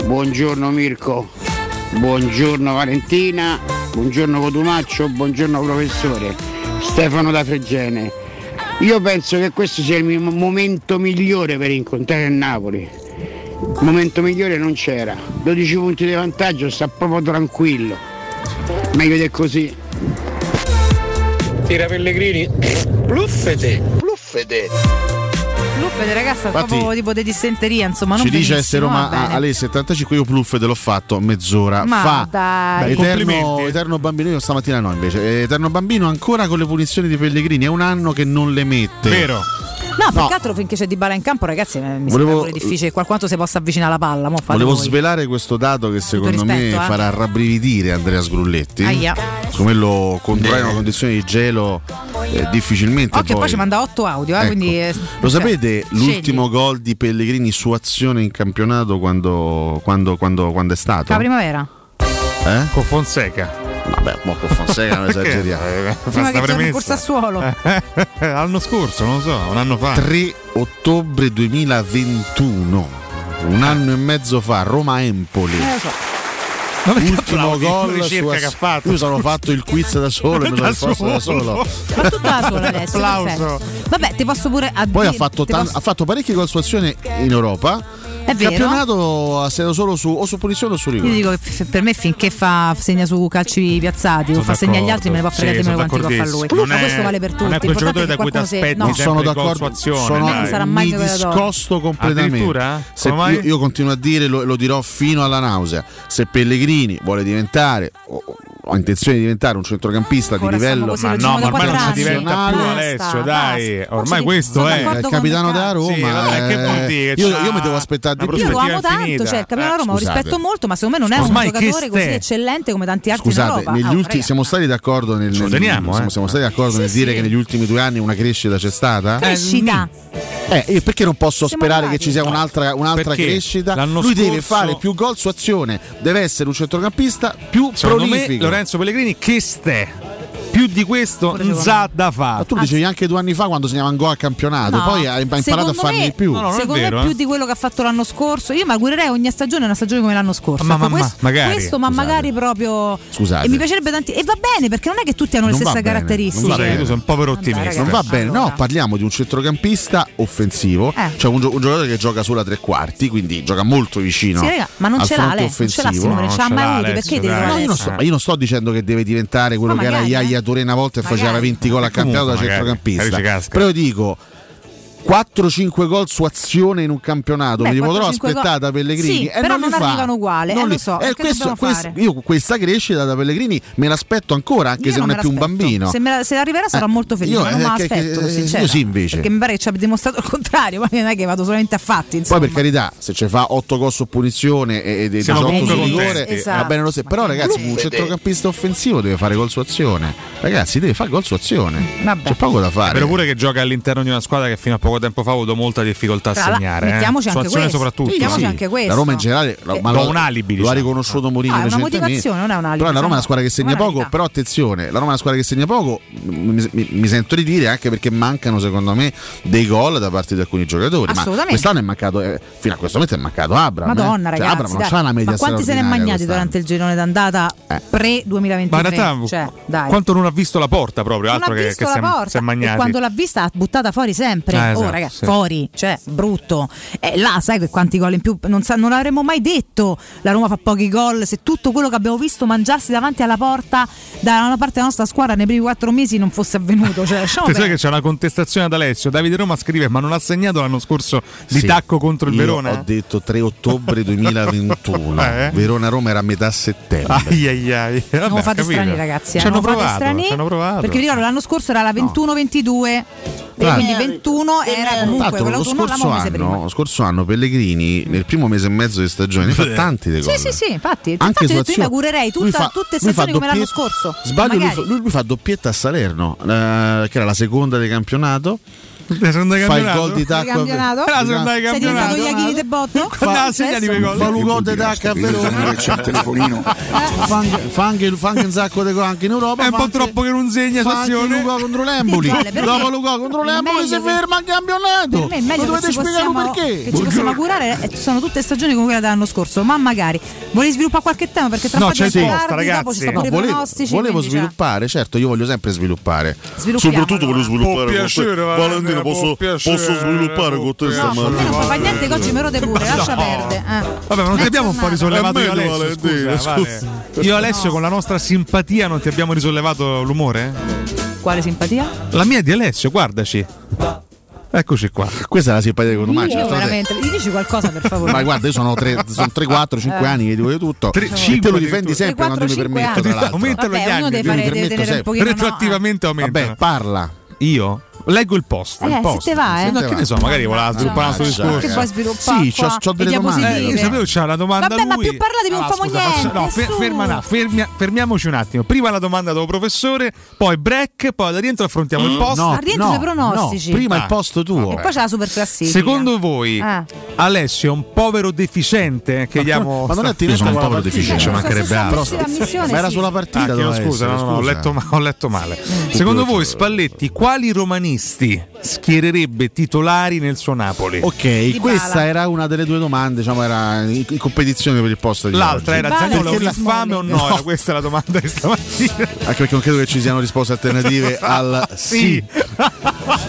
S59: Buongiorno Mirko, buongiorno Valentina, buongiorno Cotumaccio, buongiorno professore. Stefano da Fregene. Io penso che questo sia il momento migliore per incontrare il Napoli. Il momento migliore non c'era. 12 punti di vantaggio, sta proprio tranquillo. Meglio di così.
S54: Tira Pellegrini. Pluffete.
S57: Pluffete.
S19: Luffede ragazza,
S18: Infatti,
S19: proprio tipo di dissenteria, insomma, non
S18: Ci dice essere Roma
S19: bene.
S18: alle 75, io Pluff te l'ho fatto mezz'ora
S19: Ma
S18: fa.
S19: dai.
S18: Beh, eterno, eterno bambino, io stamattina no invece. Eterno bambino ancora con le punizioni di Pellegrini, è un anno che non le mette.
S20: Vero.
S19: No, più
S18: No.
S19: che altro finché c'è Di Bala in campo, ragazzi, eh, mi
S18: Volevo-
S19: sembra pure difficile. Quanto si possa avvicinare alla palla.
S18: Volevo
S19: voi.
S18: svelare questo dato che secondo me
S19: rispetto, eh.
S18: farà rabbrividire Andrea Sgrulletti.
S19: Aia.
S18: Come lo condurrà in una condizione di gelo eh, difficilmente
S19: Occhio,
S18: poi.
S19: poi ci manda 8 audio, eh,
S18: Ecco.
S19: quindi. eh,
S18: Lo
S19: cioè,
S18: sapete
S19: scegli.
S18: l'ultimo gol di Pellegrini su azione in campionato quando, quando, quando, quando è stato?
S19: La primavera.
S18: Eh?
S20: Con Fonseca.
S18: Vabbè, mo con Fonseca non esageriamo.
S20: Eh, fa
S19: Prima che torni corsa suolo.
S20: L'anno scorso, non lo so, un anno fa.
S18: 3 ottobre 2021, un anno e mezzo fa, Roma-Empoli.
S19: Eh, lo so.
S18: Ultimo
S20: applausi,
S18: gol
S20: ricerca
S18: su
S20: che ha fatto.
S18: Io sono fatto il quiz da solo e me lo
S20: Da
S18: risposto da
S20: solo.
S18: solo.
S19: Ma tutta la sola adesso.
S20: Applauso.
S19: Vabbè, ti posso pure. a
S18: Poi ha
S19: dire-
S18: fatto, tan-
S19: posso-
S18: ha fatto parecchi gol su azione in Europa.
S19: È vero.
S18: Campionato ha segnato solo su o su punizione o su
S19: Io
S18: rigore.
S19: dico che f- per me finché fa segna su calci piazzati o
S20: Sono
S19: fa segna agli altri me ne può fregare
S20: Sì,
S19: quanti fa lui.
S20: d'accordissimo.
S19: Ma
S20: Non
S19: questo
S20: è-
S19: vale per tutti.
S20: non è quel giocatore
S19: è
S20: da cui ti aspetti
S19: no,
S18: non sono d'accordo,
S20: azione,
S18: sono.
S19: Non sarà mai
S18: mi discosto completamente. Se- io, io continuo a dire, lo, lo dirò fino alla nausea. Se Pellegrini vuole diventare, o, o ha intenzione di diventare un centrocampista
S19: Ancora
S18: di livello
S20: Ma no, ma ormai non si diventa più
S18: Basta,
S20: Alessio, dai.
S19: basta.
S20: Ormai questo è.
S18: il capitano della. Roma.
S20: Sì, vabbè, che
S18: eh,
S20: vuol dire?
S18: io, mi devo aspettare di più.
S19: Io lo amo tanto, cioè il capitano
S20: Eh,
S19: Roma lo rispetto molto, ma secondo me non è un giocatore così eccellente come tanti altri in
S18: Scusate,
S19: Europa.
S18: negli
S19: Ah,
S18: ultimi, siamo stati d'accordo nel,
S20: Ce lo
S18: nel-
S20: teniamo,
S18: siamo,
S20: eh.
S18: siamo stati d'accordo
S19: Sì,
S18: nel
S19: sì.
S18: dire che negli ultimi due anni una crescita c'è stata?
S19: Crescita.
S18: Eh, io perché non posso
S19: Siamo
S18: sperare
S19: arrivati.
S18: che ci sia un'altra, un'altra crescita?
S20: l'anno
S18: Lui deve
S20: scorso-
S18: fare più gol su azione, deve essere un centrocampista più
S20: Secondo me
S18: prolifico.
S20: Lorenzo Pellegrini che ste. Più di questo non sa da
S18: Ma
S20: fare.
S18: tu dicevi anche due anni fa quando segnava un gol al campionato,
S19: No,
S18: poi hai imparato a farne
S19: me-
S18: di più.
S20: No, no, non è
S19: secondo
S20: vero,
S19: me
S20: eh.
S19: più di quello che ha fatto l'anno scorso. Io mi augurerei ogni stagione una stagione come l'anno scorso.
S20: Ma-
S19: Ecco,
S20: ma- ma-
S19: questo,
S20: magari.
S19: questo, ma
S18: Scusate.
S19: magari proprio.
S18: Scusate.
S19: E mi piacerebbe tanti. E va bene perché non è che tutti hanno le
S18: Non va
S19: stesse caratteristiche.
S20: Scusate, tu sei un povero ottimista.
S18: Non va bene, no,
S19: Allora.
S18: parliamo di un centrocampista offensivo,
S19: Eh.
S18: cioè un, gio- un giocatore che gioca sulla tre quarti, quindi gioca molto vicino.
S19: Sì, raga, ma non ce l'ha lei, non ce l'ha. Simone, non ce l'ha
S20: non ce
S19: mai
S20: l'ha
S19: avuti.
S20: Alessio,
S19: Perché devi.
S18: No, io non, sto, io dicendo che deve diventare quello
S19: Ma
S18: che era
S19: eh.
S18: Iaia Touré una volta e faceva
S19: Magari.
S18: 20 gol a campionato da centrocampista. Però io dico 4-5 gol su azione in un campionato,
S19: Beh,
S18: li potrò
S19: 4-5
S18: aspettare da Pellegrini
S19: Sì,
S18: e
S19: però
S18: non,
S19: non
S18: li fa.
S19: arrivano uguali,
S18: Non
S19: eh,
S18: li-
S19: lo so,
S18: eh,
S19: che
S18: questo- questo- io questa crescita da Pellegrini me l'aspetto ancora, anche
S19: Io
S18: se non, è più un bambino.
S19: Se, me la- se arriverà sarò
S18: Eh,
S19: molto felice,
S18: io,
S19: ma non
S18: eh,
S19: me
S18: che-
S19: l'aspetto,
S18: che-
S19: sincera.
S18: io sì, invece.
S19: Perché mi pare che ci abbia dimostrato il contrario, ma non è che vado solamente a fatti.
S18: Poi
S19: Insomma.
S18: per carità, se ci fa 8 gol su punizione e, e
S20: Siamo
S18: 18
S20: comunque
S18: su rigore.
S19: Esatto.
S18: va bene lo stesso. Però ragazzi, un centrocampista offensivo deve fare gol su azione. Ragazzi, deve fare gol su azione. C'è poco da fare.
S20: Però pure che gioca all'interno di una squadra che fino a poco tempo fa ha avuto molta difficoltà a
S19: Tra la-
S20: segnare. eh.
S19: mettiamoci
S20: Su
S19: anche questo.
S20: soprattutto.
S19: Sì, mettiamoci
S20: eh.
S19: anche questo.
S18: La Roma in generale
S19: Eh,
S18: ma lo,
S20: un alibi,
S18: lo ha
S20: diciamo.
S18: riconosciuto Mourinho
S19: No, è una
S18: recentemente.
S19: motivazione, non è un alibi,
S18: Però la Roma è una
S19: diciamo.
S18: squadra che segna poco, però attenzione, la Roma è una squadra che segna poco, mi, mi- mi sento di dire anche perché mancano secondo me dei gol da parte di alcuni giocatori. Ma
S19: Assolutamente.
S18: quest'anno è mancato eh, fino a questo momento è mancato Abram.
S19: Madonna,
S18: eh. Cioè,
S19: ragazzi.
S18: Abram non c'ha una media
S19: ma quanti se ne è magnati
S18: quest'anno.
S19: durante il girone d'andata
S18: Eh.
S19: pre-2023?
S20: Ma in realtà,
S19: cioè,
S20: quanto non ha visto la porta proprio,
S19: non
S20: altro che, che
S19: la
S20: si è-
S19: e
S20: magnati.
S19: quando l'ha vista ha buttata fuori sempre. Esatto,
S20: su,
S19: ragazzi, fuori, cioè, brutto. Eh, là, sai quanti gol in più, non, sa, non avremmo mai detto la Roma fa pochi gol, se tutto quello che abbiamo visto mangiarsi davanti alla porta da una parte della nostra squadra nei primi quattro mesi non fosse avvenuto. Cioè,
S20: sai che c'è una contestazione ad Alessio, Davide Roma scrive ma non ha segnato l'anno scorso di
S18: sì,
S20: tacco contro il Verona?
S18: Ho detto 3 ottobre 2021,
S20: eh? eh.
S18: Verona-Roma era a metà settembre.
S20: Ai, ai, ai. Vabbè,
S19: non fate
S18: capito.
S19: strani ragazzi, eh.
S18: ci hanno provato, provato,
S19: perché ricordo l'anno scorso era la 21-22. No.
S18: Tra
S19: quindi 21 era comunque
S18: lo scorso anno, scorso anno Pellegrini mm. nel primo mese e mezzo di stagione fa tanti le
S19: cose.
S18: Sì,
S19: sì, sì, infatti,
S18: anche
S19: infatti detto, io mi augurerei tutta,
S18: fa,
S19: tutte stagioni come l'anno scorso.
S18: Sbaglio, lui, fa doppietta a Salerno, eh, che era la seconda del campionato Fai il gol di tacco.
S20: La seconda esatto. di campionato.
S19: Sei diventato di botto?
S20: Con la segna di quei gol.
S18: Fa gol di tacco a Verona.
S30: C'è il telefonino.
S18: Fa anche un sacco di gol anche in Europa.
S20: È un po' troppo che non segna Sassione.
S18: Fa contro l'Emboli. Dopo Lucò contro l'Emboli si ferma il campionato.
S19: Non
S18: dovete spiegare perché.
S19: Che ci possiamo augurare eh, sono tutte stagioni come quella dell'anno scorso, ma magari vuoi sviluppare qualche tema perché tra
S18: no, c'è sì.
S19: posta, ragazzi.
S18: Volevo, sviluppare, certo, io voglio sempre sviluppare. Soprattutto voglio sviluppare. Volendo
S20: almeno
S18: posso, posso sviluppare con te stamattina.
S19: No, non fa niente che oggi me lo pure, lascia perdere. Eh.
S20: Vabbè, non ti abbiamo un po' risollevato io Alessio. Io Alessio con la nostra simpatia non ti abbiamo risollevato l'umore? Eh?
S19: Quale simpatia?
S20: La mia di Alessio, guardaci. Eccoci qua.
S18: Questa è la simpatia di Conomaccio.
S19: Io veramente, mi dici qualcosa per favore.
S18: Ma guarda, io sono 3, 4, 5
S19: eh.
S18: anni che ti voglio tutto. 3,
S20: 5,
S18: te lo difendi sempre
S19: 4,
S18: quando mi permetto.
S20: Aumentano gli anni.
S19: Vabbè, uno
S18: fare,
S19: deve tenere
S18: sempre.
S20: Retroattivamente aumenta.
S18: Vabbè, parla.
S20: Io? leggo il post.
S19: Eh,
S20: il post.
S19: se te va, eh.
S20: No, che ne so, magari voleva sviluppare un altro discorso.
S19: Che puoi sviluppare.
S18: Sì, c'ho, c'ho delle domande.
S20: Eh, sapevo c'era la domanda.
S19: Vabbè,
S20: lui.
S19: ma più parlate, non allora, famo
S20: scusa,
S19: niente.
S20: No, fer- ferma, no, fermia, fermiamoci un attimo. Prima la domanda dopo professore, poi break, poi da rientro affrontiamo mm, il post.
S18: No,
S19: rientro no, dei pronostici.
S18: No, prima
S20: ah,
S18: il posto tuo.
S19: E poi c'è la super classifica.
S20: Secondo voi,
S19: ah.
S20: Alessio è un povero deficiente? Che
S18: ma, diamo ma non è attivo,
S20: sono un povero deficiente, ci mancherebbe altro.
S18: Ma era sulla partita.
S20: Ah, scusa, ho letto male. Secondo voi, Spalletti, quali romanisti? protagonisti schiererebbe titolari nel suo Napoli?
S18: Ok,
S19: Dybala.
S18: questa era una delle due domande, diciamo, era in competizione per il posto di
S20: L'altra
S18: oggi.
S20: era Zaniolo vale, infame o no?
S19: no.
S20: Era questa è la domanda di stamattina.
S18: Anche perché non credo che ci siano risposte alternative ah, al sì. no,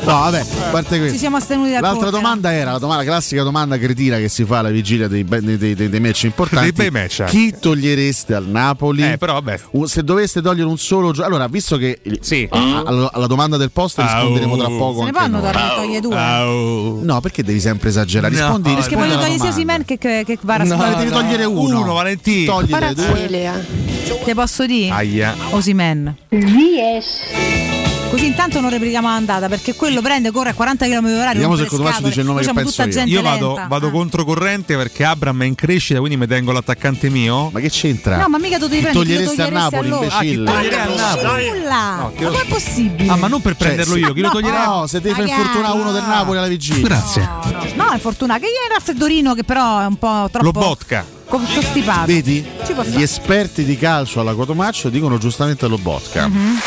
S18: vabbè, a parte questo.
S19: Ci siamo astenuti da
S18: L'altra
S19: porta.
S18: domanda era la, domanda, la, classica domanda cretina che si fa alla vigilia dei, dei, dei, dei match importanti.
S20: Dei match.
S18: Chi togliereste al Napoli?
S20: Eh, però vabbè.
S18: Se doveste togliere un solo gioco. Allora, visto che
S20: sì.
S18: alla, alla domanda del posto ah, risponderemo tra mm. poco.
S19: Se ne possono togliere due.
S18: No, perché devi sempre esagerare?
S20: No,
S18: Rispondi.
S19: Perché voglio togliere sia Simen che, Vara.
S18: No, devi togliere uno.
S20: Valentino.
S18: Togliere Parazzi. due.
S19: Te posso dire?
S20: Aia.
S19: Osimen. Yes. Così intanto non replichiamo l'andata perché quello prende, corre a 40 km h
S18: Vediamo se Codovaccio dice il nome che penso io.
S20: Io vado, vado ah. controcorrente perché Abram è in crescita, quindi mi tengo l'attaccante mio.
S18: Ma che c'entra?
S19: No, ma mica tu devi prendere.
S18: Toglieresti a Napoli,
S19: ah,
S18: imbecille.
S20: Ah,
S19: nulla.
S20: No,
S19: ma com'è possibile?
S20: Ah, ma non per cioè, prenderlo io, chi lo toglierà?
S18: No, se devi far infortunare uno del Napoli alla vigilia.
S20: Grazie.
S19: No, è fortuna che ieri era Feddorino che però è un po' troppo.
S20: Lo botka
S19: costipato.
S18: Vedi? Gli esperti di calcio alla Cotomaccio dicono giustamente lo Bosca.
S19: Mhm.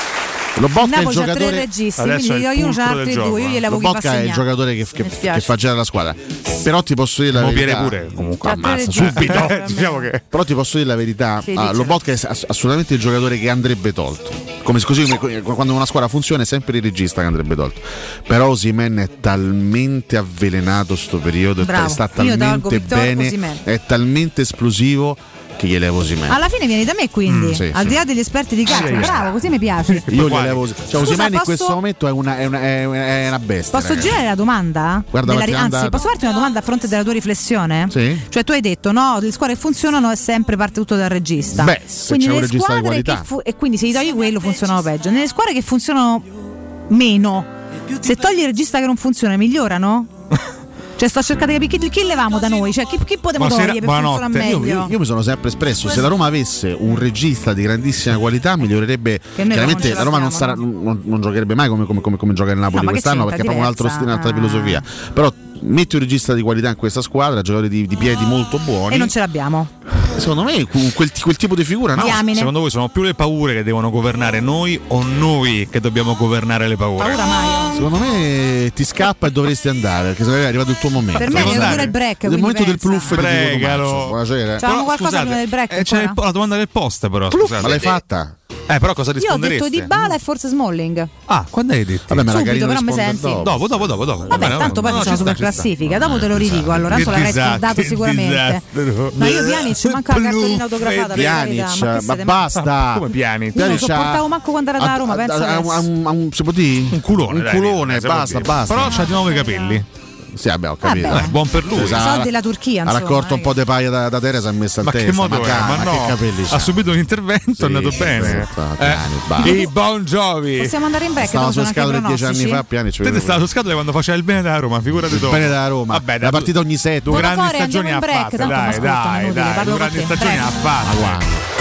S18: Lobotka è il giocatore.
S19: Registi,
S20: Adesso
S19: io io altri due, io gliel'avevo
S18: Lobotka è il giocatore che, che, che fa girare la squadra. Però ti posso dire la
S20: Mo
S18: verità.
S20: pure comunque ammazza subito. diciamo che...
S18: Però ti posso dire la verità, ah, Lobotka è assolutamente il giocatore che andrebbe tolto. Come, così come quando una squadra funziona è sempre il regista che andrebbe tolto. Però Osimen è talmente avvelenato sto periodo,
S19: Bravo.
S18: sta talmente bene,
S19: Osimen.
S18: è talmente esplosivo perché gli levo Osimhen.
S19: Alla fine vieni da me quindi,
S18: mm, sì,
S19: al
S18: sì.
S19: di là degli esperti di calcio.
S20: Sì.
S19: Bravo, così mi piace.
S18: Io gli levo Osimhen. Cioè,
S19: Scusa,
S18: posso... in questo momento è una, è una, è una, bestia.
S19: Posso
S18: ragazzi.
S19: girare la domanda?
S18: Guarda, la
S19: anzi,
S18: andata.
S19: posso farti una domanda a fronte della tua riflessione?
S18: Sì.
S19: Cioè tu hai detto no, le squadre funzionano è sempre parte tutto dal regista.
S18: Beh,
S19: quindi
S18: c'è un regista di qualità.
S19: Fu- e quindi se gli togli quello funzionano peggio. Nelle squadre che funzionano meno, se togli il regista che non funziona, migliorano? Cioè sto cercando di capire chi, chi levamo da noi, cioè chi, chi potevo
S20: Buonasera,
S19: togliere
S20: buonanotte.
S18: Io, io, io, mi sono sempre espresso, se la Roma avesse un regista di grandissima qualità migliorerebbe, chiaramente la, Roma non, sarà, non, non, giocherebbe mai come, come, come, come gioca il Napoli
S19: no,
S18: quest'anno perché fa un altro stile, un'altra filosofia. Però metti un regista di qualità in questa squadra, giocatori di, di piedi molto buoni.
S19: E non ce l'abbiamo
S18: secondo me quel, quel tipo di figura no.
S19: Diamine.
S20: Secondo voi sono più le paure che devono governare noi o noi che dobbiamo governare le paure?
S19: Paura mai.
S18: Secondo me ti scappa e dovresti andare perché se è arrivato il tuo momento.
S19: Per me è il break.
S18: Il momento
S19: pensa.
S18: del pluff
S20: Pregalo.
S18: Buonasera.
S19: C'è qualcosa scusate, del break.
S20: Eh, c'è la domanda del post però.
S18: Pluff, ma l'hai fatta?
S20: Eh, però cosa
S19: Io ho detto? Di Bala e forse Smalling.
S20: Ah, quando hai detto?
S18: Vabbè,
S19: Subito, però mi senti?
S20: Dopo, dopo, dopo, dopo.
S19: Vabbè, tanto poi facciamo super classifica. Dopo te lo ridico. Allora, tanto
S20: disastro,
S19: scordato sicuramente.
S20: disastro.
S19: Ma io Pjanic manca la cartolina autografata.
S18: Pjanic,
S19: ma
S18: ma basta.
S20: Come Pjanic?
S19: Io non sopportavo manco quando era da Roma, pensa
S18: si può dire?
S20: Un culone,
S18: Un culone, basta, basta.
S20: Però c'ha di nuovo i capelli.
S18: Sì, vabbè, ho capito.
S19: Vabbè.
S20: Buon per lui.
S18: Esatto.
S19: Soldi della Turchia,
S18: Ha raccolto un
S19: eh.
S18: po' di paia da, da Teresa e ha messo a
S20: Ma
S18: testa.
S20: che modo è?
S18: dai,
S20: Ma
S18: che
S20: no,
S18: capelli c'ha?
S20: ha subito un intervento, è andato
S18: sì,
S20: bene.
S18: certo,
S20: Eh. I Bon Jovi.
S19: Possiamo andare in break,
S18: Stava
S19: dopo
S18: su scatole dieci anni fa, Piani ci
S20: Te stava su scatole quando faceva il bene da Roma, figurati tu.
S18: bene da Roma.
S20: Vabbè,
S18: la partita ogni sette.
S20: Due grandi stagioni ha fatto, dai, dai, dai, due grandi stagioni ha fatto.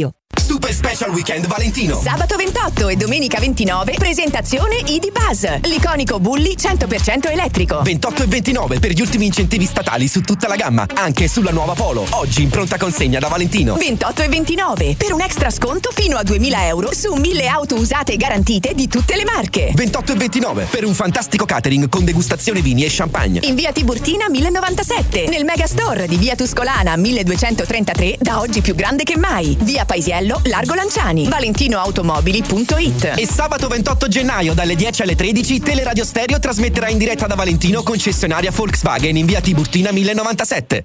S43: radio.
S29: Super Special Weekend Valentino.
S60: Sabato 28 e domenica 29 presentazione ID Buzz, l'iconico Bulli 100% elettrico.
S29: 28 e 29 per gli ultimi incentivi statali su tutta la gamma, anche sulla nuova Polo. Oggi in pronta consegna da Valentino.
S60: 28 e 29 per un extra sconto fino a 2000 euro su 1000 auto usate e garantite di tutte le marche.
S29: 28 e 29 per un fantastico catering con degustazione vini e champagne.
S60: In via Tiburtina 1097, nel Megastore di via Tuscolana 1233, da oggi più grande che mai. Via Paisiello, Largo Lanciani. ValentinoAutomobili.it.
S29: E sabato 28 gennaio dalle 10 alle 13 Teleradio Stereo trasmetterà in diretta da Valentino concessionaria Volkswagen in via Tiburtina 1097.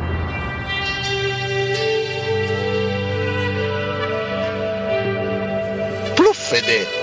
S57: Pluffede.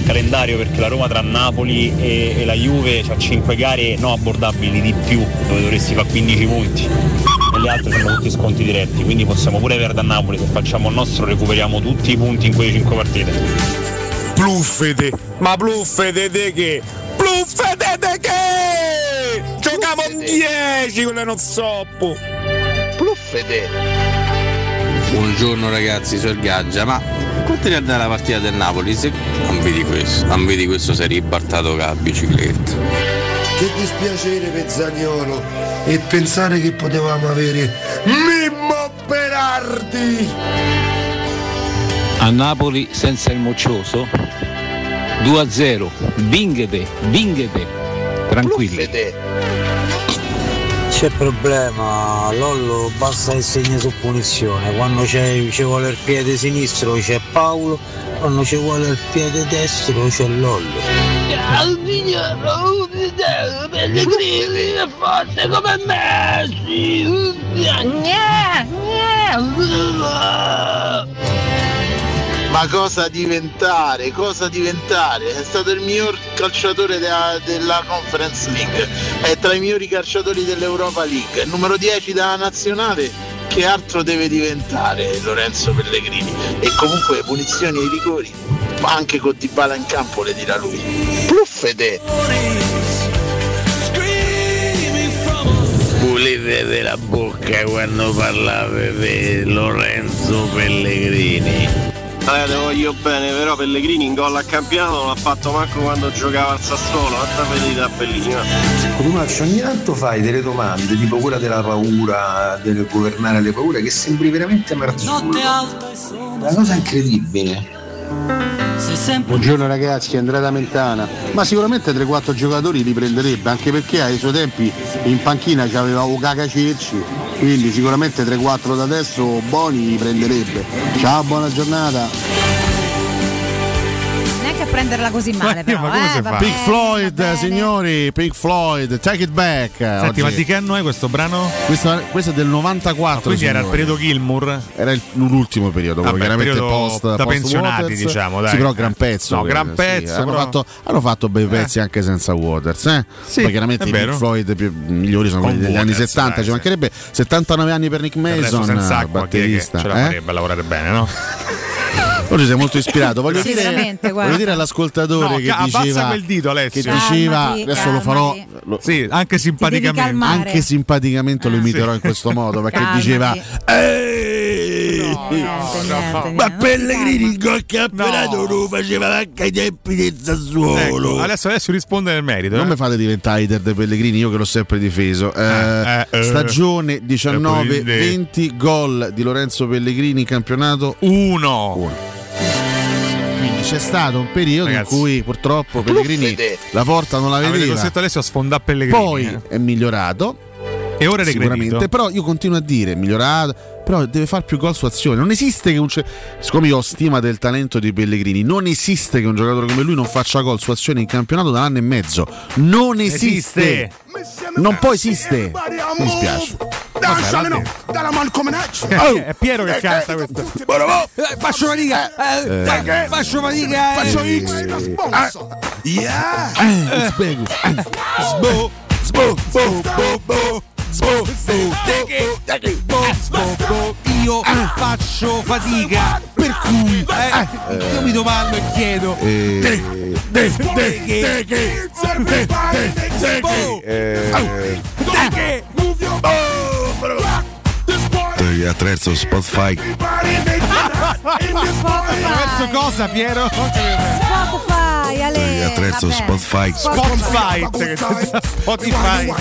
S61: Da il calendario perché la Roma tra Napoli e, e la Juve ha 5 gare non abbordabili di più dove dovresti fare 15 punti e le altre sono tutti sconti diretti quindi possiamo pure perdere a Napoli se facciamo il nostro recuperiamo tutti i punti in quelle 5 partite
S62: Pluffede, ma pluffede de che? Pluffede de che? Giochiamo in 10 con le non soppo.
S57: Pluffede.
S63: Buongiorno ragazzi, sono il Gaggia, ma quanto ne andare la partita del Napoli? Se... Non vedi questo, non vedi questo si è ribaltato con la bicicletta.
S64: Che dispiacere per Zagnolo e pensare che potevamo avere Mimmo Berardi.
S55: A Napoli senza il moccioso 2-0. Vinghete, vinghete. Tranquilli.
S65: C'è problema, Lollo basta che segna su punizione, quando c'è, ci vuole il piede sinistro c'è Paolo, quando ci vuole il piede destro c'è Lollo.
S66: Pellegrini è forte come Messi.
S57: Ma cosa diventare? Cosa diventare? È stato il miglior calciatore della, della Conference League, è tra i migliori calciatori dell'Europa League, numero 10 della nazionale. Che altro deve diventare Lorenzo Pellegrini? E comunque punizioni ai rigori, ma anche con Dybala in campo le dirà lui. Pluffede!
S51: Pulitevi la bocca quando parlate di Lorenzo Pellegrini.
S67: Eh, te voglio bene, però Pellegrini in gol a campionato non l'ha fatto manco quando giocava al Sassuolo, guarda vedete bellina.
S68: Cotumaccio, ogni tanto fai delle domande, tipo quella della paura, del governare le paure, che sembri veramente Marzullo. Una cosa incredibile.
S69: Buongiorno ragazzi, Andrea Mentana. Ma sicuramente 3-4 giocatori li prenderebbe, anche perché ai suoi tempi in panchina c'aveva Ucaca Cerci, quindi sicuramente 3-4 da adesso Boni li prenderebbe. Ciao, buona giornata.
S19: Neanche a prenderla così male, però. eh, va
S18: Pink Floyd, signori, Pink Floyd, Take It Back.
S20: Senti,
S18: Oggi-
S20: ma di che anno è questo brano?
S18: Questo, questo è del 94.
S20: Quindi era il
S18: signori.
S20: periodo Gilmour?
S18: Era il- l'ultimo periodo,
S20: Vabbè,
S18: chiaramente
S20: periodo
S18: post,
S20: da
S18: post
S20: pensionati,
S18: Waters.
S20: diciamo, dai.
S18: Sì, però gran pezzo.
S20: No, gran
S18: sì.
S20: pezzo,
S18: Hanno,
S20: però-
S18: fatto, hanno fatto bei pezzi anche senza Waters. Eh?
S20: Sì,
S18: Poi chiaramente i. Pink Floyd più migliori sono
S20: Con
S18: quelli degli anni
S20: Waters,
S18: 70.
S20: dai,
S18: ci mancherebbe 79 anni per Nick Mason, batterista.
S20: ce la
S18: eh?
S20: farebbe a lavorare bene, no?
S18: Oggi sei molto ispirato. Voglio,
S19: Sì,
S18: dire, voglio dire all'ascoltatore
S20: No,
S18: che diceva
S20: quel dito, Alessio.
S18: che diceva
S19: Calmati,
S18: adesso lo farò
S19: calmati.
S18: lo-
S20: Sì, anche simpaticamente.
S18: anche simpaticamente lo imiterò in questo modo perché
S19: Calmati.
S18: diceva "Ehi, ma Pellegrini in gol campionato
S20: No.
S18: lo faceva anche ai tempi del Sassuolo
S20: Ecco, adesso adesso risponde nel merito.
S18: non
S20: eh.
S18: mi fate diventare hater dei Pellegrini, io che l'ho sempre difeso. Eh,
S20: Eh, eh,
S18: stagione
S20: eh,
S18: 19-20 gol di Lorenzo Pellegrini in campionato
S20: Uno.
S18: Quindi c'è stato un periodo
S20: Ragazzi.
S18: in cui purtroppo Pellegrini la porta non la
S20: Avete
S18: vedeva.
S20: costretto Alessio a sfondare Pellegrini.
S18: Poi
S20: eh.
S18: è migliorato.
S20: E ora è
S18: sicuramente, però io continuo a dire migliorato, però deve fare più gol su azione. Non esiste che un siccome io ho stima del talento di Pellegrini, non esiste che un giocatore come lui non faccia gol su azione in campionato da un anno e mezzo. Non esiste. Non può esistere. Mi dispiace.
S20: Vabbè, l'ha detto.
S18: Oh.
S20: È Piero che canta questo. Eh, Faccio fatica. eh, fa- Faccio fatica. eh.
S18: Faccio
S20: X.
S18: Yeah. Eh. Eh. Sbo, sbo, bo, bo, bo, sbo, bo,
S20: Bo, bo, bo, Io faccio fatica. Per cui eh, io mi domando e chiedo.
S18: Eh, che?
S20: Eh?
S18: Eh, attraverso Spotify
S20: Attraverso cosa, Piero?
S19: Spotify, Ale.
S18: attraverso
S19: vabbè.
S18: Spotify
S20: Spotify. Spotify.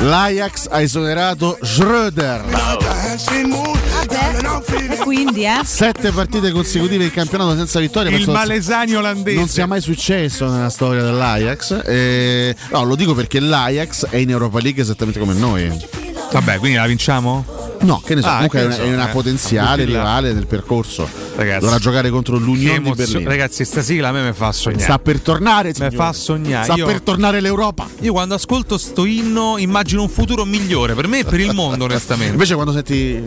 S18: l'Ajax ha esonerato Schröder
S19: Vabbè. E quindi, eh?
S18: sette partite consecutive in campionato senza vittoria
S20: Il malesani olandese.
S18: non sia mai successo nella storia dell'Ajax Eh, no lo dico perché l'Ajax è in Europa League esattamente come noi
S20: Vabbè, quindi la vinciamo?
S18: no che ne so
S20: Ah,
S18: comunque è una,
S20: so,
S18: è una
S20: eh.
S18: potenziale rivale del percorso
S20: Ragazzi.
S18: dovrà giocare contro
S20: Che
S18: l'Union di Berlino
S20: Ragazzi, sta sigla a me mi fa sognare.
S18: sta per tornare
S20: Mi
S18: signori.
S20: fa sognare.
S18: sta
S20: Io-
S18: per tornare l'Europa
S20: Io quando ascolto sto inno immagino un futuro migliore per me e per il mondo, onestamente.
S18: invece quando senti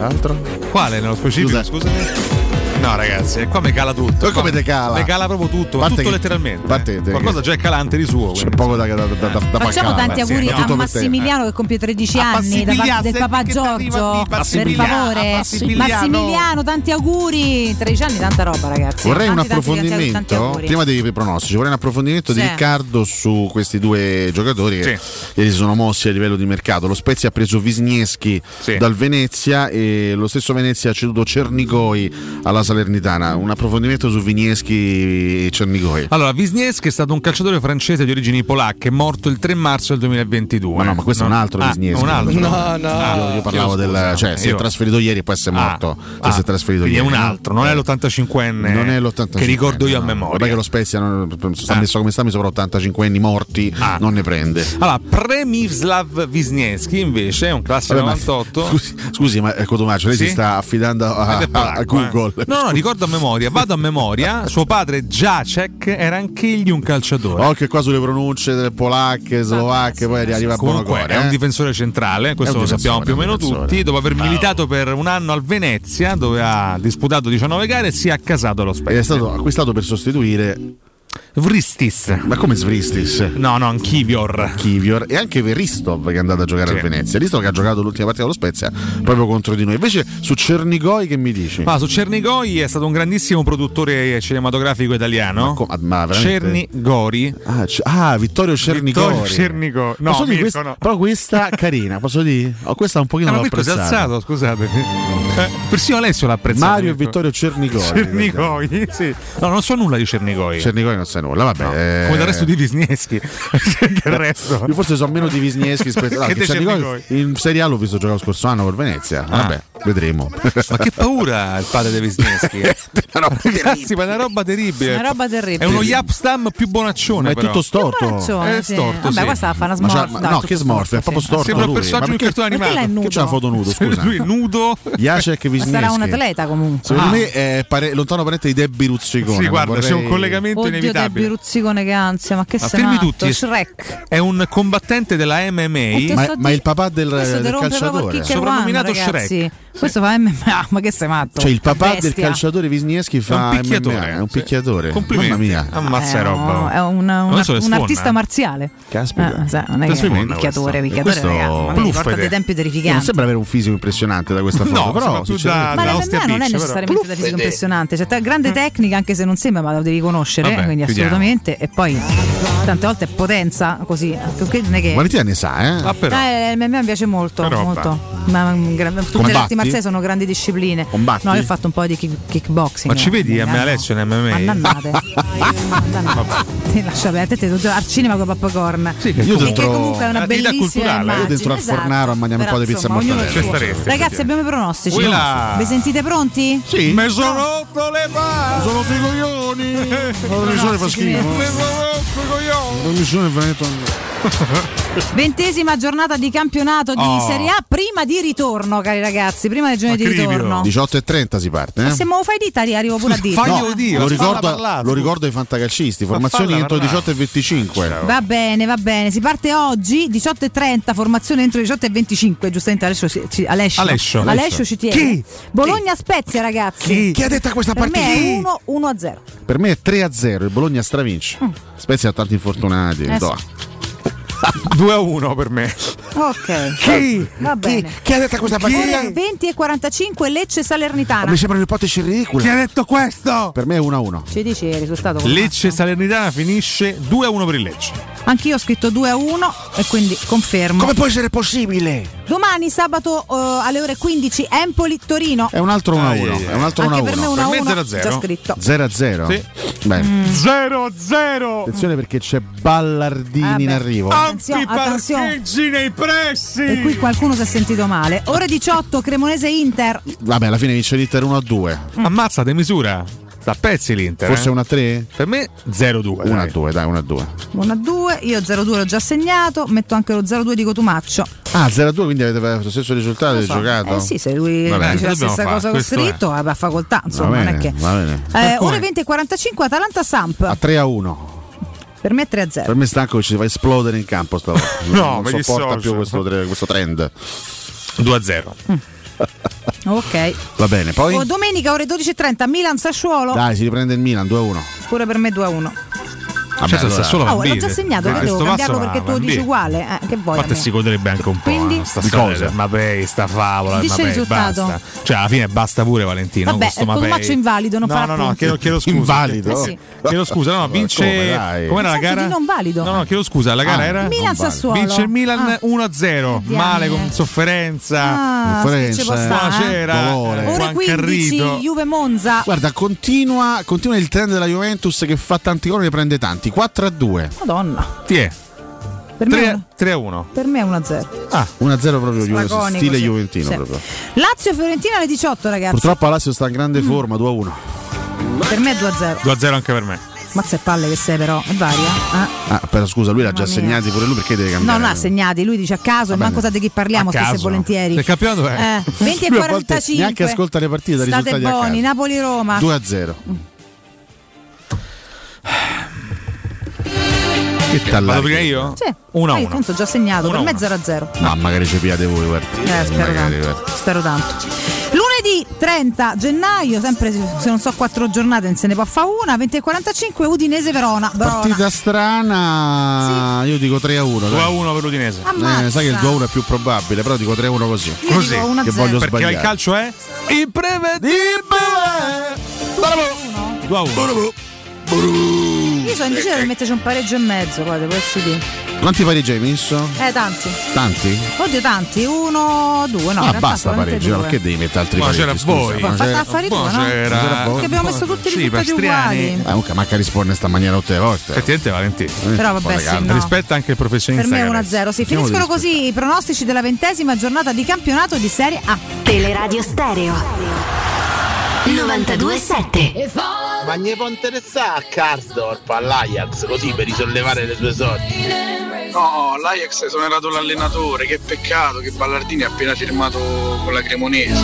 S18: altro
S20: Quale nello specifico?
S18: Scusa.
S20: Scusami. No, ragazzi, qua mi cala tutto.
S18: Ma come te cala?
S20: Mi cala proprio tutto,
S18: Parte
S20: tutto
S18: che-
S20: letteralmente.
S18: parte te-
S20: Qualcosa già è calante di suo.
S18: c'è
S20: quindi.
S18: poco da, da, da, da,
S19: Facciamo
S18: calare.
S19: tanti auguri
S18: Sì,
S19: a. Massimiliano che compie 13
S20: A
S19: anni da parte del papà Giorgio.
S20: di
S19: Per favore,
S20: Massimiliano.
S19: Tanti auguri. 13 anni, tanta roba, ragazzi.
S18: Vorrei un
S19: Tanti, tanti, tanti, tanti
S18: approfondimento,
S19: auguri.
S18: prima dei pronostici, vorrei un approfondimento di
S19: Sì.
S18: Riccardo su questi due giocatori che ieri si sono mossi a livello di mercato. Lo Spezia ha preso Wisniewski
S20: Sì.
S18: dal Venezia e lo stesso Venezia ha ceduto Cernigoi alla Salernitana. Un approfondimento su Wisniewski e Cernigoi.
S20: Allora, Wisniewski è stato un calciatore francese di origini polacche, morto il 3 marzo del 2022.
S18: Ma no, ma questo è un altro
S20: ah,
S18: Wisniewski.
S20: un altro.
S18: No,
S20: Ah,
S18: io, io parlavo del.
S20: scusa.
S18: cioè, si è trasferito ieri e poi si è morto. Cioè,
S20: Ah,
S18: si è trasferito
S20: quindi
S18: ieri.
S20: è un
S18: no?
S20: altro, non è l'85enne.
S18: Non è l'85
S20: Che ricordo io a
S18: no.
S20: memoria.
S18: Vabbè che lo Spezia non, sta
S20: Ah.
S18: messo come sta, mi sopra 85 anni morti, non ne prende.
S20: Allora, Premislav Wisniewski invece è un classe
S18: Vabbè, ma-
S20: 98.
S18: Scusi, scusi, ma eh, Cotomaccio, lei
S20: Sì?
S18: si sta affidando a, a- a Google.
S20: eh. No, no, ricordo a memoria, vado a memoria. Suo padre Jacek era anch'egli un calciatore.
S18: Occhio qua sulle pronunce delle polacche, slovacche, poi arriva a
S20: Comunque
S18: Bonocore.
S20: è un
S18: eh.
S20: difensore centrale, questo lo sappiamo più o meno tutti. Dopo aver militato per un anno al Venezia, dove ha disputato 19 gare, si è accasato allo
S18: Ed
S20: Spezia.
S18: è stato acquistato per sostituire
S20: Vristis.
S18: Ma come Svristis?
S20: No, no, Anchivior.
S18: Anchivior e anche Veristov che è andato a giocare
S20: sì.
S18: al Venezia. Visto che ha giocato l'ultima partita dello Spezia proprio contro di noi. Invece su Cernigoi che mi dici?
S20: Ma su Cernigoi è stato un grandissimo produttore cinematografico italiano.
S18: Ma, com- ma.
S20: Cernigori.
S18: Ah, c- ah, Vittorio Cernigori.
S20: Vittorio Cernigori. No, Mirko,
S18: questa,
S20: no.
S18: Però questa carina, posso dire? Oh, questa un pochino
S20: ah,
S18: l'ho apprezzata.
S20: alzato, scusate. Eh, persino Alessio l'ha apprezzato.
S18: Mario e Vittorio Cernigoi.
S20: Cernigoi, sì. No, non so nulla di Cernigoi.
S18: Cernigoi non non sai nulla. Vabbè, no, eh...
S20: Come del resto di Wisniewski. resto...
S18: Io forse sono meno di Wisniewski. Spe...
S20: Ah,
S18: in Serie A l'ho visto giocare lo scorso anno per Venezia.
S20: Ah.
S18: Vabbè, vedremo.
S20: Ma che paura il padre di Wisniewski. Ragazzi, ma è una roba terribile.
S19: Una roba terribile.
S20: È uno Yapstam più bonaccione.
S18: Ma è
S20: però.
S18: tutto storto.
S20: È storto. Sì.
S19: Vabbè, questa fa una smorfia.
S18: No, che smorfia, è proprio storto.
S20: Sembra un personaggio di cartone animato.
S18: Che c'è
S19: una
S18: foto nudo, scusa.
S20: Lui nudo.
S18: Jacek Wisniewski.
S19: Sarà un atleta comunque.
S18: Secondo
S20: ah.
S18: me è lontano parente di Debbie Ruzzicone.
S20: Sì, guarda, c'è un collegamento inevitabile
S19: te Biruzzicone che ansia, ma che
S20: ma
S19: sei
S20: tutti,
S19: Shrek.
S20: È un combattente della MMA,
S18: ma, ma il papà del, del calciatore,
S20: soprannominato
S19: ragazzi.
S20: Shrek.
S19: Questo fa MMA, ma che sei matto?
S18: Cioè il papà del calciatore Wisniewski fa
S20: è un picchiatore,
S18: MMA, è un picchiatore.
S20: Complimenti.
S18: Mamma mia,
S20: ammazza
S19: eh,
S20: roba.
S19: È un,
S20: una, una,
S19: un artista marziale.
S18: Caspita.
S19: Eh, non è che un picchiatore, picchiatore, ragazzi. Dei tempi terrificanti.
S18: Non sembra avere un fisico impressionante da questa foto,
S20: no,
S18: però da,
S19: ma
S20: da
S19: non è necessariamente da fisico impressionante, cioè grande eh. tecnica anche se non sembra, ma lo devi conoscere, quindi Assolutamente. E poi tante volte potenza così. Non
S18: ne sa, eh?
S20: Ah, però.
S19: Eh, a me piace molto. molto. Ma, mm, gra- tutte le arti marziali sono grandi discipline.
S18: Combatti?
S19: No, io ho fatto un po' di kick- kickboxing.
S20: Ma ci vedi a me
S19: ah,
S20: Alessio in MMA?
S19: Andannate. Ti lascia bene, te al cinema con Popcorn.
S20: Sì, che
S18: io dentro...
S19: che comunque è una
S20: ah,
S19: bellissima eh?
S18: Io dentro a
S19: esatto.
S18: Fornaro a mangiare un po' di pizza mortadella.
S19: Ragazzi, abbiamo i pronostici. Vi sentite pronti?
S18: Sì.
S20: Mi sono rotto le palle.
S18: Sono figoglioni. canzone fa. Non
S20: mi sono
S18: venuto
S19: Ventesima giornata di campionato di
S20: oh.
S19: Serie A, prima di ritorno, cari ragazzi, prima del giovedì di ritorno.
S18: 30 si parte. Eh?
S19: Se me lo fai dita arrivo pure a dire.
S18: no,
S20: Dio,
S18: lo, ricordo, lo ricordo ai fantacalcisti, formazioni entro 18.25.
S19: Va bene, va bene, si parte oggi 18 e 30, formazione entro 18.25, giustamente Alessio, ci, Alessio.
S20: Alessio.
S19: Alessio ci tiene.
S18: Chi?
S19: Bologna Spezia ragazzi.
S18: Chi? Chi ha detto questa partita?
S19: Per me è 1-0.
S18: Per me è 3-0 il Bologna stravince. Mm. Spezia ha tanti infortunati.
S19: Eh, sì.
S20: 2 a 1 per me.
S19: Ok.
S18: Chi?
S19: Va bene.
S18: Chi, chi ha detto questa partita?
S19: Ore 20 e 45 Lecce Salernitana.
S18: Ah, mi sembra un'ipotesi ridicola.
S20: Chi ha detto questo?
S18: Per me è 1 a 1.
S19: Ci dici il risultato.
S20: Lecce Salernitana finisce 2 a 1 per il Lecce.
S19: Anch'io ho scritto 2 a 1 e quindi confermo.
S18: Come può essere possibile?
S19: Domani sabato uh, alle ore 15 Empoli Torino.
S18: È un altro 1 a
S20: ah,
S18: 1. È un altro 1 a
S19: 1. Per me
S18: 1
S19: a
S20: 0
S19: a
S20: 0.
S19: Già scritto.
S18: 0 a 0.
S20: Sì.
S18: Beh.
S20: 0 a 0.
S18: Attenzione perché c'è Ballardini ah,
S19: in
S18: arrivo.
S19: Ah, attenzione, attenzione.
S20: parcheggi nei pressi.
S19: E qui qualcuno si è sentito male. Ore 18, Cremonese Inter.
S18: Vabbè, alla fine vince l'Inter 1-2. Mm.
S20: Ammazza, di misura. Da pezzi l'Inter.
S18: Forse 1 eh? 3?
S20: Per me 0-2.
S18: 1-2,
S20: dai,
S19: 1-2. 1-2, io 0-2 l'ho già segnato, metto anche lo 0-2 di Cotumaccio.
S18: Ah, 0-2, quindi avete lo stesso risultato so. giocato?
S19: Eh sì, se lui
S18: Vabbè,
S19: dice la stessa cosa che ho scritto, eh, è. a facoltà, insomma, bene, non è che.
S18: Va bene.
S19: Eh, ore 20 e 45 Atalanta Samp.
S18: A 3 a 1.
S19: Per me 3-0.
S18: Per me Stanco ci va esplodere in campo stavolta.
S20: no,
S18: non sopporta più questo, questo trend.
S20: 2-0. Mm.
S19: Ok.
S18: Va bene, poi.
S19: Oh, domenica ore 12.30 Milan Sassuolo.
S18: Dai, si riprende il Milan 2-1.
S19: Pure per me 2-1.
S18: Vabbè,
S20: certo,
S18: allora,
S20: solo ah,
S19: oh, l'ho già segnato, quindi devo cambiarlo perché tu lo dici uguale. Eh, che vuoi? Infatti
S20: si goderebbe anche un po'
S19: quindi?
S20: sta storia Mapei, sta favola,
S19: Dice
S20: Mapei,
S19: risultato.
S20: basta. Cioè alla fine basta pure Valentino.
S19: Vabbè, questo
S20: Mapei.
S19: faccio invalido, non
S20: No, no, no, chiedo, scusa.
S18: invalido?
S19: Eh
S20: chiedo scusa, no, vince...
S18: Come,
S20: Com'era la gara?
S19: non valido.
S20: No, no, chiedo scusa, la gara
S18: ah,
S20: era...
S19: Milan-Sassuolo.
S20: Vince il Milan
S19: ah.
S20: 1-0, male, con sofferenza.
S18: Sofferenza. Eh.
S19: Eh.
S20: Buonasera.
S19: Ore 15, Juve-Monza.
S18: Guarda, continua il trend della Juventus che fa tanti gol e ne prende tanti punti, 4 a 2.
S19: Madonna.
S20: Ti è? 3, a 1.
S19: Per me è 1 a 0.
S20: Ah,
S18: 1 a 0 proprio
S19: Slagonico,
S18: stile
S19: sì.
S18: Juventino.
S19: Sì.
S18: Proprio.
S19: Lazio Fiorentina alle 18, ragazzi.
S18: Purtroppo Lazio sta in grande
S19: mm.
S18: forma, 2 a 1.
S19: Per me è 2 a 0.
S20: 2 a 0 anche per me.
S19: Mazza e palle che sei però, è varia. Ah,
S18: ah però scusa, lui l'ha già segnati pure lui perché deve cambiare.
S19: No, no, segnati, lui dice a caso,
S18: ma
S19: cosa di chi parliamo, spesso e volentieri.
S20: Il campionato è.
S19: Eh, 20 e 45.
S18: Neanche ascolta le partite,
S19: State
S18: risultati
S19: buoni, Napoli-Roma.
S18: 2 a 0 t'allarghi?
S20: Vado prima io?
S19: Sì.
S20: Uno a
S19: Eh,
S20: uno.
S19: tanto ho già segnato,
S20: Uno
S19: per
S20: a
S19: me 0 a 0.
S18: No, magari ci piate voi, guarda.
S19: Eh, spero
S18: Magari,
S19: tanto.
S18: guarda.
S19: Spero tanto. Lunedì venerdì 30 gennaio, sempre se non so quattro giornate se ne può fare una, 20 e 45 Udinese Verona. Verona.
S18: Partita strana, io dico 3 a 1.
S20: 2 a 1 per l'Udinese.
S19: Ammazza.
S18: Eh, sai che il 2 a 1 è più probabile, però dico 3 a 1 così.
S19: Io
S20: Così,
S19: 1 a
S18: che
S19: 0.
S18: voglio
S20: Perché
S18: sbagliare.
S20: il calcio è imprevedibile. 2 a 1.
S19: Io sono indecisa di metterci un pareggio e mezzo, poi devo essere dire.
S18: Quanti pareggi hai messo?
S19: Eh, tanti.
S18: Tanti?
S19: Oddio, tanti. Uno, due, no.
S18: ah, basta
S19: solamente
S18: pareggi, no,
S19: due.
S18: perché devi mettere altri
S20: Ma
S18: pareggi?
S20: c'era voi.
S19: Ma fatta affari tua, no?
S20: C'era-
S19: Perché abbiamo messo tutti i
S20: Sì,
S19: risultati uguali.
S18: Eh, comunque manca risponde in sta maniera tutte le volte.
S20: Effettivamente Valentino.
S19: Però vabbè, sì, no.
S20: Rispetta anche il professionista.
S19: Per me è
S20: che
S19: 1-0. Sì, finiscono così i pronostici della ventesima giornata di campionato di Serie A.
S66: Teleradio Stereo 92.7
S57: Ma ne può interessare a Karsdorp all'Ajax così per risollevare le sue sorti?
S70: No, l'Ajax è esonerato l'allenatore, che peccato che Ballardini ha appena firmato con la Cremonese.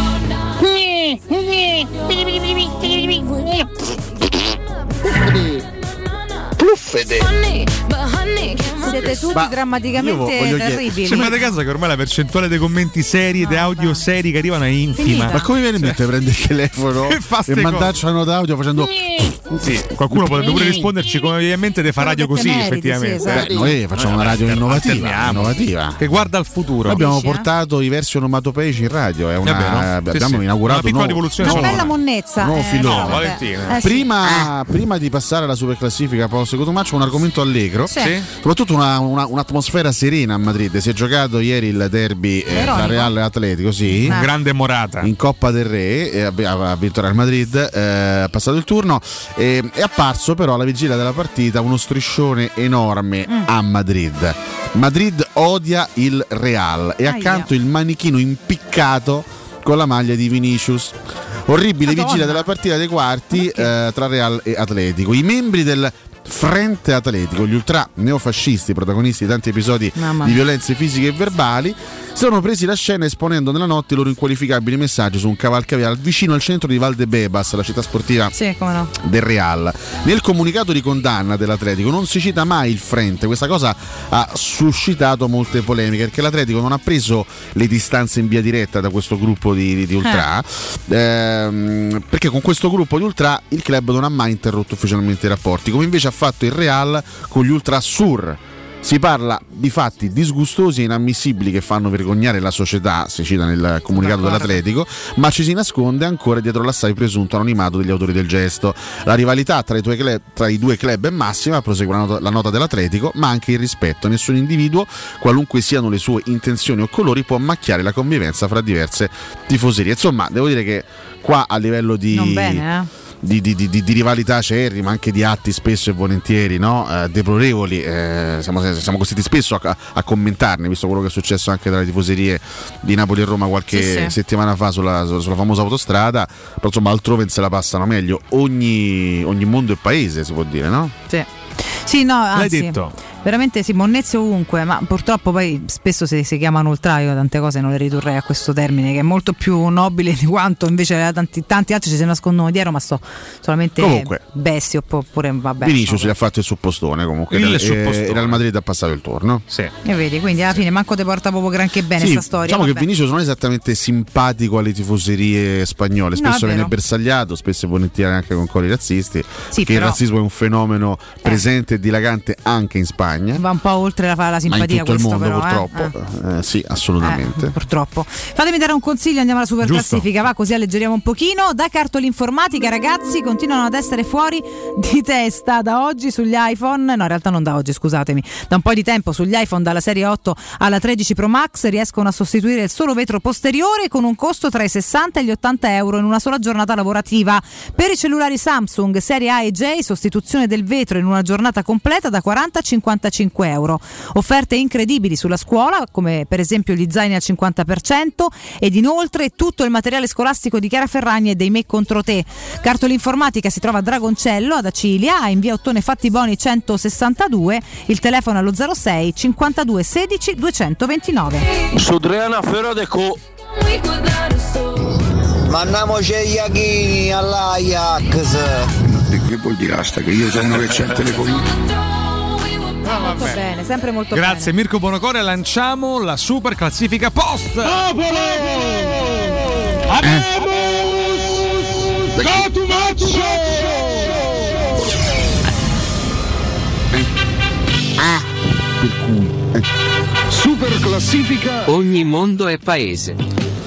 S57: Pluffede!
S19: Siete tutti
S18: Ma io
S19: drammaticamente terribili.
S20: Ci fate caso che ormai la percentuale dei commenti seri e di audio seri che arrivano è infima.
S19: Finita.
S18: Ma come viene in mente prendere il telefono
S20: E
S18: e mandarci una nota audio facendo
S20: Sì, qualcuno potrebbe pure risponderci come ovviamente te fa radio così,
S19: meriti,
S20: effettivamente.
S19: sì, esatto.
S18: Beh, noi facciamo una radio
S20: Eh,
S18: innovativa, innovativa.
S20: Che guarda al futuro.
S18: Noi abbiamo
S19: eh?
S18: portato i versi onomatopeici in radio, è una.
S20: Sì,
S18: abbiamo
S20: sì.
S18: inaugurato
S20: Una
S18: nuovo-
S20: rivoluzione
S19: Una bella monnezza. Eh, no.
S20: Valentina.
S19: Eh, sì.
S18: Prima, prima di passare alla super classifica post secondo match, un argomento allegro,
S19: Sì.
S18: Soprattutto una- una- un'atmosfera serena a Madrid. Si è giocato ieri il derby eh, tra. Real e Atletico, sì.
S19: Ah.
S20: Grande morata.
S18: in Coppa del Re e abbi- ha vinto Real Madrid eh, ha passato il turno e è apparso però alla vigilia della partita uno striscione enorme
S19: Mm.
S18: a Madrid Madrid odia il Real e
S19: Aia.
S18: accanto il manichino impiccato con la maglia di Vinicius orribile
S19: Madonna.
S18: vigilia della partita dei quarti eh, tra Real e Atletico i membri del Frente Atletico, gli ultra neofascisti, protagonisti di tanti episodi
S19: Mamma
S18: di violenze fisiche e verbali, sono presi la scena esponendo nella notte i loro inqualificabili messaggi su un cavalcaviale vicino al centro di Valdebebas, la città sportiva
S19: Sì, no.
S18: del Real. Nel comunicato di condanna dell'Atletico non si cita mai il Frente, questa cosa ha suscitato molte polemiche perché l'Atletico non ha preso le distanze in via diretta da questo gruppo di, di- di ultra, ehm, perché con questo gruppo di ultra il club non ha mai interrotto ufficialmente i rapporti, come invece ha fatto il Real con gli ultra sur. Si parla di fatti disgustosi e inammissibili che fanno vergognare la società, si cita nel comunicato dell'Atletico, ma ci si nasconde ancora dietro l'assai presunto anonimato degli autori del gesto. La rivalità tra i, due club, tra i due club è massima, prosegue la nota, la nota dell'Atletico, ma anche il rispetto. Nessun individuo, qualunque siano le sue intenzioni o colori, può macchiare la convivenza fra diverse tifoserie. Insomma, devo dire che qua a livello di...
S19: Non bene, eh?
S18: Di, di- di- di- di rivalità acerri, ma anche di atti spesso e volentieri no? Eh, deplorevoli. eh, siamo, siamo costretti spesso a, a commentarne, visto quello che è successo anche tra le tifoserie di Napoli e Roma qualche
S19: Sì, sì.
S18: settimana fa sulla, sulla famosa autostrada. Però insomma, altrove se la passano meglio. Ogni, ogni mondo e paese si può dire, no?
S19: Sì. Sì, no,
S20: L'hai
S19: anzi,
S20: detto.
S19: Veramente sì, monnezze ovunque, ma purtroppo poi spesso si, si chiamano ultra, io tante cose non le ridurrei a questo termine, che è molto più nobile di quanto invece tanti, tanti altri ci si nascondono dietro, ma sto solamente
S18: Comunque.
S19: bestie oppure vabbè.
S18: Vinicius gli ha fatto il suppostone comunque.
S20: Il
S18: e-
S20: suppostone.
S18: Real Madrid ha passato il turno.
S20: Sì.
S19: E vedi, quindi alla fine manco te porta proprio granché bene
S18: Sì,
S19: sta storia.
S18: diciamo che
S19: vabbè.
S18: Vinicius non è esattamente simpatico alle tifoserie spagnole,
S19: No,
S18: spesso
S19: è
S18: viene bersagliato, spesso e volentieri anche con cori razzisti,
S19: Sì,
S18: che il
S19: però- Eh.
S18: razzismo è un fenomeno presente e dilagante anche in Spagna.
S19: Va un po' oltre la, la simpatia questo
S18: mondo
S19: però, eh.
S18: purtroppo, Eh, sì, assolutamente.
S19: Eh, purtroppo. Fatemi dare un consiglio, andiamo alla super
S18: Giusto.
S19: classifica, va così alleggeriamo un pochino. Da cartoli informatica, ragazzi, continuano ad essere fuori di testa da oggi sugli iPhone. No, in realtà non da oggi, scusatemi. Da un po' di tempo sugli iPhone dalla serie 8 alla 13 Pro Max riescono a sostituire il solo vetro posteriore con un costo tra i 60 e gli 80 euro in una sola giornata lavorativa. Per i cellulari Samsung serie A e J, sostituzione del vetro in una giornata completa da 40 a 55 euro. Offerte incredibili sulla scuola, come per esempio gli zaini al 50% ed inoltre tutto il materiale scolastico di Chiara Ferragni e dei Me contro te. Cartoli informatica si trova a Dragoncello, ad Acilia, in via Ottone Fattiboni 162, il telefono allo 06 52 16 229.
S65: Su Triana Ferrodeco.
S64: Mandiamoci gli Iachini all'Ajax.
S70: Che vuol dire asta? Che io sono che c'è il telefonino.
S19: Molto bene, sempre molto
S20: Grazie Mirko Bonocore, lanciamo la super classifica post.
S66: Popolo!
S18: Ah, per cui. eh.
S71: Super classifica. Ogni mondo è paese.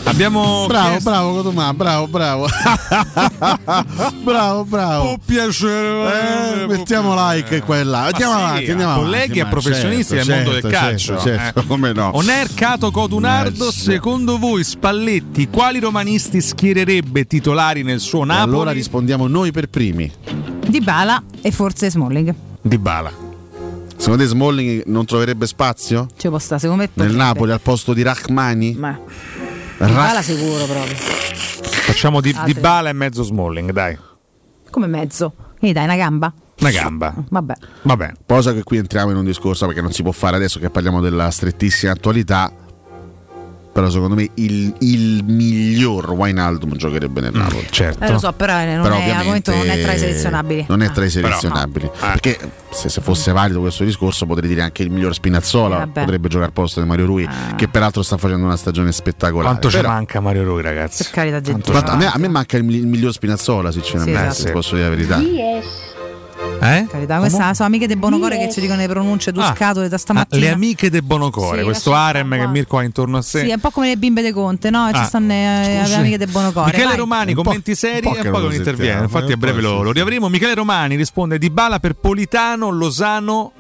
S20: Abbiamo
S18: Bravo,
S20: chiesto-
S18: bravo Cotomà, bravo, bravo. bravo, bravo.
S20: Può piacere.
S18: Eh, mettiamo like qua e là. Andiamo
S20: sì,
S18: avanti, andiamo avanti.
S20: colleghi e professionisti
S18: certo,
S20: del mondo
S18: certo,
S20: del calcio.
S18: Certo, certo,
S20: eh.
S18: come no.
S20: Onercato Codunardo,
S18: Merci.
S20: secondo voi Spalletti quali romanisti schiererebbe titolari nel suo
S18: E
S20: Napoli?
S18: Allora rispondiamo noi per primi.
S19: Di Bala e forse Smalling.
S20: Di Bala.
S18: Secondo te Smalling non troverebbe spazio?
S19: Ci può stare, secondo me.
S18: Nel
S19: potrebbe.
S18: Napoli al posto di Rachmani?
S19: Ma
S18: Ra-
S19: sicuro proprio.
S20: Facciamo di,
S19: Altri.
S20: di Bala e mezzo Smalling, dai.
S19: Come mezzo. E dai, una gamba.
S20: Una gamba.
S19: Vabbè.
S20: Vabbè.
S18: Cosa che qui entriamo in un discorso perché non si può fare adesso che parliamo della strettissima attualità. Però secondo me il, il miglior Wijnaldum giocherebbe nel Napoli.
S20: certo.
S19: Eh, lo so, però, eh, non
S18: Però
S19: è, al momento non è tra i selezionabili.
S18: Non è tra i
S19: Ah.
S18: selezionabili. Perché se, se fosse valido questo discorso potrei dire anche il miglior Spinazzola
S19: Eh,
S18: potrebbe giocare al posto di Mario Rui, che peraltro sta facendo una stagione spettacolare.
S20: Quanto ci
S18: Però-
S20: manca Mario Rui, ragazzi?
S19: Per carità di Dio.
S18: A, me, a me manca il, il miglior Spinazzola, sinceramente,
S19: Sì, esatto.
S18: se posso dire la verità.
S20: Eh?
S19: Carità, queste sono amiche di Bonocore che ci dicono le pronunce Duscato da
S20: Ah,
S19: stamattina.
S20: le amiche del Bonocore,
S19: Sì,
S20: questo harem che Mirko ha intorno a sé.
S19: Sì, è un po' come le bimbe de Conte, no? Ci
S20: Ah.
S19: stanno eh, le amiche del Bonocore.
S20: Michele
S19: vai.
S20: Romani, commenti seri
S18: po' che
S20: e poi
S18: non
S20: interviene. Infatti, a
S18: un
S20: breve lo, lo riavremo. Michele Romani risponde di Bala per Politano, Losano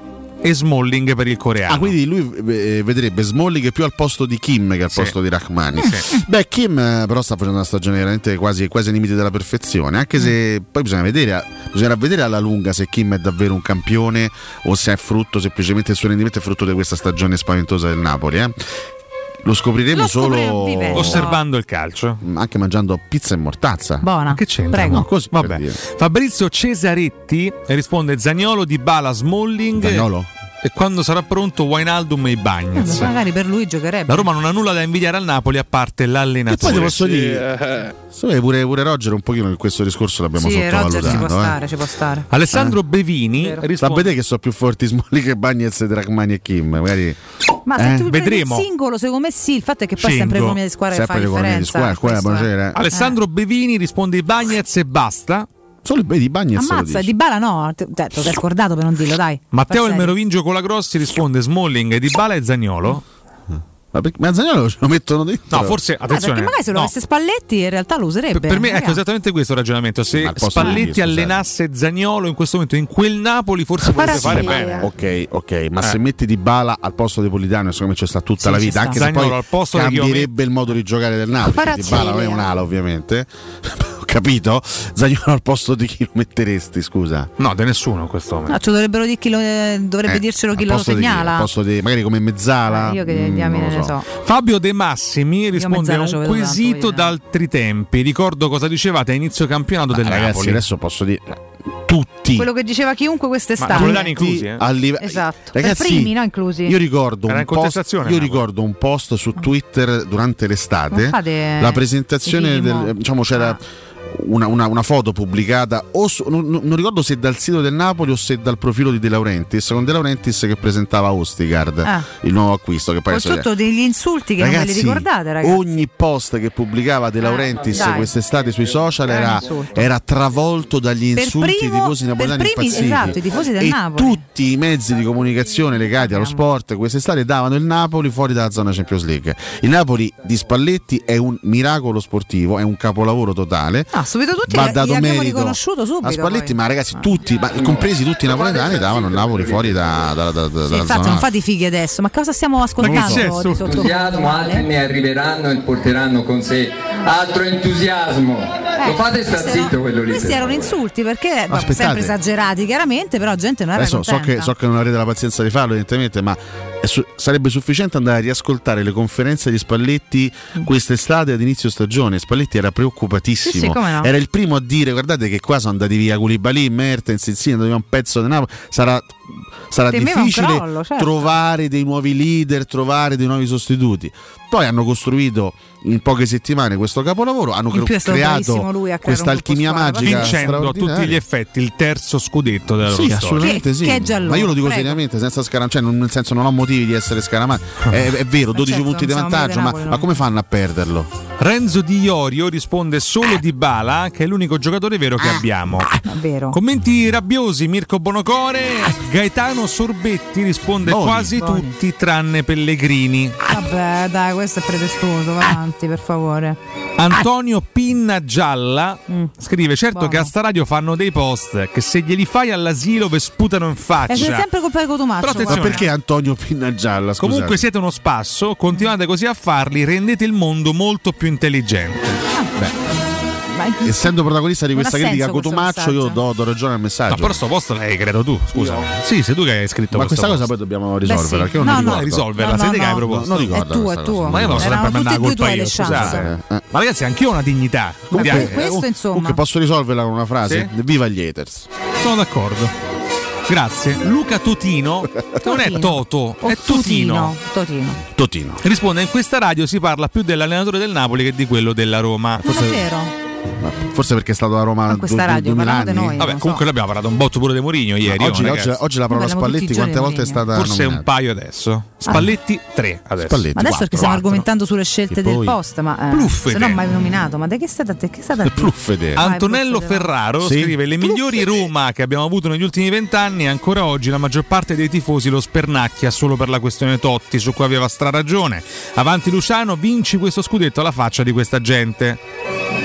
S20: e Smalling per il coreano.
S18: Ah, quindi lui eh, vedrebbe Smalling più al posto di Kim che al
S20: Sì.
S18: posto di Rachmani.
S20: Sì.
S18: Beh, Kim eh, però sta facendo una stagione veramente quasi, quasi ai limiti della perfezione. Anche se poi bisogna vedere, bisognerà vedere alla lunga se Kim è davvero un campione o se è frutto semplicemente il suo rendimento è frutto di questa stagione spaventosa del Napoli. eh. Lo scopriremo
S19: Lo
S18: solo
S19: vivendo.
S20: Osservando il calcio.
S18: anche mangiando pizza e mortazza.
S19: Buona.
S20: Che c'entra?
S19: Prego.
S18: No, così
S20: Vabbè. Fabrizio Cesaretti risponde Zagnolo di Bala Smalling.
S18: Zagnolo?
S20: E quando sarà pronto Wijnaldum e i Bagnets.
S19: Magari per lui giocherebbe.
S20: La Roma non ha nulla da invidiare al Napoli a parte
S18: E
S20: l'allenatore.
S18: poi ti posso dire, secondo me pure, pure Roger un pochino in questo discorso l'abbiamo
S19: Sì, Roger
S18: sottovalutato.
S19: ci può
S18: eh.
S19: stare, ci può stare.
S20: Alessandro Bevini
S19: Vero.
S18: Sta a
S20: risponde
S18: vedere che sono più forti Smalling che Bagnets, Drachmani e Kim. Magari
S19: Ma se
S18: Eh?
S19: tu prendi il
S20: Vedremo.
S19: singolo, secondo me sì. Il fatto è che poi è sempre l'economia di squadra che fa
S18: sempre l'economia di
S19: differenza.
S18: squadra, buonasera.
S20: Alessandro Bevini risponde i Bagnets e basta.
S18: Solo i di Bagnets lo
S19: Ammazza. Di Bala no, te, te, te scordato per non dirlo, dai.
S20: Matteo il. Merovingio Colagrossi risponde Smalling, Di Bala e Zagnolo.
S18: Ma perché ma Zagnolo ce lo mettono dentro?
S20: No, forse
S19: Eh,
S20: attenzione.
S19: perché magari se lo
S20: no.
S19: avesse Spalletti in realtà lo userebbe.
S20: Per, per me ecco esattamente questo il ragionamento. Se Spalletti
S18: scusate?
S20: allenasse Zagnolo in questo momento in quel Napoli, forse potrebbe fare bene.
S18: Ok, ok, ma
S20: Eh.
S18: se metti Di Bala al posto di Politano, secondo me c'è sta tutta
S20: Sì,
S18: la
S20: ci
S18: vita, anche se
S20: Zagnolo
S18: poi
S20: al posto di
S18: cambierebbe il modo di giocare del Napoli. Di Bala non è un'ala, ovviamente. Capito? Zagnolo al posto di chi lo metteresti, scusa?
S20: No, di nessuno in questo momento.
S19: No, ci dovrebbero dire chi lo, eh, dovrebbe
S18: Eh,
S19: dircelo chi lo
S18: chi?
S19: segnala.
S18: Al posto di, magari come mezzala.
S19: Eh, io che
S18: Mm,
S19: diamine ne
S18: so.
S19: so.
S20: Fabio De Massimi risponde a un
S19: tanto,
S20: quesito
S19: io.
S20: d'altri tempi. Ricordo cosa dicevate a inizio campionato del
S18: Ah, ragazzi,
S20: Napoli.
S18: adesso posso dire tutti.
S19: Quello che diceva chiunque quest'estate.
S20: napoletani inclusi, eh?
S18: live-
S19: Esatto.
S18: Ragazzi,
S19: primi, no? Inclusi.
S18: Io ricordo,
S20: Era
S18: un
S20: in
S18: post,
S20: contestazione,
S18: io ricordo un post su Twitter durante l'estate.
S19: Fate
S18: La presentazione del, diciamo c'era una, una- una foto pubblicata o su- non, non- ricordo se dal sito del Napoli o se dal profilo di De Laurentiis con De Laurentiis che presentava Ostigard
S19: Ah.
S18: il nuovo acquisto che poi adesso-
S19: tutto degli insulti che non ve li
S18: Ragazzi,
S19: ricordate, ragazzi.
S18: ogni post che pubblicava De Laurentiis
S19: dai.
S18: quest'estate sui social
S19: Era
S18: era, travolto dagli insulti
S19: primo-
S18: dei tifosi napoletani
S19: primi-
S18: impazziti.
S19: esatto, i tifosi del
S18: e
S19: Napoli.
S18: tutti i mezzi di comunicazione legati allo sport quest'estate davano il Napoli fuori dalla zona Champions League. Il Napoli di Spalletti è un miracolo sportivo, è un capolavoro totale.
S19: Ah, subito tutti
S18: Va
S19: gli
S18: dato
S19: abbiamo
S18: merito
S19: riconosciuto subito.
S18: a Spalletti,
S19: poi.
S18: ma ragazzi, tutti, ma compresi tutti i napoletani, davano il Napoli fuori da, da- da- da-
S19: Sì,
S18: dalla
S19: infatti,
S18: zona.
S19: non fate i fighi adesso. Ma cosa stiamo ascoltando
S72: entusiasmo, altri ne arriveranno e porteranno con sé altro entusiasmo. Lo fate sta zitto quello lì.
S19: Questi erano insulti perché
S18: Aspettate.
S19: sempre esagerati, chiaramente, però gente non era
S18: Adesso so che, so che non avrete la pazienza di farlo, evidentemente, ma su- sarebbe sufficiente andare a riascoltare le conferenze di Spalletti quest'estate ad inizio stagione. Spalletti era preoccupatissimo.
S19: Sì, sì, no.
S18: Era il primo a dire: guardate che qua sono andati via Koulibaly, Mertens, dobbiamo un pezzo di Napoli. Sarà, sarà
S19: Temeva
S18: difficile
S19: crollo, certo.
S18: trovare dei nuovi leader, trovare dei nuovi sostituti. Poi hanno costruito in poche settimane questo capolavoro, hanno
S19: bravissimo
S18: creato
S19: lui a creare
S18: questa alchimia magica.
S20: Vincendo a tutti gli effetti il terzo scudetto della loro
S18: Sì, assolutamente
S19: Che-
S18: sì.
S19: che già
S18: Ma io lo dico
S19: prego.
S18: seriamente, senza scaram- cioè, non- nel senso non ho motivi di essere scaramati. È, è vero, 12
S19: certo,
S18: punti di vantaggio, ma, ma come fanno a perderlo?
S20: Renzo Di Iorio risponde solo di Bala, che è l'unico giocatore vero che abbiamo.
S19: Vero.
S20: Commenti rabbiosi, Mirko Bonocore, Gaetano Sorbetti risponde
S19: Boni.
S20: quasi
S19: Boni.
S20: tutti tranne Pellegrini.
S19: Vabbè, dai, questo è pretestuoso. Va avanti, per favore.
S20: Antonio Pinna Gialla
S19: Mm.
S20: scrive: Certo
S19: Buono.
S20: che a sta radio fanno dei post che se glieli fai all'asilo ve sputano in
S19: E
S20: faccia.
S19: sei sempre colpa di Cotumaccio.
S20: Però attenzione.
S18: Ma perché Antonio Pinna Gialla? Scusate.
S20: Comunque siete uno spasso, continuate così a farli, rendete il mondo molto più intelligente.
S18: Essendo protagonista di questa critica Cotumaccio, io do, do ragione al messaggio.
S20: Ma però sto posto l'hai creato tu, scusa. Sì, sei tu che hai scritto
S18: Ma questa cosa poi dobbiamo risolverla.
S19: sì.
S18: Perché io
S19: No,
S18: non
S19: no.
S18: ricordo.
S20: risolverla,
S19: No,
S20: sei
S19: no,
S20: te che hai
S19: no.
S20: proposto.
S18: Non ricordo
S19: È tuo, è tuo.
S20: Ma io non posso sempre prendere la colpa io,
S19: le chance.
S20: scusate. Ma ragazzi, anch'io ho una dignità.
S19: Questo,
S18: eh,
S19: insomma.
S18: posso risolverla con una frase? Viva gli haters.
S20: Sono d'accordo. Grazie. Luca Totino, che non è Toto, è Totino.
S19: Totino.
S18: Totino.
S20: Risponde: In questa radio si parla più dell'allenatore del Napoli che di quello della Roma.
S19: Non è vero.
S18: Forse perché è stato a Roma du-
S19: radio,
S18: 2000
S19: parlavate
S18: anni.
S19: noi.
S20: Vabbè, comunque l'abbiamo parlato un botto pure di Mourinho ieri.
S18: oggi, oggi- oggi la parola Spalletti quante volte è stata
S20: Forse un
S18: nominata?
S20: paio adesso. Spalletti 3 adesso.
S18: Spalletti
S19: Ma adesso perché stiamo argomentando sulle scelte del post, ma eh, se no mai nominato. Ma da che è stata te? Che è stata te?
S18: Pluffede.
S20: Antonello. Ferraro
S18: Sì.
S20: scrive: Le migliori Roma che abbiamo avuto negli ultimi vent'anni. Ancora oggi la maggior parte dei tifosi lo spernacchia solo per la questione Totti, su cui aveva straragione. Avanti Luciano, vinci questo scudetto alla faccia di questa gente.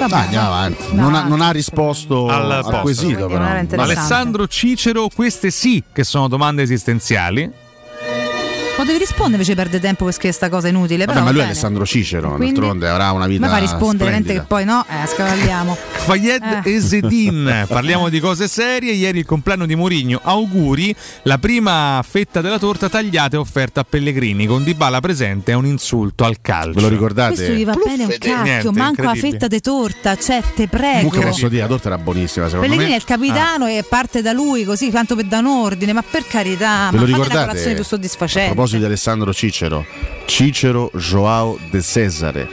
S19: Vabbè,
S18: Dai, andiamo avanti. Non ha, non ha risposto
S20: Al
S18: al, quesito, però.
S20: Alessandro Cicero, queste sì che sono domande esistenziali.
S19: Potevi rispondere invece perde tempo per scrivere sta cosa inutile.
S18: Vabbè,
S19: però
S18: ma lui è. Alessandro Cicero,
S19: Quindi?
S18: d'altronde avrà una vita
S19: Ma fa rispondere, mentre che poi no, eh, scavalliamo.
S20: Fayed
S19: Eh.
S20: Esedin, parliamo di cose serie. Ieri il compleanno di Mourinho. Auguri. La prima fetta della torta tagliata e offerta a Pellegrini. Con Dybala presente è un insulto al calcio.
S18: Ve lo ricordate?
S19: Questo gli va bene un cacchio,
S20: Niente,
S19: manco la fetta di torta, cioè te prego.
S18: Comunque posso dire, la torta era buonissima, secondo
S19: Pellegrini è
S18: me.
S19: il capitano e parte da lui così, tanto per dare un ordine, ma per carità,
S18: Ve
S19: ma
S18: lo
S19: fate una colazione più
S18: A
S19: soddisfacente.
S18: Proposito di Alessandro Cicero, Cicero Joao de Cesare.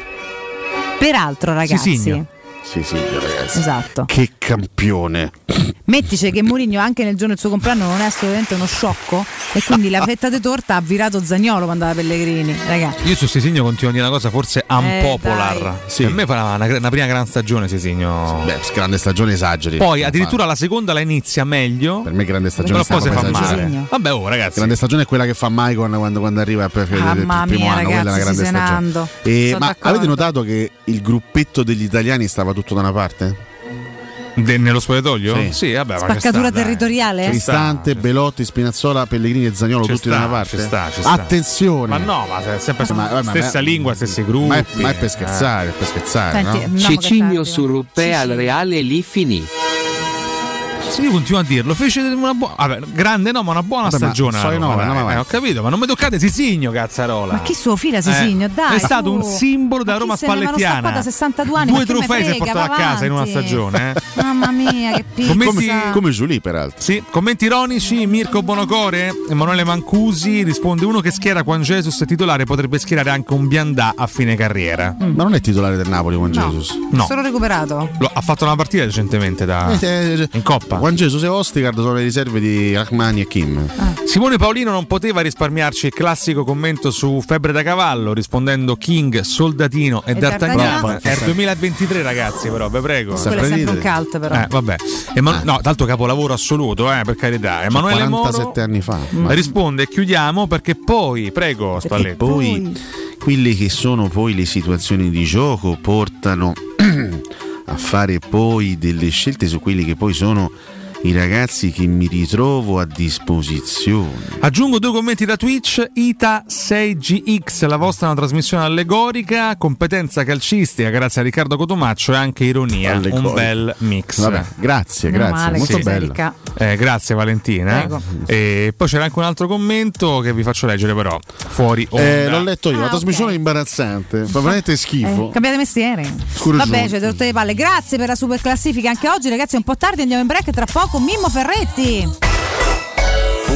S19: Peraltro, ragazzi.
S18: Sì, sì, ragazzi.
S19: esatto.
S18: Che campione.
S19: Mettici che Mourinho anche nel giorno del suo compleanno non è assolutamente uno sciocco e quindi la fetta di torta ha virato Zagnolo quando andava Pellegrini, ragazzi.
S20: Io su Sisigno continuo a dire una cosa forse unpopular.
S19: dai.
S18: Sì.
S20: Per me farà una, una prima gran stagione Sisigno.
S18: Beh, grande stagione esageri.
S20: Poi addirittura la seconda la inizia meglio.
S18: Per me grande stagione
S20: Però poi si fa male. Vabbè, oh ragazzi.
S18: Grande stagione è quella che fa Maicon quando, quando arriva a per,
S19: Mamma
S18: il primo
S19: mia,
S18: anno, quella è una
S19: ragazzi,
S18: grande stagione. E-
S19: Sono
S18: ma
S19: d'accordo.
S18: avete notato che il gruppetto degli italiani stava tutto da una parte?
S20: De- nello spogliatoio?
S18: Sì.
S20: vabbè, ma che
S19: Spaccatura
S20: sta, dai.
S19: territoriale?
S20: Ci
S18: Cristante,
S20: sta,
S18: Belotti, Spinazzola, Pellegrini e Zagnolo
S20: Ci
S18: tutti
S20: sta,
S18: da una parte?
S20: ci sta, ci sta.
S18: Attenzione!
S20: Ma no, ma è sempre
S18: Ma- ma- ma-
S20: stessa
S18: ma-
S20: lingua, stessi gruppi.
S18: Ma è, ma è per scherzare, è per scherzare,
S19: Senti,
S18: no?
S71: Cicigno
S19: tardi,
S71: su Ruppe al Reale lì finì.
S20: Sì, io continuo a dirlo. Fece una buona. Vabbè, grande no, ma una buona
S18: Vabbè, ma
S20: stagione. Roma,
S18: no,
S20: dai.
S18: andiamo
S20: Eh, ho capito, ma non mi toccate Sisigno, cazzarola.
S19: Ma chi suo fila Sisigno?
S20: Eh,
S19: Dai,
S20: è stato
S19: su.
S20: un simbolo della
S19: Ma
S20: Roma spallettiana.
S19: scappata a 62 anni,
S20: Due
S19: ma
S20: trofei si è portato a casa in una stagione. Eh?
S19: Mamma mia, che pizza.
S20: Commenti-
S18: Come Giulì, peraltro.
S20: Sì, commenti ironici, Mirko Bonocore, Emanuele Mancusi risponde uno che schiera Juan Jesus titolare potrebbe schierare anche un Biandà a fine carriera.
S18: Ma non è titolare del Napoli, Juan Jesus.
S20: No,
S19: Solo recuperato.
S20: Lo- ha fatto una partita recentemente da,
S18: Eh,
S20: in Coppa.
S18: Juan Jesus e Ostigard sono le riserve di Rachmani e Kim.
S20: Simone Paolino non poteva risparmiarci il classico commento su Febbre da cavallo rispondendo King, Soldatino e,
S19: E
S20: D'Artagnan.
S19: D'Artagnan.
S20: È il 2023 ragazzi però, vi prego.
S19: Quello è sempre un cult però.
S20: Eh, vabbè. Ema- No, tanto capolavoro assoluto, eh, per carità. Emanuele Moro
S18: 47 anni fa.
S20: risponde e chiudiamo perché poi, prego Spalletti.
S18: Poi quelle che sono poi le situazioni di gioco portano a fare poi delle scelte su quelli che poi sono i ragazzi che mi ritrovo a disposizione.
S20: Aggiungo due commenti da Twitch. Ita6GX, la vostra è una trasmissione allegorica, competenza calcistica grazie a Riccardo Cotomaccio e anche ironia.
S18: Allegorica.
S20: Un bel mix.
S18: Vabbè, grazie, grazie,
S19: male,
S18: molto bello.
S19: ricca.
S20: Eh, grazie Valentina.
S19: Prego.
S20: E poi c'era anche un altro commento che vi faccio leggere però fuori onda.
S18: Eh, l'ho letto io,
S19: Ah,
S18: una trasmissione imbarazzante, fa veramente schifo.
S19: Eh, cambiate mestiere.
S18: Scuro
S19: Vabbè,
S18: giù.
S19: ci avete rotto le palle. Grazie per la super classifica anche oggi, ragazzi. È un po' tardi, andiamo in break tra poco. Mimmo Ferretti.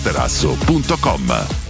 S73: showroomdelmaterasso.com.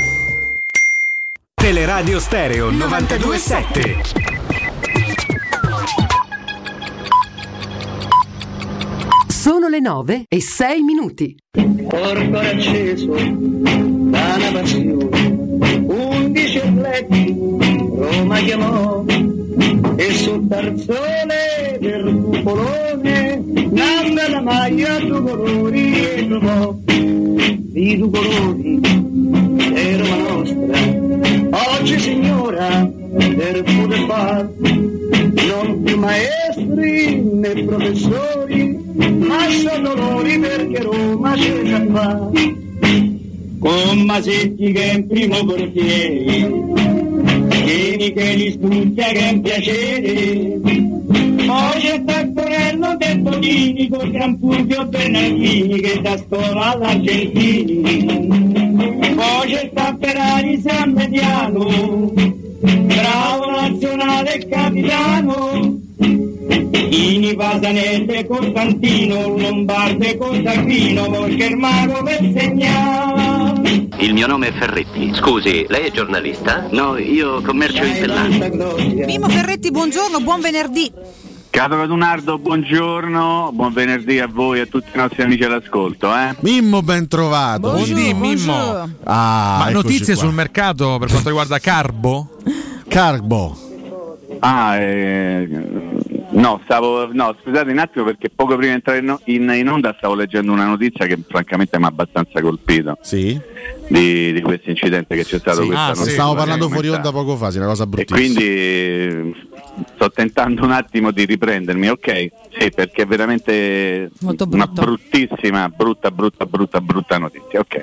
S74: Teleradio Stereo 927.
S75: Sono le 9 e 6 minuti.
S76: Corpo acceso da una passione, undici atleti Roma chiamò e sotto al sole del cupolone, nanda la maglia tu colori e trovò di tu colori Roma nostra. Oggi signora del poter far, non più maestri né professori, ma sono loro perché Roma c'è già fa. Con Masetti che è in primo portiere, Vieni che li studia che è un piacere. Poi c'è Taccorello del Bonini con Gran Fulvio Bernardini che da scuola all'Argentini. Poi c'è Tapperari San Mediano, bravo nazionale capitano. Ini Pasanese Costantino, Lombardo e Costantino, perché il mago per segnare.
S77: Il mio nome è Ferretti. Scusi, lei è giornalista? No, io commercio in Pellani.
S19: Mimo Ferretti, buongiorno, buon venerdì.
S78: Caro Radunardo, buongiorno, buon venerdì a voi e a tutti i nostri amici all'ascolto. Eh?
S18: Mimmo, ben trovato.
S20: Buondì, Mimmo.
S18: Ah,
S20: Ma notizie
S18: qua.
S20: sul mercato per quanto riguarda Carbo?
S18: Carbo.
S78: Ah, eh, no, stavo, no, scusate un attimo perché poco prima di entrare in, in- in onda stavo leggendo una notizia che francamente mi ha abbastanza colpito.
S18: Sì.
S78: Di, di questo incidente che c'è stato
S18: Sì.
S78: questa
S18: Ah, sì. Stavo parlando fuori onda poco fa, sì, una cosa
S78: E
S18: bruttissima.
S78: quindi eh, sto tentando un attimo di riprendermi, ok? Sì, perché è veramente una bruttissima, brutta, brutta, brutta, brutta notizia, ok.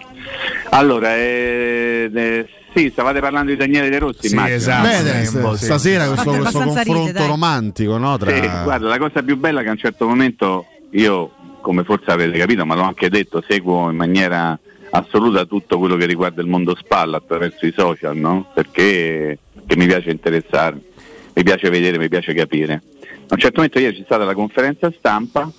S78: Allora, eh, eh, sì, stavate parlando di Daniele De Rossi,
S18: Sì,
S78: immagino.
S18: esatto. Bene, st- stasera questo, questo confronto
S78: ride,
S18: romantico, no? Tra...
S78: Sì, guarda, la cosa più bella è che a un certo momento io, come forse avete capito, ma l'ho anche detto, seguo in maniera assoluta tutto quello che riguarda il mondo spalla attraverso i social, no? Perché, perché mi piace interessarmi, mi piace vedere, mi piace capire. A un certo momento ieri c'è stata la conferenza stampa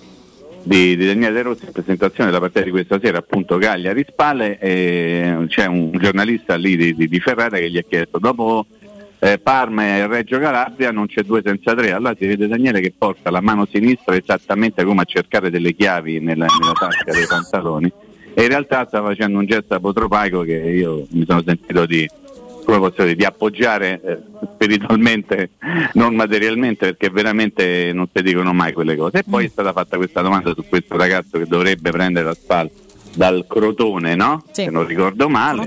S78: di, di Daniele Rossi in presentazione della partita di questa sera, appunto Cagliari Spalle, e c'è un giornalista lì di, di- di Ferrara che gli ha chiesto dopo eh, Parma e Reggio Calabria non c'è due senza tre, allora si vede Daniele che porta la mano sinistra esattamente come a cercare delle chiavi nella, nella tasca dei pantaloni. E in realtà sta facendo un gesto apotropaico che io mi sono sentito di, come posso dire, di appoggiare eh, spiritualmente, non materialmente, perché veramente non si dicono mai quelle cose. E poi è stata fatta questa domanda su questo ragazzo che dovrebbe prendere la spalla dal Crotone, no? Se non ricordo male.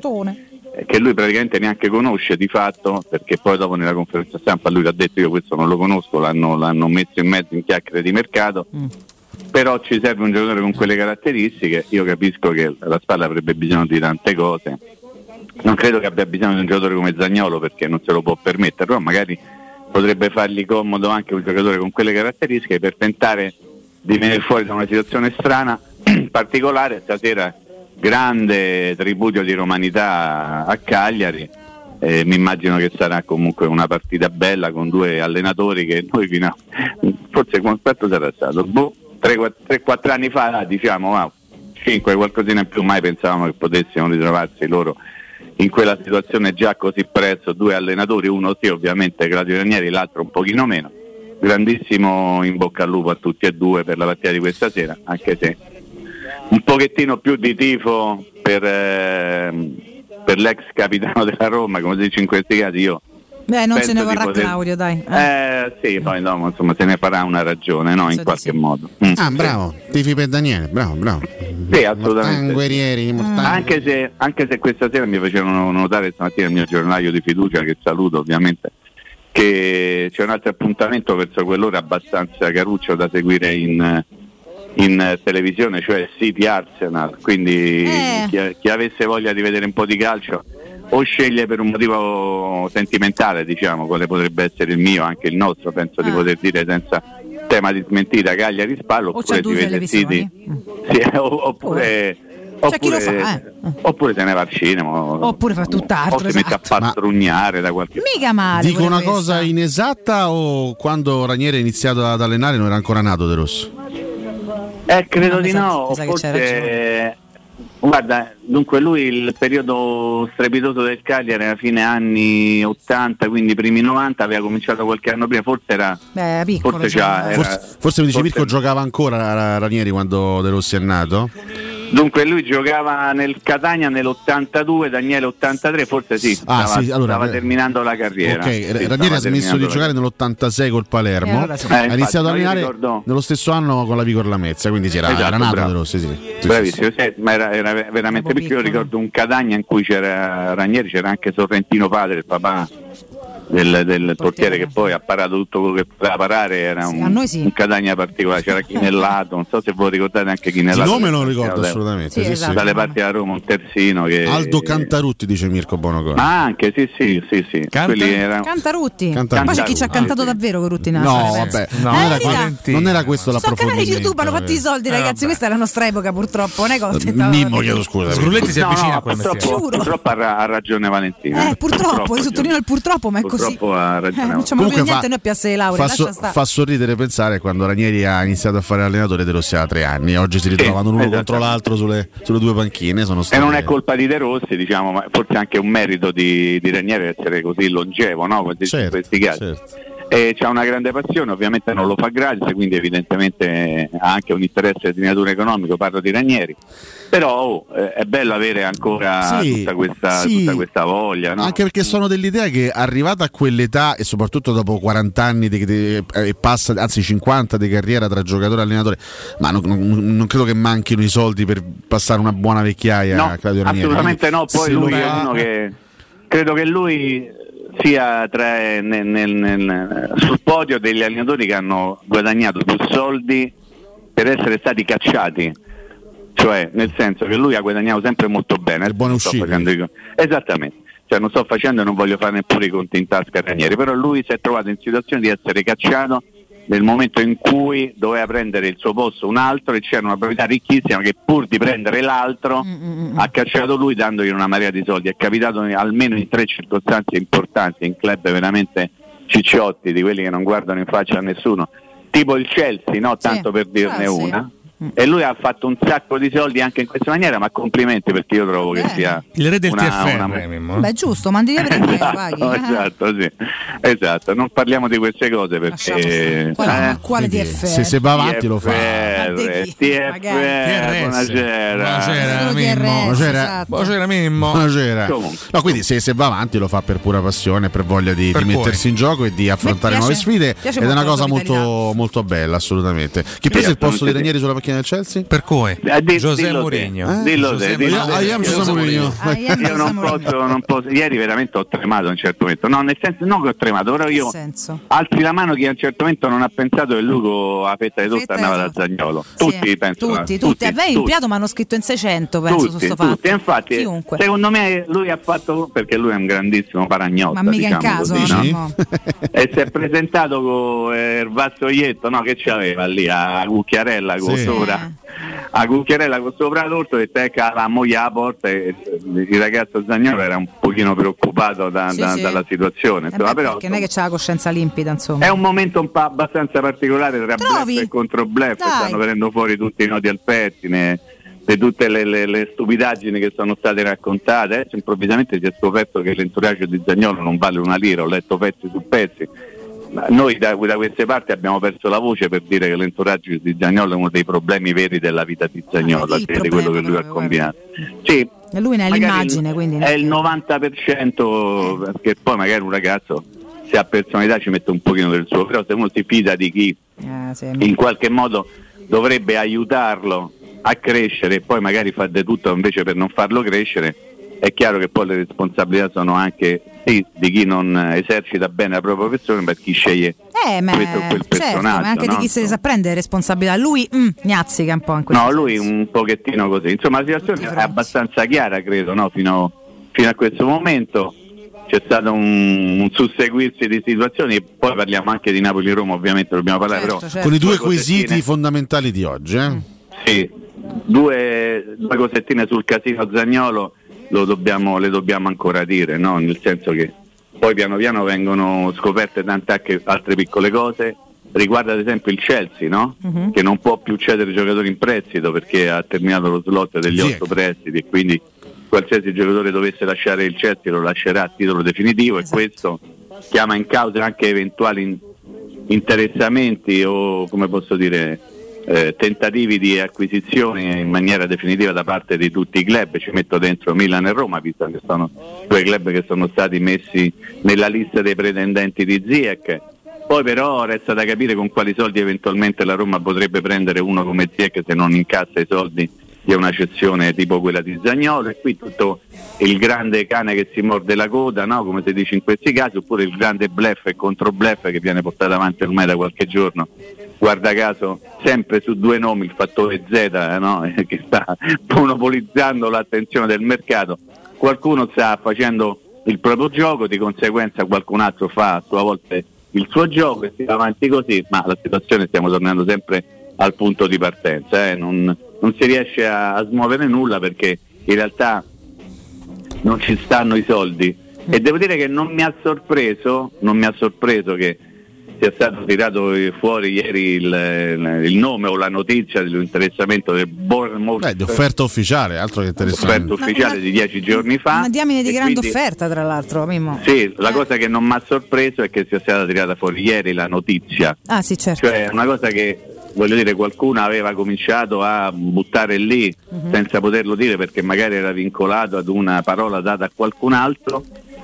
S78: eh, Che lui praticamente neanche conosce di fatto, perché poi dopo nella conferenza stampa lui ha detto io questo non lo conosco, l'hanno, l'hanno messo in mezzo in chiacchiere di mercato. Però ci serve un giocatore con quelle caratteristiche, io capisco che la spalla avrebbe bisogno di tante cose, non credo che abbia bisogno di un giocatore come Zagnolo perché non se lo può permettere, però magari potrebbe fargli comodo anche un giocatore con quelle caratteristiche per tentare di venire fuori da una situazione strana, particolare stasera grande tributo di romanità a Cagliari. Eh, mi immagino che sarà comunque una partita bella con due allenatori che noi fino a forse quanto sarà stato? Boh, 3-4 anni fa diciamo wow, 5 qualcosina in più mai pensavamo che potessimo ritrovarsi loro in quella situazione già così presto, due allenatori, uno sì ovviamente Claudio Ranieri, l'altro un pochino meno. Grandissimo in bocca al lupo a tutti e due per la partita di questa sera, anche se un pochettino più di tifo per, ehm, per l'ex capitano della Roma, come si dice in questi casi io.
S19: Beh, non ce ne vorrà
S78: poter-
S19: Claudio, dai. Eh.
S78: Eh sì, poi no, insomma se ne farà una ragione, no? In qualche modo. Mm.
S18: Ah, bravo, tifi per Daniele, bravo, bravo.
S78: Sì, assolutamente.
S18: Mortanguerieri, mortang-
S78: Anche se, anche se questa sera mi facevano notare stamattina il mio giornalaio di fiducia, che saluto ovviamente, che c'è un altro appuntamento verso quell'ora abbastanza caruccio da seguire in, in televisione, cioè City Arsenal. Quindi
S19: Eh.
S78: chi, chi avesse voglia di vedere un po' di calcio o sceglie per un motivo sentimentale, diciamo, quale potrebbe essere il mio, anche il nostro, penso di poter dire senza tema di smentita Cagliari Spallo, oppure si vede
S19: televisioni.
S78: City. Sì, oppure,
S19: C'è chi lo
S78: oppure,
S19: fa, eh.
S78: oppure se ne va al cinema
S19: Oppure fa tutt'altro.
S78: o si mette a
S19: esatto.
S78: patrugnare da qualche
S19: Mica male.
S18: Dico una
S19: questa.
S18: cosa inesatta o quando Ranieri ha iniziato ad allenare non era ancora nato De Rossi?
S78: Eh, credo
S19: No,
S78: di no, forse guarda, dunque lui il periodo strepitoso del Cagliari era fine anni 80, quindi primi 90, aveva cominciato qualche anno prima, forse era
S19: Beh, piccolo.
S78: forse
S19: cioè,
S78: già era-
S18: Forse, forse mi dici
S78: forse-
S18: Mirko giocava ancora Ra- Ranieri quando De Rossi è nato?
S78: Dunque lui giocava nel Catania nell'82, Daniele 83, forse sì,
S18: Ah,
S78: stava,
S18: sì, allora,
S78: stava
S18: eh,
S78: terminando la carriera.
S18: Ok,
S78: Sì,
S18: Ranieri ha smesso di giocare nell'86 col Palermo.
S78: Eh, allora sì. Eh,
S18: ha iniziato a allenare
S78: ricordo-
S18: nello stesso anno con la Vigor Lamezia, quindi si era,
S78: Esatto,
S18: era nato
S78: bravo.
S18: De Rossi. Sì, sì.
S78: Bravissimo, sì, ma era, era veramente perché io ricordo un Catania in cui c'era Ranieri, c'era anche Sorrentino padre, il papà del, del portiere che poi ha parato tutto quello che poteva parare, era un,
S19: a noi sì.
S78: un Catania particolare, c'era Chinellato, non so se voi ricordate anche Chinellato.
S18: nome non lo ricordo assolutamente.
S19: Sì,
S18: sì,
S19: esatto.
S18: sì.
S78: Dalle parti da Roma, un terzino che...
S18: Aldo Cantarutti dice Mirko Bonocone.
S78: Ma anche, sì, sì, sì, sì. Quelli erano-
S19: Canta Rutti.
S18: Canta
S19: Poi c'è chi ci ha cantato davvero con Rutti nella
S18: No, vabbè,
S19: Eh,
S18: non, era,
S19: mica.
S18: non era questo
S19: Sono canali. YouTube, hanno fatto i soldi, ragazzi. Questa è la nostra epoca, purtroppo. Non è cosa
S18: Mimmo, chiedo scusa.
S20: Sgrulletti si
S78: No,
S20: avvicina
S78: no,
S20: a quel
S78: purtroppo,
S20: mestiere.
S78: purtroppo ha, ra- ha ragione Valentina.
S19: Eh, purtroppo, io sottolineo il purtroppo, ma è così.
S78: Purtroppo ha
S19: Eh,
S78: ragione.
S19: non facciamo più niente noi a Piazza dei Laurei,
S18: fa, so- fa sorridere pensare quando Ranieri ha iniziato a fare allenatore De Rossi a tre anni. Oggi si ritrovano l'uno
S78: esatto.
S18: contro l'altro sulle, sulle due panchine. Sono
S78: E
S18: state...
S78: non è colpa di De Rossi, diciamo, ma forse anche un merito di, di Ranieri essere così longevo, no? In
S18: Certo,
S78: questi casi. E c'ha una grande passione, ovviamente non lo fa gratis, quindi evidentemente ha anche un interesse di natura economico, parlo di Ranieri. Però oh, eh, è bello avere ancora
S18: Sì,
S78: tutta, questa,
S18: sì.
S78: tutta questa voglia, no?
S18: Anche perché sono dell'idea che arrivata a quell'età e soprattutto dopo 40 anni di, di- eh, passa, anzi 50 di carriera tra giocatore e allenatore, ma non, non- non credo che manchino i soldi per passare una buona vecchiaia
S78: No,
S18: a Claudio Ranieri.
S78: assolutamente no, poi lui è uno che credo che lui sia tra, nel- nel- nel- sul podio degli allenatori che hanno guadagnato più soldi per essere stati cacciati. Cioè, nel senso che lui ha guadagnato sempre molto bene. Adesso non sto facendo Esattamente. Cioè, non sto facendo e non voglio fare neppure i conti in tasca a Ranieri, però lui si è trovato in situazione di essere cacciato nel momento in cui doveva prendere il suo posto un altro e c'era una proprietà ricchissima che pur di prendere l'altro ha cacciato lui dandogli una marea di soldi. È capitato almeno in tre circostanze importanti in club veramente cicciotti, di quelli che non guardano in faccia a nessuno, tipo il Chelsea, no? tanto per dirne
S19: Ah, sì.
S78: Una. E lui ha fatto un sacco di soldi anche in questa maniera, ma complimenti perché io trovo che sia
S20: Il re del
S78: una-
S20: TFR,
S78: una-
S20: eh.
S19: Beh, giusto, mandi via prima e paghi.
S78: Esatto,
S19: eh.
S78: esatto, sì. esatto, non parliamo di queste cose perché
S19: Quale,
S78: eh,
S19: quale TFR?
S18: Se, se va avanti lo fa.
S78: TFR, TFR, buonasera.
S20: Buonasera, Mimmo.
S18: Buonasera.
S20: Buonasera, Mimmo.
S18: Buonasera. No, quindi se, se va avanti lo fa per pura passione, per voglia di,
S20: Per
S18: di mettersi in gioco e di affrontare
S19: piace-
S18: nuove sfide. Ed è una cosa molto, molto bella, assolutamente. Chi prese il posto di Ranieri sulla panchina del Chelsea?
S20: Per cui
S78: Eh, di-
S20: José
S78: dillo te.
S20: Mourinho.
S18: Eh?
S78: Dillo te, dillo
S20: Mourinho.
S18: Ah, I am José Mourinho.
S19: Ah, io
S78: Io non posso, non posso, ieri veramente ho tremato a un certo momento, no nel senso non che ho tremato, però io
S19: senso?
S78: alzi la mano che a un certo momento non ha pensato che Lugo a fetta di
S19: di
S78: andava da. Zagnolo,
S19: Sì,
S78: tutti penso,
S19: tutti, tutti. A me in piatto mi hanno scritto in 600, penso, su
S78: tutti,
S19: sto fatto.
S78: tutti. E infatti
S19: Chiunque.
S78: secondo me lui ha fatto perché lui è un grandissimo paragnotta
S19: Ma mica in
S78: diciamo
S19: caso,
S78: così,
S19: no?
S78: no? e si è presentato con eh, il vassoietto no, che c'aveva lì a Cucchiarella con
S18: Sì.
S78: Sopra a Cucchiarella con sopra l'orto e tecca la moglie alla porta e il ragazzo Zagnolo era un pochino preoccupato da-
S19: Sì,
S78: da-
S19: sì.
S78: dalla situazione
S19: Eh beh,
S78: però
S19: non è che c'ha la coscienza limpida, insomma.
S78: è un momento un po' abbastanza particolare tra
S19: Trovi?
S78: bluff e contro bluff, stanno venendo fuori tutti i nodi al pettine, di tutte le, le- le stupidaggini che sono state raccontate. Adesso improvvisamente si è scoperto che l'entourage di Zagnolo non vale una lira, ho letto pezzi su pezzi. Noi da, da queste parti abbiamo perso la voce per dire che l'entourage di Zagnolo è uno dei problemi veri della vita di Zagnolo,
S19: Ah, il
S78: di quello che lui ha combinato. Sì,
S19: E lui ne ha l'immagine, quindi.
S78: è il 90% perché poi magari un ragazzo se ha personalità ci mette un pochino del suo, però se uno si fida di chi
S19: Eh, sì.
S78: in qualche modo dovrebbe aiutarlo a crescere e poi magari fa di tutto invece per non farlo crescere, è chiaro che poi le responsabilità sono anche sì, di chi non esercita bene la propria professione, ma di chi sceglie
S19: Eh, ma
S78: questo o quel
S19: certo,
S78: personaggio.
S19: ma anche
S78: no?
S19: di chi se ne sa prendere responsabilità. Lui mm, gnazzica un po' in questo
S78: No, lui un pochettino così. Insomma, la situazione è abbastanza chiara, credo, no? fino, fino a questo momento. C'è stato un, un susseguirsi di situazioni, poi parliamo anche di Napoli-Roma, ovviamente dobbiamo parlare,
S19: Certo,
S78: però
S19: certo.
S18: Con i due quesiti fondamentali di oggi. eh?
S78: Sì, due, due cosettine sul casino Zagnolo lo dobbiamo- le dobbiamo ancora dire, no? nel senso che poi piano piano vengono scoperte tante anche altre piccole cose. Riguarda ad esempio il Chelsea, no?
S19: Mhm.
S78: che non può più cedere giocatori in prestito perché ha terminato lo slot degli otto prestiti e quindi qualsiasi giocatore dovesse lasciare il Chelsea lo lascerà a titolo definitivo
S19: Esatto.
S78: e questo chiama in causa anche eventuali in- interessamenti o come posso dire eh, tentativi di acquisizione in maniera definitiva da parte di tutti i club, ci metto dentro Milan e Roma, visto che sono due club che sono stati messi nella lista dei pretendenti di Ziek. Poi però resta da capire con quali soldi eventualmente la Roma potrebbe prendere uno come Ziek se non incassa i soldi di una cessione tipo quella di Zagnolo e qui tutto il grande cane che si morde la coda, no? come si dice in questi casi, oppure il grande bluff e controbluff che viene portato avanti ormai da qualche giorno. Guarda caso, sempre su due nomi il fattore Z eh, no? che sta monopolizzando l'attenzione del mercato. Qualcuno sta facendo il proprio gioco, di conseguenza qualcun altro fa a sua volta il suo gioco e si va avanti così, ma la situazione stiamo tornando sempre al punto di partenza, eh, non, non si riesce a, a smuovere nulla perché in realtà non ci stanno i soldi e devo dire che non mi ha sorpreso, non mi ha sorpreso che sia stato tirato fuori ieri il, il nome o la notizia dell'interessamento del Bournemouth
S18: Beh, di offerta ufficiale, altro che interessante.
S78: offerta ufficiale di dieci giorni fa.
S19: Una diamine di grande
S78: quindi-
S19: offerta, tra l'altro, Mimmo.
S78: Sì, la cosa che non mi ha sorpreso è che sia stata tirata fuori ieri la notizia,
S19: Ah, sì, certo.
S78: cioè una cosa che voglio dire qualcuno aveva cominciato a buttare lì
S19: Mhm.
S78: senza poterlo dire perché magari era vincolato ad una parola data a qualcun altro.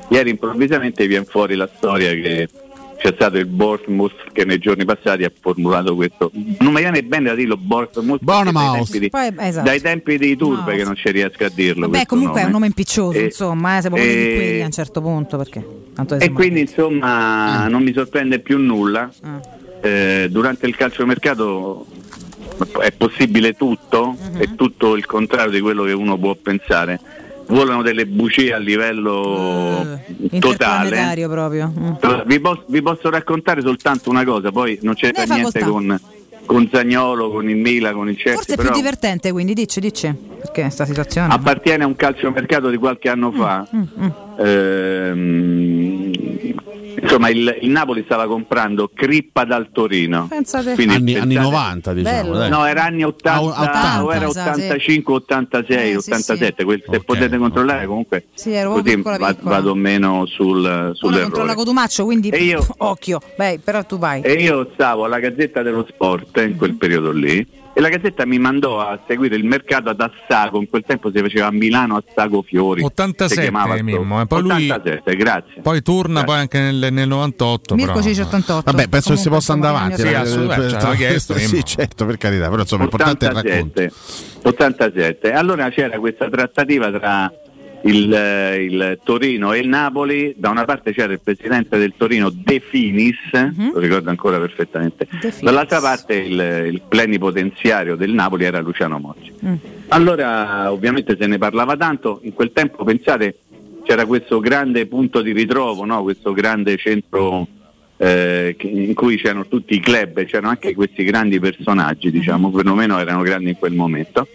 S78: Ieri improvvisamente viene fuori la storia che c'è stato il Bournemouth che nei giorni passati ha formulato questo. Non mi viene bene da dirlo Bournemouth perché dai tempi, di,
S19: Poi, esatto.
S78: dai tempi di Turbe che non ci riesco a dirlo.
S19: Beh, comunque è un nome impiccioso,
S78: E-
S19: insomma, eh, siamo proprio di
S78: e-
S19: quelli a un certo punto, perché tanto
S78: E quindi insomma non mi sorprende più nulla.
S19: Ah.
S78: Eh, durante il calciomercato è possibile tutto,
S19: Mhm.
S78: è tutto il contrario di quello che uno può pensare. Volano delle bugie a livello totale.
S19: interplanetario proprio. Mm.
S78: Vi, pos- vi posso raccontare soltanto una cosa, poi non c'entra
S19: Ne
S78: niente con, con Zagnolo, con il Milan, con il Chelsea,
S19: Forse è più divertente, quindi dici, dici. Perché sta situazione.
S78: appartiene a un calciomercato di qualche anno fa.
S19: Mm, mm.
S78: Ehm, insomma, il, il Napoli stava comprando Crippa dal Torino.
S19: Pensate.
S78: Quindi
S18: Anni,
S78: pensate-
S18: anni 90, diciamo.
S78: No, era anni 80,
S18: Ah, 80,
S78: o era
S19: esatto, sì.
S78: 85, 86,
S19: Eh, sì,
S78: 87, quel- se
S18: Ok,
S78: potete controllare comunque
S19: Sì, ero
S78: così
S19: piccola,
S78: va-
S19: piccola.
S78: vado meno sul,
S19: Ora controlla
S78: sull'errore.
S19: Cotumaccio, quindi
S78: io-
S19: occhio. Beh, però tu vai.
S78: E io stavo alla Gazzetta dello Sport in quel periodo lì e la Gazzetta mi mandò a seguire il mercato ad Assago, in quel tempo si faceva a Milano Assago Fiori. si
S20: 87
S78: chiamava
S20: Mimmo, eh, poi lui
S78: 87, grazie.
S20: poi torna poi anche nel, nel 98.
S19: Mirko
S20: però.
S19: ci dice 88.
S18: Vabbè, penso che si
S19: Comunque,
S18: possa andare avanti.
S20: Sì,
S18: eh,
S20: assolutamente, chiesto,
S18: sì, certo, per carità, però insomma, l'importante è il racconto.
S78: 87, 87. Allora c'era questa trattativa tra il, eh, il Torino e il Napoli, da una parte c'era il presidente del Torino De Finis, lo ricordo ancora perfettamente,
S19: Mhm.
S78: Dall'altra parte il, il plenipotenziario del Napoli era Luciano Moggi.
S19: Mm.
S78: Allora ovviamente se ne parlava tanto, in quel tempo pensate c'era questo grande punto di ritrovo, no? questo grande centro eh, in cui c'erano tutti i club c'erano anche questi grandi personaggi, diciamo, perlomeno erano grandi in quel momento.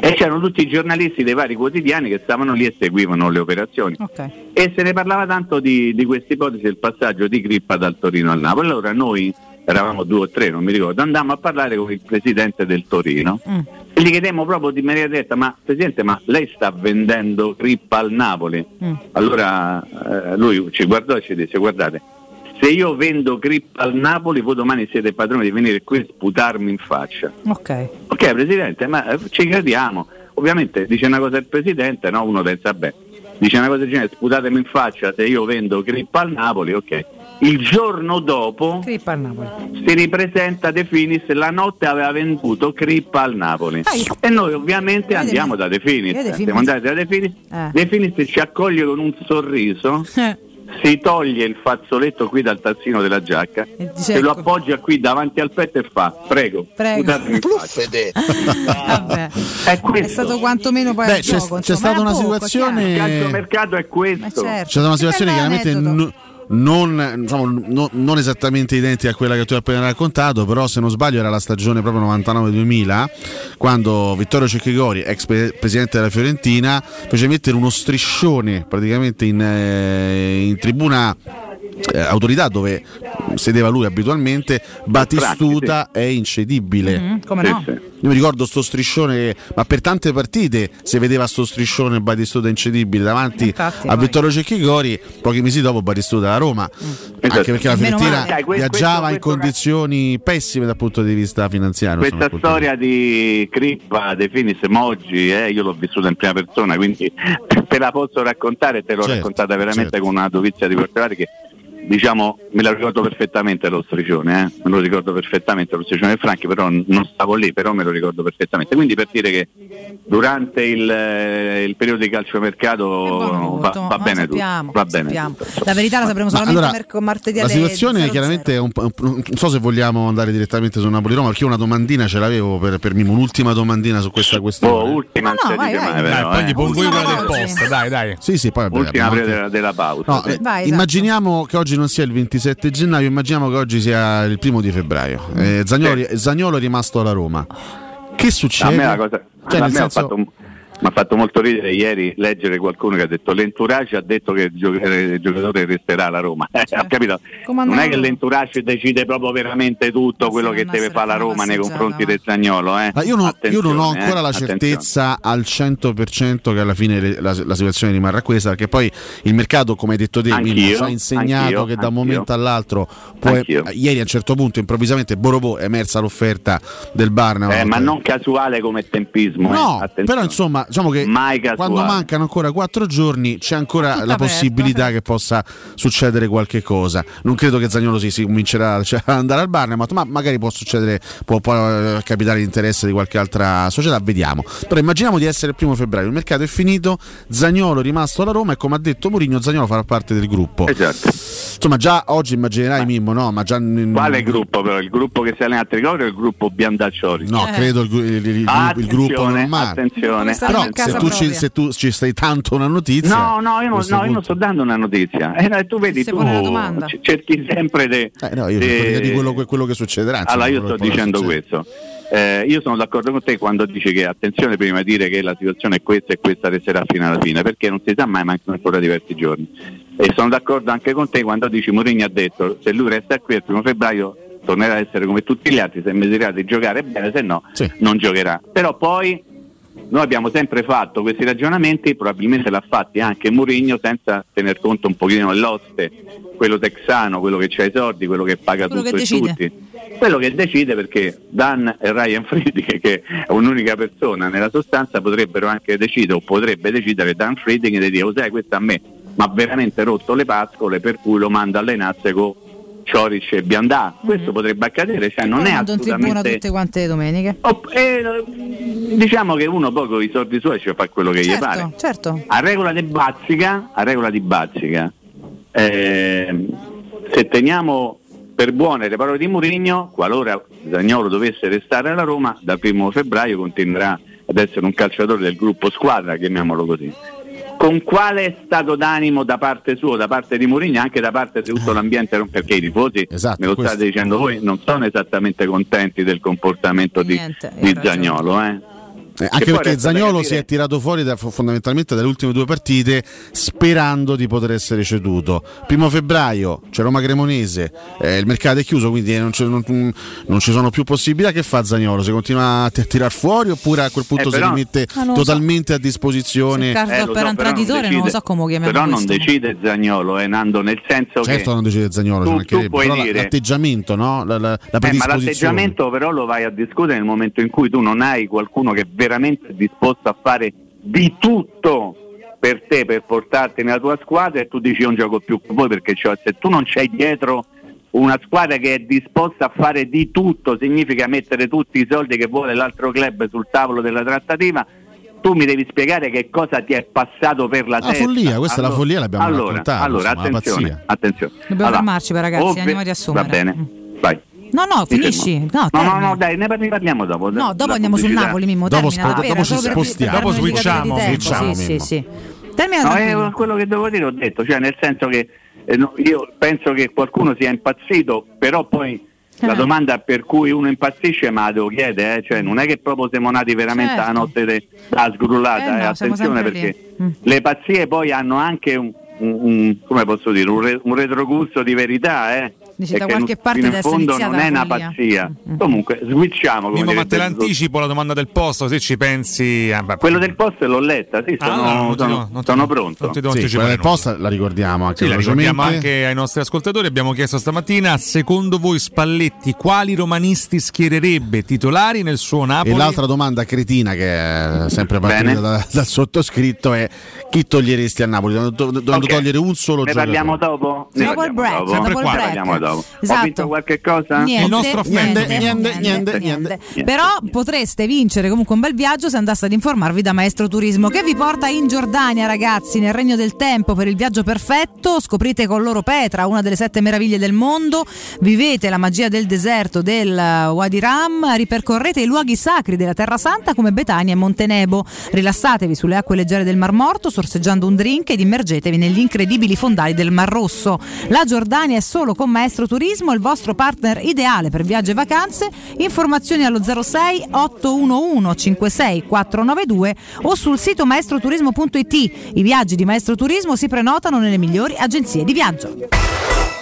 S78: E c'erano tutti i giornalisti dei vari quotidiani che stavano lì e seguivano le operazioni.
S19: Ok.
S78: E se ne parlava tanto di, di questa ipotesi del passaggio di Crippa dal Torino al Napoli. Allora noi eravamo due o tre, non mi ricordo, andammo a parlare con il presidente del Torino
S19: Mm.
S78: e gli chiedemmo proprio di maniera diretta, ma presidente, ma lei sta vendendo Crippa al Napoli?
S19: Mm.
S78: Allora eh, lui ci guardò e ci disse, guardate, se io vendo Crippa al Napoli, voi domani siete padroni di venire qui e sputarmi in faccia.
S19: Ok.
S78: Ok Presidente, ma eh, ci crediamo. Ovviamente dice una cosa il Presidente, no? uno pensa, beh, dice una cosa del genere, sputatemi in faccia se io vendo Crippa al Napoli, ok. Il giorno dopo
S19: Crippa al Napoli.
S78: si ripresenta De Finis, la notte aveva venduto Crippa al Napoli. E noi ovviamente andiamo da De Finis,
S19: Vede De
S78: siamo andati da De Finis,
S19: Eh.
S78: De Finis ci accoglie con un sorriso,
S19: Eh.
S78: Si toglie il fazzoletto qui dal tazzino della giacca
S19: E dice,
S78: e lo appoggia qui davanti al petto e fa, prego,
S19: Prego. Vabbè.
S78: È
S19: È stato quantomeno poi
S18: Beh, c'è-
S19: gioco.
S18: c'è stata una
S19: poco,
S18: situazione-.
S78: Il calciomercato è questo.
S19: Ma certo.
S18: C'è stata una situazione
S19: Che
S18: chiaramente
S19: bell'aneddoto.
S18: no- non, diciamo, no- non esattamente identica a quella che tu hai appena raccontato, però se non sbaglio era la stagione proprio 99-2000, quando Vittorio Cecchigori, ex pre- presidente della Fiorentina, fece mettere uno striscione praticamente in, eh, in tribuna eh, autorità dove sedeva lui abitualmente, Batistuta è incedibile.
S19: Mhm, come no?
S18: Io mi ricordo sto striscione, che- ma per tante partite si vedeva sto striscione Batistuta incedibile davanti
S19: Infatti,
S18: a. Vittorio Cecchigori, pochi mesi dopo Batistuta a Roma, anche perché la Fiorentina viaggiava
S78: questo-
S18: in condizioni pessime dal punto di vista finanziario.
S78: Questa storia di Crippa, De Finis, Moggi, eh, io l'ho vissuta in prima persona, quindi te la posso raccontare te l'ho
S18: Certo,
S78: raccontata veramente
S18: certo.
S78: con una dovizia di particolari che diciamo me la ricordo perfettamente lo striscione, eh? me lo ricordo perfettamente lo striscione del Franchi, però non stavo lì, però me lo ricordo perfettamente. Quindi per dire che durante il, eh, il periodo di calciomercato va, va bene
S19: sappiamo,
S78: tutto. Va bene tutto.
S19: La verità la sapremo solamente
S18: allora,
S19: merc- martedì
S18: La situazione
S19: 00.
S18: chiaramente è un po'. Non so se vogliamo andare direttamente su Napoli-Roma, perché io una domandina ce l'avevo per, per Mimo, un'ultima domandina su questa questione.
S78: Oh, ultima
S19: No, no, vai, vai.
S78: mai,
S20: Dai,
S78: però,
S20: poi
S78: eh.
S20: gli pongo io quella del post, dai, dai.
S18: Sì, sì, poi vabbè,
S78: Ultima della, della pausa.
S18: No, eh,
S19: Vai, esatto.
S18: immaginiamo che oggi non sia il 27 gennaio, immaginiamo che oggi sia il primo di febbraio. Eh, Zagnolo, Zagnolo è rimasto alla Roma. Che
S78: A
S18: succede?
S78: me la cosa
S18: Cioè,
S78: a
S18: nel
S78: me ha
S18: senso-
S78: fatto, mi ha fatto molto ridere ieri leggere qualcuno che ha detto l'entourage ha detto che il gio- eh, il giocatore resterà alla Roma. Eh?
S19: Come
S78: Non è che l'entourage decide proprio veramente tutto quello che
S19: una
S78: deve fare la Roma nei confronti del Zagnolo. Eh.
S18: Ma io, non, io non ho
S78: Attenzione,
S18: ancora
S78: eh,
S18: la
S78: attenzione.
S18: certezza al 100% che alla fine le- la, la situazione rimarrà questa, perché poi il mercato, come hai detto te, Mimmo, ci ha insegnato
S78: anch'io,
S18: che da un momento all'altro, può-
S78: Anch'io.
S18: ieri a un certo punto improvvisamente Borobò è emersa l'offerta del Barna.
S78: Eh, ma non casuale come tempismo. eh.
S18: No,
S78: Attenzione.
S18: però insomma, diciamo che quando mancano ancora quattro giorni c'è ancora
S19: Tutto
S18: la
S19: aperto,
S18: possibilità che possa succedere qualche cosa. Non credo che Zagnolo si, si comincerà cioè, ad andare al Barnemouth, ma magari può succedere, può, può, eh, capitare l'interesse di qualche altra società, vediamo. Però immaginiamo di essere il primo febbraio, il mercato è finito, Zagnolo è rimasto alla Roma e come ha detto Mourinho, Zagnolo farà parte del gruppo.
S78: Esatto.
S18: Insomma, già oggi immaginerai Mimmo, no? Ma già
S78: Quale gruppo però? Il gruppo che si allena a Trigoria o il gruppo Biandacciori?
S18: No, credo il, il- il- il gruppo
S78: Attenzione,
S18: normale.
S78: attenzione.
S18: Però
S78: attenzione.
S18: se tu, ci, se tu ci stai tanto una notizia.
S78: No, no, io non, no, io non sto dando una notizia. Eh, no, tu vedi, tu cerchi sempre di.
S18: Eh, no, io cerco di quello, che- quello che succederà. insomma,
S78: allora, io sto dicendo
S18: succede.
S78: questo. Eh, io sono d'accordo con te quando dici che attenzione prima di dire che la situazione è questa e questa resterà fino alla fine, perché non si sa mai, mancano ancora diversi giorni. E sono d'accordo anche con te quando dici Mourinho ha detto se lui resta qui il primo febbraio tornerà a essere come tutti gli altri, se meserà di giocare bene, se no non giocherà. Però poi noi abbiamo sempre fatto questi ragionamenti, probabilmente l'ha fatti anche Mourinho senza tener conto un pochino dell'oste, quello texano, quello che c'ha i soldi, quello che paga
S19: Quello
S78: tutto
S19: che
S78: e tutti. Quello che decide perché Dan e Ryan Friedrich, che è un'unica persona nella sostanza, potrebbero anche decidere o potrebbe decidere Dan Friedrich di dire, "Oh, sai, questo a me mi ha veramente rotto le pascole per cui lo manda a allenarsi con Cioric e Biandà. Questo potrebbe accadere, cioè non è
S19: Mando in
S78: assolutamente
S19: tutte quante le domeniche.
S78: eh, diciamo che uno poi con i soldi suoi ci fa quello che gli pare.
S19: Certo, certo.
S78: A regola di bazzica, a regola di bazzica ehm, se teniamo per buone le parole di Mourinho, qualora Zagnolo dovesse restare alla Roma, dal primo febbraio continuerà ad essere un calciatore del gruppo squadra, chiamiamolo così. Con quale stato d'animo da parte sua, da parte di Mourinho, anche da parte di tutto l'ambiente, perché i tifosi, me lo state dicendo voi, non sono esattamente contenti del comportamento di,
S19: Niente,
S78: di. Zagnolo. Eh.
S18: Eh,
S78: Che
S18: anche perché Zagnolo
S78: capire-
S18: si è tirato fuori da- fondamentalmente dalle ultime due partite sperando di poter essere ceduto. Primo febbraio c'è Roma Cremonese, eh, il mercato è chiuso quindi non, c'è- non- non ci sono più possibilità. Che fa Zagnolo? Si continua a tirar fuori oppure a quel punto
S78: Eh,
S18: si
S78: però-
S18: rimette
S19: Ah, non lo so.
S18: totalmente a disposizione?
S19: Se Cardo
S78: Eh,
S19: per
S78: so,
S19: un
S78: però non
S19: traditore non lo so come chiamiamo
S78: Però non
S19: questo.
S78: decide Zagnolo, eh, Nando, nel senso
S18: Certo
S78: che
S18: non decide Zagnolo,
S78: tu-
S18: ci
S78: tu
S18: però
S78: dire-
S18: l'atteggiamento, no? la, la- la
S78: Eh, ma
S18: predisposizione.
S78: l'atteggiamento però lo vai a discutere nel momento in cui tu non hai qualcuno che è veramente disposto a fare di tutto per te, per portarti nella tua squadra e tu dici io non gioco più con voi perché c'ho- se tu non c'hai dietro una squadra che è disposta a fare di tutto, significa mettere tutti i soldi che vuole l'altro club sul tavolo della trattativa, tu mi devi spiegare che cosa ti è passato per la
S18: La
S78: testa.
S18: follia, questa è la follia, l'abbiamo
S78: allora,
S18: raccontata,
S78: Allora,
S18: insomma,
S78: attenzione, attenzione.
S19: Dobbiamo
S78: Allora,
S19: fermarci, ragazzi,
S78: ovvi-
S19: andiamo a riassumere.
S78: Va bene, vai.
S19: No, no, finisci. No,
S78: no, no, no, dai, ne parli- parliamo dopo.
S19: No, dopo andiamo sul. Napoli, Mimmo.
S18: Dopo
S19: termina, davvero,
S18: dopo ci spostiamo. Dopo switchiamo, switchiamo,
S19: Sì, sì, sì.
S78: No, eh, quello che devo dire ho detto, cioè nel senso che eh, no, io penso che qualcuno sia impazzito, però poi la
S19: Eh.
S78: domanda per cui uno impazzisce me la devo chiedere, eh, cioè non è che proprio siamo nati veramente
S19: Certo.
S78: la notte de- da sgrullata,
S19: Eh
S78: eh,
S19: no, siamo
S78: attenzione perché
S19: Mm.
S78: le pazzie poi hanno anche un, un- un- come posso dire, un, re- un retrogusto di verità, eh.
S19: Dici,
S78: e
S19: da
S78: che
S19: qualche parte
S78: in fondo non è una pazzia. Comunque, switchiamo come
S20: Mimmo, ma te l'anticipo la domanda del posto, se ci pensi. vabbè.
S78: Quello del posto l'ho letta, sì,
S20: Ah,
S78: sono,
S20: no, non ti
S78: sono-
S20: do- non ti
S78: sono pronto.
S20: non ti do
S18: Sì, del post la ricordiamo anche
S20: Sì, la ricordiamo anche ai nostri ascoltatori. Abbiamo chiesto stamattina: secondo voi Spalletti quali romanisti schiererebbe titolari nel suo Napoli?
S18: E l'altra domanda cretina che è sempre partita da- dal sottoscritto è chi toglieresti a Napoli? Dovendo, dovendo
S78: Ok.
S18: togliere un solo
S78: Ne
S18: giocatore.
S78: parliamo dopo? Ne parliamo dopo. Parliamo dopo. Ho
S19: Esatto.
S78: vinto qualche cosa?
S19: Niente,
S20: Il nostro affetto,
S19: niente, niente,
S18: niente,
S19: niente. Però potreste vincere comunque un bel viaggio se andaste ad informarvi da Maestro Turismo che vi porta in Giordania, ragazzi, nel regno del tempo per il viaggio perfetto. Scoprite con loro Petra, una delle sette meraviglie del mondo. Vivete la magia del deserto del Wadi Ram, ripercorrete i luoghi sacri della Terra Santa come Betania e Montenebo. Rilassatevi sulle acque leggere del Mar Morto, sorseggiando un drink ed immergetevi negli incredibili fondali del Mar Rosso. La Giordania è solo con Maestro Turismo, il vostro partner ideale per viaggi e vacanze. Informazioni allo 06 811 56 492 o sul sito maestroturismo.it. I viaggi di Maestro Turismo si prenotano nelle migliori agenzie di viaggio.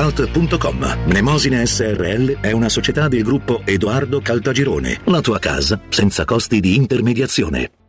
S79: www.kcalt.com. Mnemosine SRL è una società del gruppo Edoardo Caltagirone. La tua casa senza costi di intermediazione.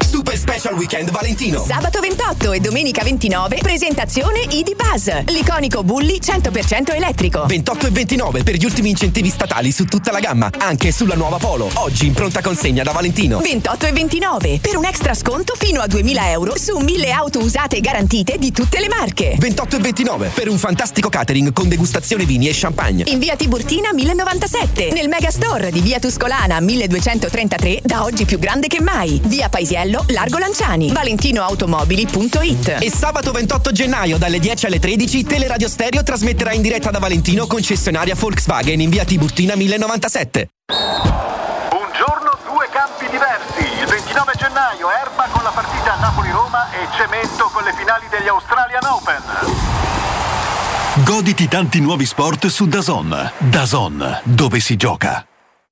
S29: Super Special Weekend Valentino.
S60: Sabato 28 e domenica 29 presentazione ID Buzz, l'iconico Bulli 100% elettrico.
S29: 28 e 29 per gli ultimi incentivi statali su tutta la gamma, anche sulla nuova Polo. Oggi in pronta consegna da Valentino.
S60: 28 e 29 per un extra sconto fino a 2000 euro su 1000 auto usate e garantite di tutte le marche.
S29: 28 e 29 per un fantastico catering con degustazione vini e champagne.
S60: In via Tiburtina 1097, nel Megastore di via Tuscolana 1233, da oggi più grande che mai. Via Paisiello, Largo Lanciani. ValentinoAutomobili.it.
S29: E sabato 28 gennaio dalle 10 alle 13 Teleradio Stereo trasmetterà in diretta da Valentino concessionaria Volkswagen in via Tiburtina 1097.
S80: Un giorno, due campi diversi. Il 29 gennaio Erba con la partita Napoli-Roma e Cemento con le finali degli Australian Open.
S81: Goditi tanti nuovi sport su Dazon. Dazon, dove si gioca.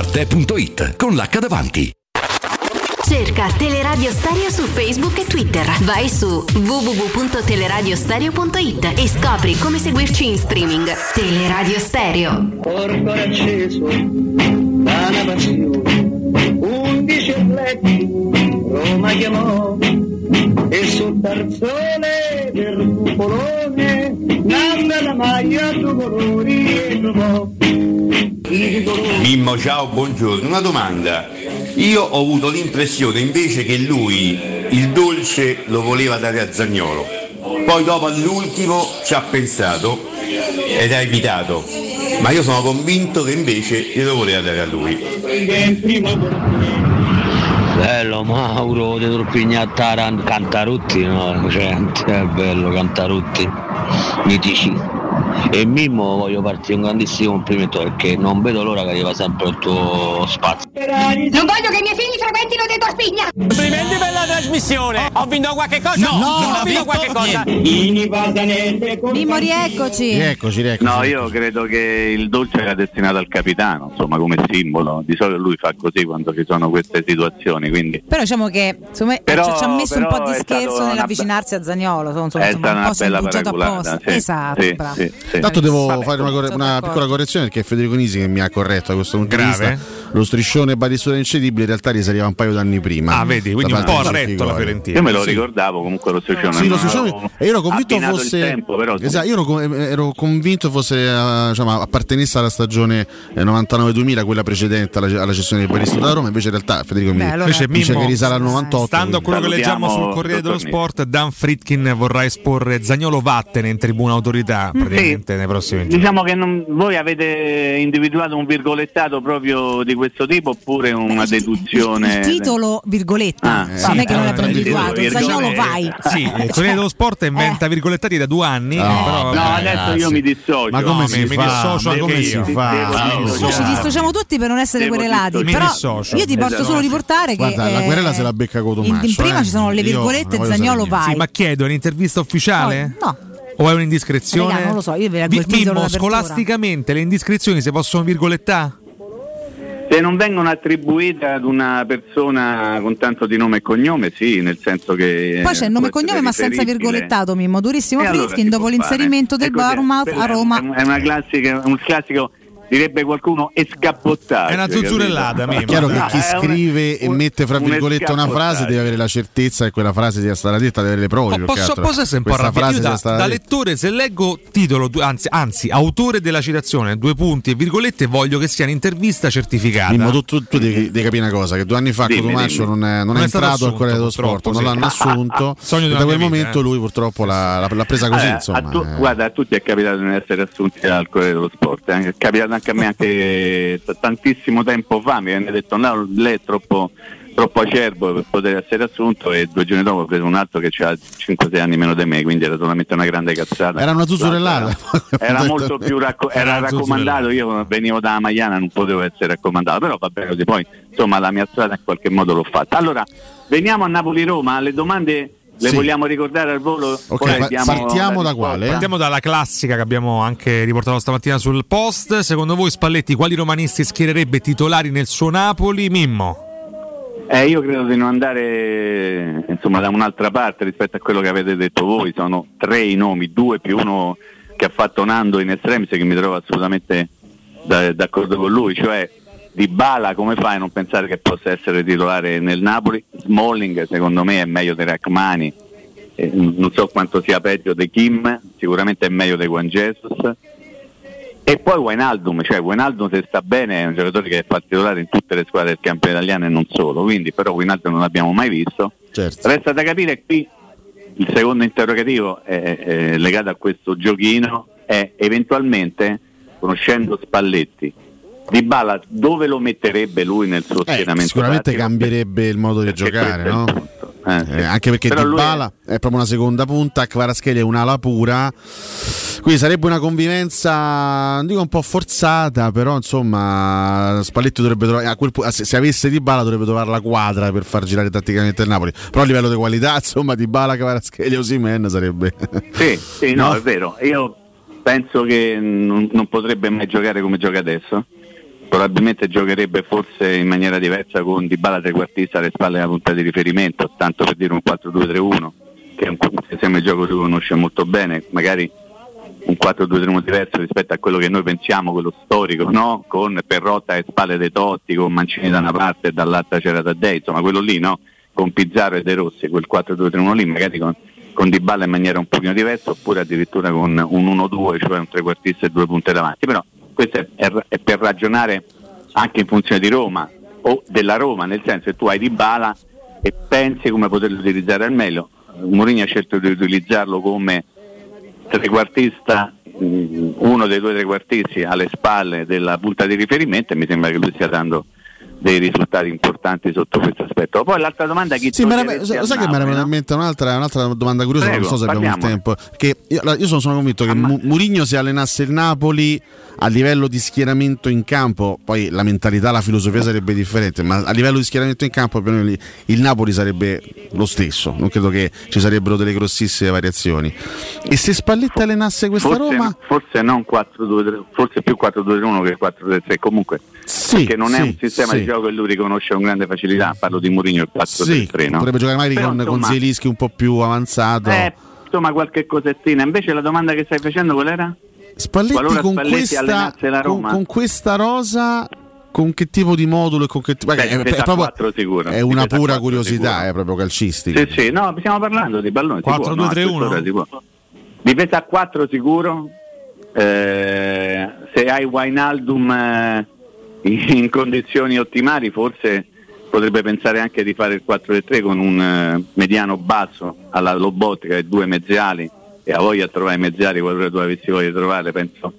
S82: Arte.it con l'H davanti.
S31: Cerca Teleradio Stereo su Facebook e Twitter. Vai su www.teleradiostereo.it e scopri come seguirci in streaming. Teleradio Stereo.
S76: Porto acceso da una passione, undici atleti Roma chiamò e sul tarzone del cupolone nanda la maglia due colori e trovò
S30: Mimmo, ciao, buongiorno. Una domanda. Io ho avuto l'impressione invece che lui il dolce lo voleva dare a Zagnolo. Poi dopo all'ultimo ci ha pensato ed ha evitato. Ma io sono convinto che invece glielo voleva dare a lui.
S83: Bello Mauro di Torpignattara Cantarutti, no? Cioè, è bello Cantarutti, mitici. E Mimmo voglio farti un grandissimo complimento perché non vedo l'ora che arriva sempre il tuo spazio.
S84: Non voglio che i miei figli frequentino dei Torpigna!
S85: Complimenti per la trasmissione. Ho vinto qualche cosa?
S44: No,
S85: non ho vinto qualche cosa.
S19: Mimmo, rieccoci.
S18: Rieccoci, rieccoci.
S78: No, io credo che il dolce era destinato al capitano, insomma, come simbolo. Di solito lui fa così quando ci sono queste situazioni, quindi
S19: Però diciamo che insomma,
S78: Però-
S19: ci- ha messo un po' di scherzo nell'avvicinarsi a Zagnolo. Insomma,
S78: è
S19: insomma,
S78: stata
S19: un
S78: una bella paraculata. Sì,
S19: Esatto,
S78: sì,
S19: bravo.
S78: sì, sì.
S18: Tanto devo
S19: Vabbè,
S18: fare una, corre- una piccola correzione perché è Federico Nisi che mi ha corretto da questo punto di
S20: Grave?
S18: vista. Lo striscione Battistuta incedibile in realtà risaliva un paio d'anni prima.
S20: Ah, vedi, quindi un po'
S18: di
S20: ha retto la Fiorentina.
S78: io me lo
S18: Sì.
S78: ricordavo comunque lo striscione.
S18: Sì, lo striscione- e io ero convinto fosse
S78: il tempo, però
S18: esatto, io ero, ero convinto fosse eh, diciamo, appartenesse alla stagione eh, 99-2000, quella precedente alla, alla cessione del Battistuta da Roma, invece in realtà Federico mi
S20: Beh, allora-
S18: dice
S20: Mimmo,
S18: che risale al 98.
S20: Stando a quello che leggiamo sul Corriere dello Sport, Dan Fritkin vorrà esporre Zagnolo Vattene in tribuna autorità praticamente nei prossimi giorni.
S78: Diciamo che non- voi avete individuato un virgolettato proprio di questo tipo oppure una deduzione?
S19: Il titolo, virgoletta,
S78: Ah,
S19: non è che non
S20: eh,
S19: l'abbiamo individuato.
S20: diciamo-
S19: Zagnolo vai.
S20: Sì, il Corriere dello Sport inventa virgolettati da due anni.
S18: No,
S20: però,
S78: no,
S20: vabbè,
S78: adesso
S20: ragazzi.
S78: io mi dissocio.
S18: Ma come
S20: No,
S18: si
S20: mi- mi
S18: fa?
S20: dissocio
S18: come
S20: io.
S18: si fa?
S19: Noi ci dissociamo tutti per non essere
S78: Devo
S19: querelati. Però
S20: dissocio.
S19: io ti posso
S78: Esatto.
S19: solo riportare che
S18: Guarda, la
S19: eh,
S18: querela se la becca con
S19: in,
S18: Tommaso.
S19: in prima
S18: eh.
S19: ci sono le virgolette Zagnolo vai.
S20: Sì, ma chiedo, è un'intervista ufficiale?
S19: No.
S20: O è un'indiscrezione?
S19: Raga, non lo so, io il titolo
S20: Mimmo, scolasticamente le indiscrezioni si possono virgolettare?
S78: Se non vengono attribuite ad una persona con tanto di nome e cognome, sì, nel senso che.
S19: Poi c'è il nome e cognome ma senza virgolettato Mimmo. Durissimo
S78: E allora si
S19: dopo l'inserimento
S78: fare.
S19: del
S78: quello
S19: a Roma.
S78: È una classica, un classico, direbbe qualcuno, escappottaggio.
S20: È una zuzzurellata?
S18: È chiaro che chi scrive e mette fra virgolette una frase deve avere la certezza che quella frase sia stata detta, deve avere le prove.
S20: Posso, essere un po' arrabbiato? Io da, lettore, se leggo titolo, anzi, anzi, autore della citazione, due punti e virgolette, voglio che sia un'intervista certificata.
S18: Mimmo, tu, tu- tu devi, devi capire una cosa: che due anni fa Cotumaccio non è, non
S20: Non
S18: è
S20: è
S18: entrato al Corriere dello Sport,
S20: purtroppo,
S18: non
S20: sì.
S18: l'hanno assunto.
S20: Sogno
S18: e da quel
S20: vita,
S18: momento
S20: eh.
S18: lui purtroppo l'ha, l'ha- l'ha presa così.
S78: Eh, a tu-
S18: eh.
S78: Guarda, a tutti è capitato di non essere assunti al Corriere dello Sport, è capitato anche a me anche tantissimo tempo fa, mi viene detto no, lei è troppo, troppo acerbo per poter essere assunto e due giorni dopo ho preso un altro che ha 5-6 anni meno di me, quindi era solamente una grande cazzata.
S18: Era una zuzzurellata.
S78: Era molto più racco- era
S20: Era
S78: raccomandato, io venivo da Maiana, non potevo essere raccomandato, però va bene così, poi insomma la mia strada in qualche modo l'ho fatta. Allora, veniamo a Napoli-Roma, le domande le
S20: Sì.
S78: vogliamo ricordare al volo?
S20: Ok,
S78: Poi
S20: pa-
S78: diamo
S20: partiamo da
S78: risposta.
S20: Partiamo dalla classica che abbiamo anche riportato stamattina sul post. Secondo voi Spalletti quali romanisti schiererebbe titolari nel suo Napoli? Mimmo.
S78: Eh, io credo di non andare insomma, da un'altra parte rispetto a quello che avete detto voi, sono tre i nomi, due più uno che ha fatto Nando in estremis che mi trovo assolutamente da- d'accordo con lui, cioè Di Bala come fai a non pensare che possa essere titolare nel Napoli? Smalling secondo me è meglio di Rachmani, Eh, non so quanto sia peggio di Kim, sicuramente è meglio di Juan Jesus. E poi Wijnaldum, cioè Wijnaldum se sta bene è un giocatore che fa titolare in tutte le squadre del campione italiano e non solo, quindi però Wijnaldum non l'abbiamo mai visto.
S18: Certo.
S78: Resta da capire qui il secondo interrogativo è, è legato a questo giochino è eventualmente, conoscendo Spalletti, Di Bala dove lo metterebbe lui nel suo
S18: Eh,
S78: schieramento?
S18: sicuramente
S78: tattico?
S18: cambierebbe il modo di giocare,
S78: è il
S18: no? Eh, anche perché
S78: Però lui
S18: Dybala è... proprio una seconda punta, Kvaratskhelia è un'ala pura. Quindi sarebbe una convivenza, non dico un po' forzata, però insomma Spalletti dovrebbe trovare, a quel se, se avesse Dybala dovrebbe trovare la quadra per far girare tatticamente il Napoli. Però a livello di qualità, insomma, Dybala, Kvaratskhelia o Simen sarebbe
S78: Sì, sì, no,
S18: No?
S78: è vero. Io penso che non, non potrebbe mai giocare come gioca adesso. Probabilmente giocherebbe forse in maniera diversa con Dybala trequartista alle spalle della punta di riferimento, tanto per dire un 4-2-3-1, che è un sistema di gioco che conosce molto bene, magari un 4-2-3-1 diverso rispetto a quello che noi pensiamo, quello storico, no? Con Perrotta alle spalle dei Totti, con Mancini da una parte e dall'altra c'era Taddei, insomma quello lì, no? Con Pizzaro e De Rossi, quel 4-2-3-1 lì, magari con, con Dybala in maniera un pochino diversa, oppure addirittura con un 1-2, cioè un trequartista e due punte davanti. Però questo è, è- è per ragionare anche in funzione di Roma o della Roma, nel senso che tu hai Dybala e pensi come poterlo utilizzare al meglio. Mourinho ha scelto di utilizzarlo come trequartista, mh, uno dei due trequartisti alle spalle della punta di riferimento e mi sembra che lui stia dando dei risultati importanti sotto questo aspetto. Poi l'altra domanda chi
S18: Sì, ma lo
S78: al
S18: sai che mi era venuta in mente un'altra, un'altra domanda curiosa,
S78: Prego,
S18: non so se abbiamo il tempo. Che io, io sono, sono convinto che Mu- Mourinho se allenasse il Napoli a livello di schieramento in campo, poi la mentalità, la filosofia sarebbe differente, ma a livello di schieramento in campo il- Napoli sarebbe lo stesso, non credo che ci sarebbero delle grossissime variazioni. E se Spalletti allenasse questa
S78: forse,
S18: Roma...
S78: forse non 4-2-3, forse più 4-2-1 che 4-3-3 comunque perché non è
S18: sì,
S78: un sistema
S18: sì.
S78: di gioco che lui riconosce con grande facilità parlo di Mourinho il 4-3-3
S18: Sì,
S78: no?
S18: potrebbe giocare magari
S78: Però,
S18: con, con
S78: insomma,
S18: Zielinski un po' più avanzato.
S78: eh, insomma qualche cosettina invece la domanda che stai facendo qual era?
S18: Spalletti
S78: Qualora
S18: con
S78: Spalletti
S18: questa,
S78: la
S18: con,
S78: Roma?
S18: con questa rosa, con che tipo di modulo e con che tipo.
S78: Beh,
S18: è, è proprio-
S78: 4 sicuro,
S18: è una pura
S78: 4
S18: curiosità,
S78: sicuro.
S18: è proprio calcistica.
S78: Sì, sì, no, stiamo parlando di pallone. si può,
S20: 4-2-3-1?
S78: no, a quest'ora si può. Difesa a 4 sicuro. Eh, se hai Wijnaldum eh, in, condizioni ottimali, forse potrebbe pensare anche di fare il 4-3 con un eh, mediano basso alla Lobotka e due mezzali e a voglia di trovare i mezzali qualora tu avessi voglia di trovare, penso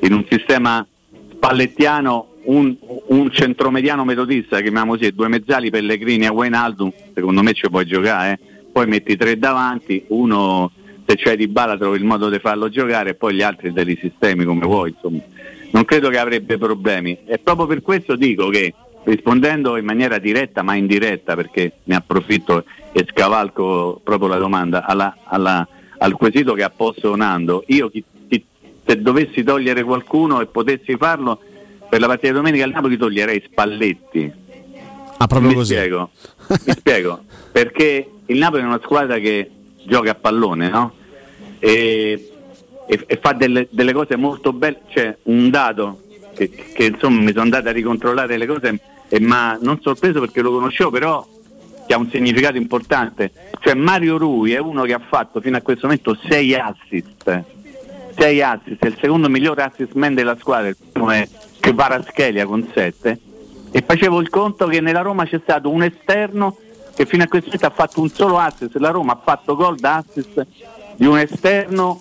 S78: in un sistema spallettiano un, un centromediano metodista, chiamiamo così, due mezzali Pellegrini e Wijnaldum, secondo me ci puoi giocare, eh. poi metti tre davanti, uno se c'è di bala trovi il modo di farlo giocare e poi gli altri te li sistemi come vuoi, insomma. Non credo che avrebbe problemi e proprio per questo dico che rispondendo in maniera diretta ma indiretta perché ne approfitto e scavalco proprio la domanda alla- alla- al quesito che ha posto Nando, io chi- chi- se dovessi togliere qualcuno e potessi farlo per la partita di domenica al Napoli toglierei Spalletti.
S18: Ah, proprio
S78: Mi
S18: così.
S78: spiego, mi spiego, perché il Napoli è una squadra che gioca a pallone, no? E, e- e fa delle, delle cose molto belle, c'è un dato che, che, insomma mi sono andato a ricontrollare le cose e ma non sorpreso perché lo conoscevo, però che ha un significato importante. Cioè Mario Rui è uno che ha fatto fino a questo momento 6 assist. 6 assist, è il secondo migliore assist man della squadra, il primo è Kvaratskhelia con 7 e facevo il conto che nella Roma c'è stato un esterno che fino a questo momento ha fatto un solo assist, la Roma ha fatto gol da assist di un esterno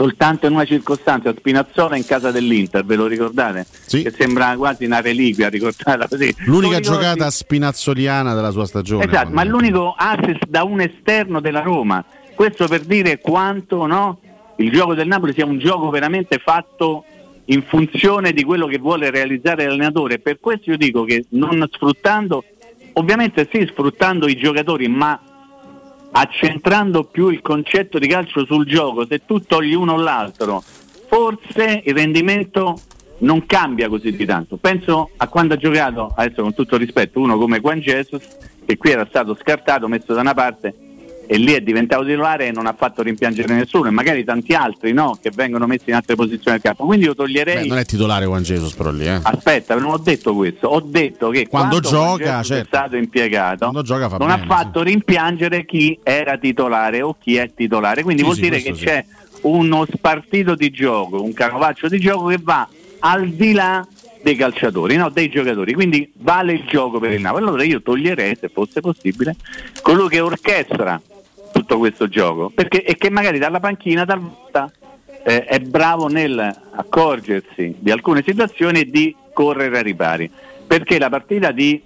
S78: soltanto in una circostanza, Spinazzola in casa dell'Inter, ve lo ricordate? Che sembra quasi una reliquia ricordarla così.
S18: L'unica
S78: ricordi?
S18: giocata spinazzoliana della sua stagione.
S78: Esatto, ma l'unico assist da un esterno della Roma. Questo per dire quanto no, il gioco del Napoli sia un gioco veramente fatto in funzione di quello che vuole realizzare l'allenatore. Per questo io dico che non sfruttando, ovviamente sì, sfruttando i giocatori, ma accentrando più il concetto di calcio sul gioco, se tu togli uno o l'altro, forse il rendimento non cambia così di tanto. Penso a quando ha giocato, adesso con tutto rispetto, uno come Juan Jesus, che qui era stato scartato, messo da una parte, e lì è diventato titolare e non ha fatto rimpiangere nessuno e magari tanti altri no, che vengono messi in altre posizioni del campo. Quindi io toglierei...
S18: Beh, non è titolare Juan Jesus però lì, eh.
S78: Aspetta, non ho detto questo, ho detto che
S18: Quando
S78: quando,
S18: gioca, certo.
S78: è stato impiegato,
S18: Quando gioca
S78: non
S18: bene,
S78: ha fatto rimpiangere chi era titolare o chi è titolare. Quindi
S18: Sì,
S78: vuol
S18: sì,
S78: dire che
S18: sì.
S78: c'è uno spartito di gioco, un canovaccio di gioco che va al di là dei calciatori, no, dei giocatori. Quindi vale il gioco per il Napoli. Allora io toglierei, se fosse possibile, colui che orchestra tutto questo gioco perché, e che magari dalla panchina talvolta eh, è bravo nel accorgersi di alcune situazioni e di correre ai ripari. Perché la partita di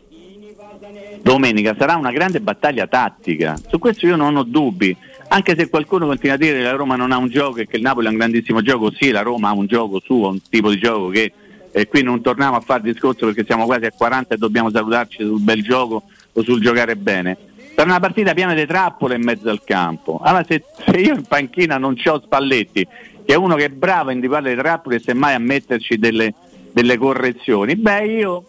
S78: domenica sarà una grande battaglia tattica, su questo io non ho dubbi, anche se qualcuno continua a dire che la Roma non ha un gioco e che il Napoli ha un grandissimo gioco, sì la Roma ha un gioco suo, un tipo di gioco che e qui non torniamo a fare discorso perché siamo quasi a 40 e dobbiamo salutarci sul bel gioco o sul giocare bene. Per una partita piena di trappole in mezzo al campo. Allora se, se io in panchina non c'ho Spalletti, che è uno che è bravo a individuare le trappole e semmai a metterci delle, delle correzioni, beh io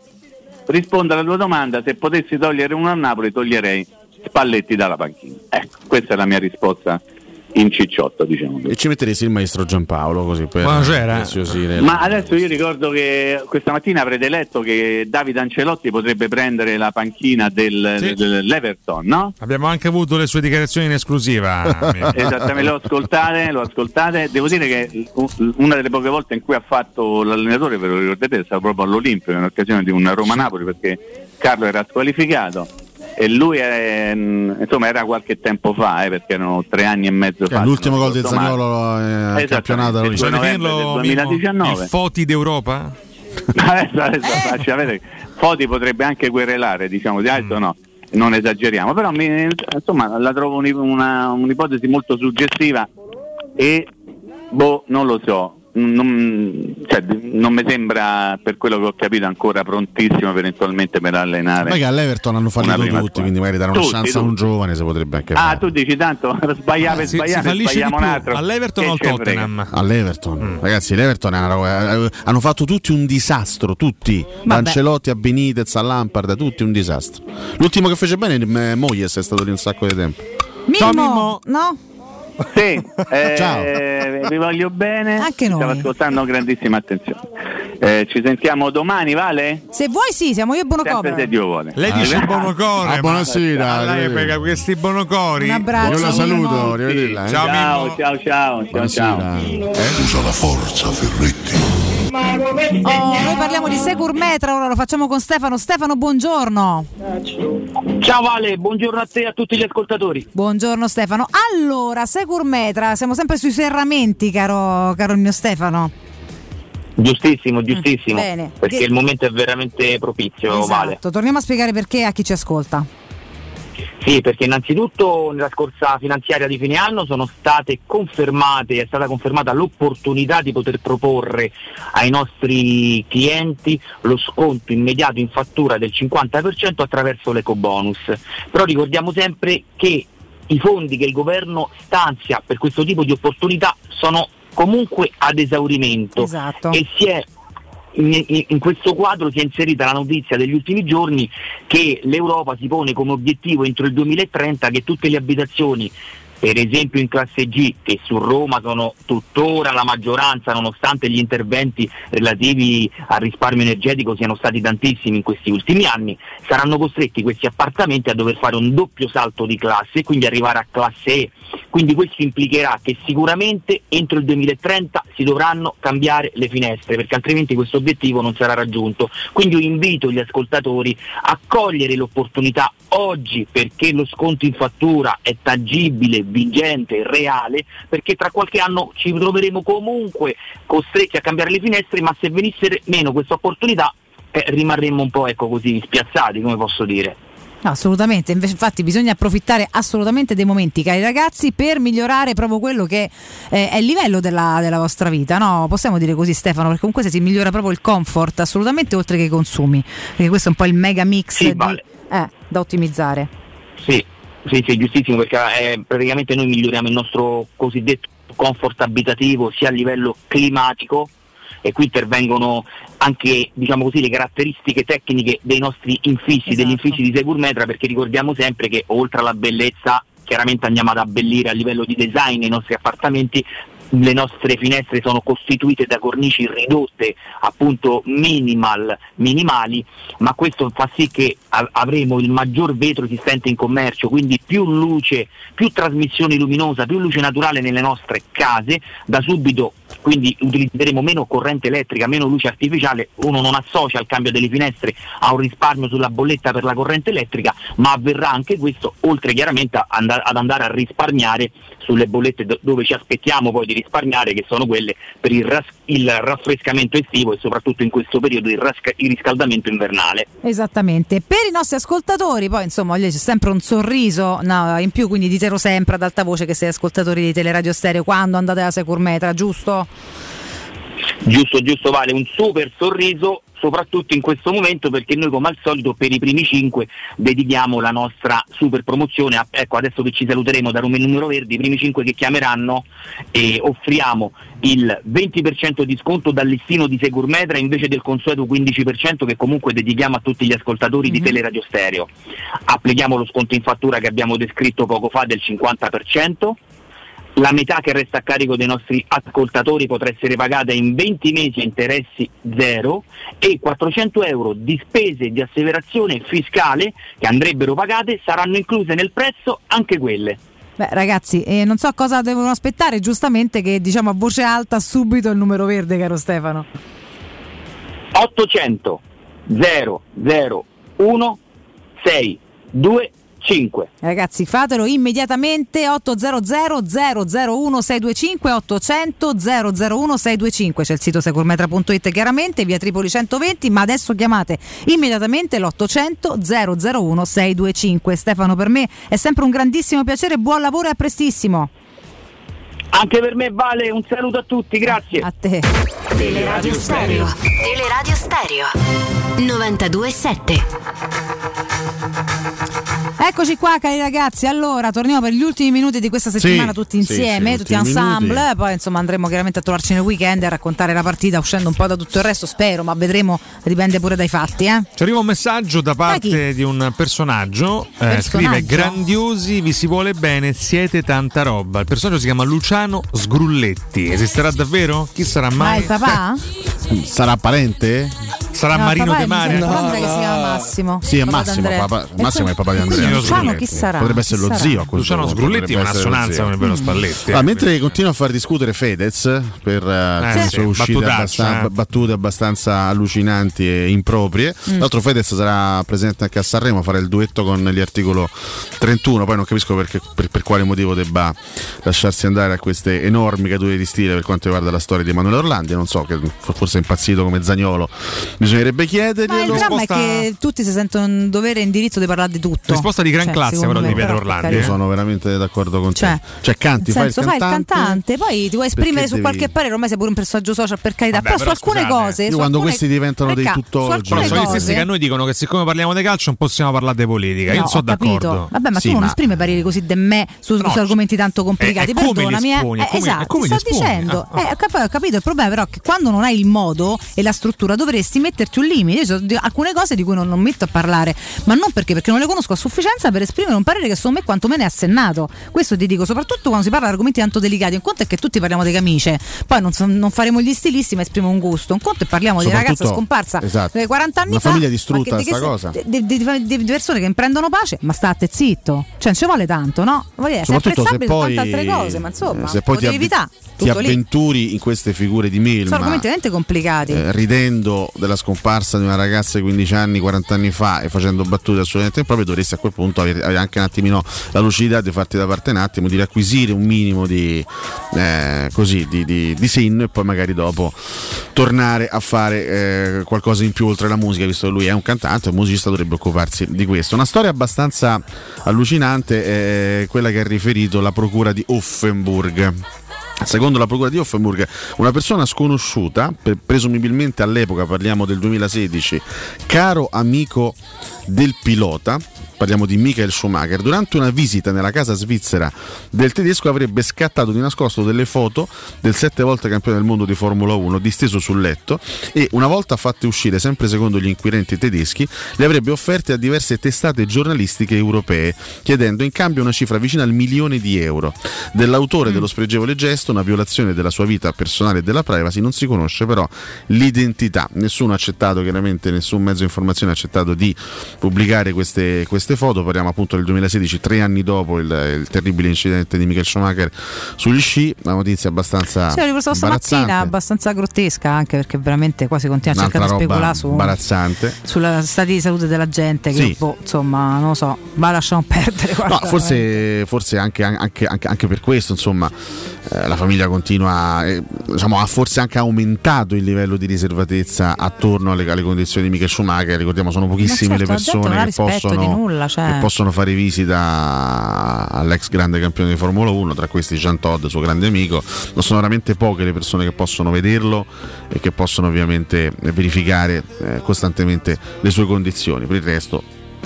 S78: rispondo alla tua domanda, se potessi togliere uno a Napoli toglierei Spalletti dalla panchina. Ecco, questa è la mia risposta in cicciotto, diciamo.
S18: E ci metteresti il maestro Giampaolo così per
S20: Buonasera.
S18: preziosire.
S78: Ma adesso io ricordo che questa mattina avrete letto che Davide Ancelotti potrebbe prendere la panchina del,
S20: Sì.
S78: dell'Everton, no?
S20: Abbiamo anche avuto le sue dichiarazioni in esclusiva.
S78: Esattamente, lo ascoltate, lo ascoltate. Devo dire che una delle poche volte in cui ha fatto l'allenatore, ve lo ricordate, è stato proprio all'Olimpio in occasione di un Roma-Napoli perché Carlo era squalificato e lui è, mm, insomma era qualche tempo fa, eh, perché erano tre anni e mezzo fa.
S18: È l'ultimo
S78: se non
S18: gol
S78: male.
S18: Zagnolo eh, al
S78: Esattamente,
S18: campionato.
S78: il
S18: lui.
S78: 2 novembre del
S20: Definirlo, Mimmo,
S78: 2019.
S20: il Foti d'Europa?
S78: adesso, adesso lascia vedere. Foti potrebbe anche querelare, diciamo di
S20: Mm.
S78: altro no, non esageriamo, però mi- insomma la trovo un'i- una- un'ipotesi molto suggestiva e boh, non lo so. Non, cioè, non mi sembra, per quello che ho capito, ancora prontissimo eventualmente per allenare.
S18: Ma che all'Everton hanno fallito tutti,
S78: squadra.
S18: quindi magari dare una
S78: Tutti,
S18: chance a un
S78: tutti.
S18: giovane se potrebbe anche
S78: Ah,
S18: fare.
S78: tu dici tanto sbagliare
S20: si
S78: sbagliare, sbagliamo un altro.
S20: all'Everton o al? Tottenham?
S18: All'Everton,
S20: Mm.
S18: ragazzi, l'Everton è una roba- eh, hanno fatto tutti un disastro. Tutti, da Ancelotti a Benitez a Lampard, tutti un disastro. L'ultimo che fece bene, eh, Moyes, è stato lì un sacco di tempo.
S19: Mimmo, no?
S78: Sì, eh,
S18: Ciao.
S78: vi voglio bene.
S19: Anche noi.
S78: Stavo ascoltando con grandissima attenzione. Eh, ci sentiamo domani, vale?
S19: Se vuoi sì, siamo io e Bonocover.
S78: se Dio vuole.
S20: Lei dice
S78: Ah,
S20: buonocore.
S18: Ah,
S20: ma-
S18: buonasera,
S20: a lei
S18: arrivederci.
S20: pega questi buonocori.
S19: Un abbraccio.
S18: Io la saluto, arrivederla. eh.
S20: Ciao,
S78: Ciao, ciao, ciao, ciao, ciao.
S81: Usa la forza, Ferretti.
S19: Oh, noi parliamo di Securmetra, ora lo facciamo con Stefano. Stefano, buongiorno.
S86: Ciao Vale, buongiorno a te e a tutti gli ascoltatori.
S19: Buongiorno Stefano. Allora, Securmetra, siamo sempre sui serramenti, caro, caro il mio Stefano.
S86: Giustissimo, giustissimo.
S19: Mm, bene.
S86: Perché
S19: Che-
S86: il momento è veramente propizio, Vale.
S19: Esatto, torniamo a spiegare perché a chi ci ascolta.
S86: Sì, perché innanzitutto nella scorsa finanziaria di fine anno sono state confermate, è stata confermata l'opportunità di poter proporre ai nostri clienti lo sconto immediato in fattura del 50% attraverso l'ecobonus. Però ricordiamo sempre che i fondi che il governo stanzia per questo tipo di opportunità sono comunque ad esaurimento
S19: Esatto.
S86: e si è in, in- questo quadro si è inserita la notizia degli ultimi giorni che l'Europa si pone come obiettivo entro il 2030 che tutte le abitazioni per esempio in classe G, che su Roma sono tuttora la maggioranza, nonostante gli interventi relativi al risparmio energetico siano stati tantissimi in questi ultimi anni, saranno costretti questi appartamenti a dover fare un doppio salto di classe e quindi arrivare a classe E. Quindi questo implicherà che sicuramente entro il 2030 si dovranno cambiare le finestre, perché altrimenti questo obiettivo non sarà raggiunto. Quindi io invito gli ascoltatori a cogliere l'opportunità oggi perché lo sconto in fattura è tangibile, vigente, reale, perché tra qualche anno ci troveremo comunque costretti a cambiare le finestre, ma se venisse meno questa opportunità eh, rimarremmo un po' ecco così spiazzati, come posso dire.
S19: No, assolutamente, infatti bisogna approfittare assolutamente dei momenti, cari ragazzi, per migliorare proprio quello che eh, è il livello della, della vostra vita, no? Possiamo dire così Stefano, perché comunque si migliora proprio il comfort, assolutamente oltre che i consumi, perché questo è un po' il mega mix
S86: Sì,
S19: di-
S86: vale.
S19: eh, da ottimizzare.
S86: Sì, sì, sì, giustissimo, perché eh, praticamente noi miglioriamo il nostro cosiddetto comfort abitativo sia a livello climatico e qui intervengono anche diciamo così, le caratteristiche tecniche dei nostri infissi, degli infissi di Securmetra, perché ricordiamo sempre che oltre alla bellezza chiaramente andiamo ad abbellire a livello di design i nostri appartamenti le nostre finestre sono costituite da cornici ridotte appunto minimal, minimali, ma questo fa sì che avremo il maggior vetro esistente in commercio, quindi più luce, più trasmissione luminosa, più luce naturale nelle nostre case, da subito quindi utilizzeremo meno corrente elettrica, meno luce artificiale, uno non associa il cambio delle finestre a un risparmio sulla bolletta per la corrente elettrica, ma avverrà anche questo, oltre chiaramente ad andare a risparmiare sulle bollette do- dove ci aspettiamo poi di risparmiare, che sono quelle per il, ras- il raffrescamento estivo e soprattutto in questo periodo il, rasca- il riscaldamento invernale.
S19: Esattamente. Per i nostri ascoltatori, poi insomma, c'è sempre un sorriso no, in più, quindi ditelo sempre ad alta voce che siete ascoltatori di Teleradio Stereo quando andate alla Securmetra, giusto?
S86: Giusto, giusto Vale, un super sorriso soprattutto in questo momento perché noi come al solito per i primi 5 dedichiamo la nostra super promozione, a- ecco adesso che ci saluteremo da Roma Numero Verdi, i primi 5 che chiameranno e offriamo il 20% di sconto dal listino di Segurmetra invece del consueto 15% che comunque dedichiamo a tutti gli ascoltatori di Teleradio Stereo. Applichiamo lo sconto in fattura che abbiamo descritto poco fa del 50%. La metà che resta a carico dei nostri ascoltatori potrà essere pagata in 20 mesi a interessi zero e 400 euro di spese di asseverazione fiscale che andrebbero pagate saranno incluse nel prezzo anche quelle.
S19: Beh, ragazzi, eh, non so cosa devono aspettare, giustamente che diciamo a voce alta subito il numero verde, caro Stefano.
S86: 800 001 625
S19: Ragazzi, fatelo immediatamente 800 001 625 800 001 625. C'è il sito securmetra.it chiaramente, via Tripoli 120, ma adesso chiamate immediatamente l'800 001 625. Stefano, per me è sempre un grandissimo piacere, buon lavoro e a prestissimo.
S86: Anche per me vale un saluto a tutti, grazie.
S19: A te.
S87: Teleradio Stereo. Teleradio Stereo. 92.7.
S19: Eccoci qua cari ragazzi, allora torniamo per gli ultimi minuti di questa settimana
S18: Sì,
S19: tutti
S18: sì,
S19: insieme,
S18: sì,
S19: tutti
S18: ultimi
S19: ensemble,
S18: minuti.
S19: poi insomma andremo chiaramente a trovarci nel weekend e a raccontare la partita uscendo un po' da tutto il resto, spero, ma vedremo, dipende pure dai fatti. Eh?
S20: Ci arriva un messaggio da parte di un personaggio, eh,
S19: Personaggio?
S20: scrive grandiosi, vi si vuole bene, siete tanta roba. Il personaggio si chiama Luciano Sgrulletti, esisterà davvero? Chi sarà
S19: Ma
S20: mai?
S19: il papà?
S18: Sarà parente?
S20: Sarà
S19: No,
S20: Marino De
S19: papà mi sa che si chiama Massimo.
S18: Sì, è Massimo, papà-
S19: E
S18: Massimo è il papà di Andrea.
S19: Luciano chi sarà?
S18: Potrebbe essere
S19: Chi
S18: lo
S19: sarà?
S18: zio a
S20: Luciano
S18: punto,
S20: Sgrulletti è
S18: potrebbe
S20: una
S18: essere lo
S20: assonanza
S18: zio.
S20: con il vero Spalletti.
S18: Ah,
S20: eh.
S18: mentre continua a far discutere Fedez per eh,
S20: Sì.
S18: le sue uscite
S20: eh.
S18: battute abbastanza allucinanti e improprie.
S20: Mm.
S18: Tra l'altro Fedez sarà presente anche a Sanremo a fare il duetto con gli articolo 31, poi non capisco perché- per, per quale motivo debba lasciarsi andare a queste enormi cadute di stile per quanto riguarda la storia di Emanuele Orlandi, non so, che forse è impazzito come Zagnolo, bisognerebbe
S19: Ma il
S18: chiederglielo.
S19: dramma è che tutti si sentono in dovere e indirizzo di parlare di tutto.
S20: Risposta di gran
S19: Cioè,
S20: classe però di
S19: me,
S20: Pietro
S19: però, per
S20: Orlandi.
S18: Io
S19: carità.
S18: sono veramente d'accordo con
S19: Cioè,
S18: te. Cioè, canti,
S19: Nel senso,
S18: fai il
S19: fai il
S18: cantante.
S19: cantante, poi ti vuoi esprimere su
S18: devi-
S19: qualche parere, ormai sei pure un personaggio social per carità,
S20: Vabbè,
S19: però,
S20: però
S19: su alcune
S20: scusate.
S19: cose,
S18: Io
S19: su
S18: quando
S19: alcune-
S18: questi diventano dei
S19: Raga,
S18: tuttologi.
S20: Però sono gli
S19: cose-
S20: stessi che a noi dicono che siccome parliamo di calcio non possiamo parlare di politica. Io
S19: No,
S20: non sono d'accordo.
S19: Vabbè, ma
S20: Sì,
S19: tu non
S20: ma-
S19: esprime pareri così de me su, su argomenti tanto complicati. Perdonami, eh.
S20: è
S19: Eh,
S20: è
S19: esatto, sto dicendo.
S20: Ah,
S19: Eh, ho cap- ho capito il problema, però, è che quando non hai il modo e la struttura dovresti metterti un limite. Io so alcune cose di cui non, non metto a parlare, ma non perché, perché non le conosco a sufficienza per esprimere un parere che secondo me quantomeno è assennato. Questo ti dico, soprattutto quando si parla di argomenti tanto delicati. Un conto è che tutti parliamo di camicie, poi non, non faremo gli stilisti, ma esprimo un gusto. Un conto è parliamo di una ragazza scomparsa
S18: esatto.
S19: eh, 40 anni
S18: Una
S19: fa.
S18: famiglia
S19: ma
S18: distrutta
S19: che- di
S18: da
S19: che
S18: sta
S19: se-
S18: cosa.
S19: Di, di- di- di persone che prendono pace, ma state zitto. Cioè, non ci vuole tanto, no? Vuol dire,
S18: Soprattutto se poi,
S19: tante altre cose, ma insomma,
S18: se poi ti,
S19: evitare.
S18: ti
S19: Tutto lì.
S18: avventuri in queste figure di
S19: Sono
S18: Milma,
S19: argomenti veramente complicati.
S18: eh, ridendo della scomparsa di una ragazza di 15 anni, 40 anni fa e facendo battute assolutamente improprie, dovresti a quel punto avere, anche un attimino la lucidità di farti da parte un attimo, di acquisire un minimo di, eh, così, di, di- di senno e poi magari dopo tornare a fare eh, qualcosa in più oltre la musica, visto che lui è un cantante, un musicista dovrebbe occuparsi di questo. Una storia abbastanza allucinante è quella che ha riferito la procura di Offenburg. Secondo la procura di Offenburg, una persona sconosciuta, pre- presumibilmente all'epoca, parliamo del 2016, caro amico del pilota, parliamo di Michael Schumacher, durante una visita nella casa svizzera del tedesco avrebbe scattato di nascosto delle foto del sette volte campione del mondo di Formula 1 disteso sul letto e una volta fatte uscire, sempre secondo gli inquirenti tedeschi, le avrebbe offerte a diverse testate giornalistiche europee, chiedendo in cambio una cifra vicina al milione di euro. Dell'autore dello spregevole gesto, una violazione della sua vita personale e della privacy, non si conosce però l'identità. Nessuno ha accettato, chiaramente nessun mezzo di informazione ha accettato di pubblicare queste, queste foto. Parliamo appunto del 2016, tre anni dopo il, il terribile incidente di Michael Schumacher sugli sci. Una notizia abbastanza
S19: Sì, l'ho riportato stamattina, abbastanza grottesca anche perché veramente quasi continua a cercare di speculare su,
S18: imbarazzante.
S19: sulla stati di salute della gente che
S18: Sì.
S19: boh, insomma non lo so, ma lasciamo perdere.
S18: No,
S19: guarda,
S18: forse, forse anche, anche- anche- anche per questo, insomma, eh, la famiglia continua, eh, diciamo, ha forse anche aumentato il livello di riservatezza attorno alle, alle condizioni di Michael Schumacher. Ricordiamo, sono pochissime
S19: certo,
S18: le persone che possono,
S19: nulla, cioè.
S18: che possono fare visita all'ex grande campione di Formula 1, tra questi Jean Todd, suo grande amico. Non sono veramente poche le persone che possono vederlo e che possono ovviamente verificare eh, costantemente le sue condizioni. Per il resto,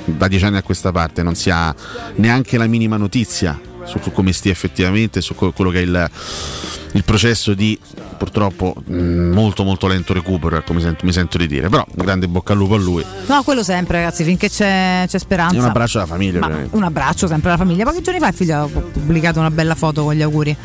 S18: da dieci anni a questa parte non si ha neanche la minima notizia su, come stia effettivamente, su quello che è il, il processo di purtroppo mh, molto molto lento recupero, ecco, mi, sento, mi sento di dire. Però un grande bocca al lupo a lui.
S19: No, quello sempre, ragazzi, finché c'è, c'è speranza.
S18: E un abbraccio alla famiglia,
S19: un abbraccio sempre alla famiglia. Pochi giorni fa il figlio ha pubblicato una bella foto con gli auguri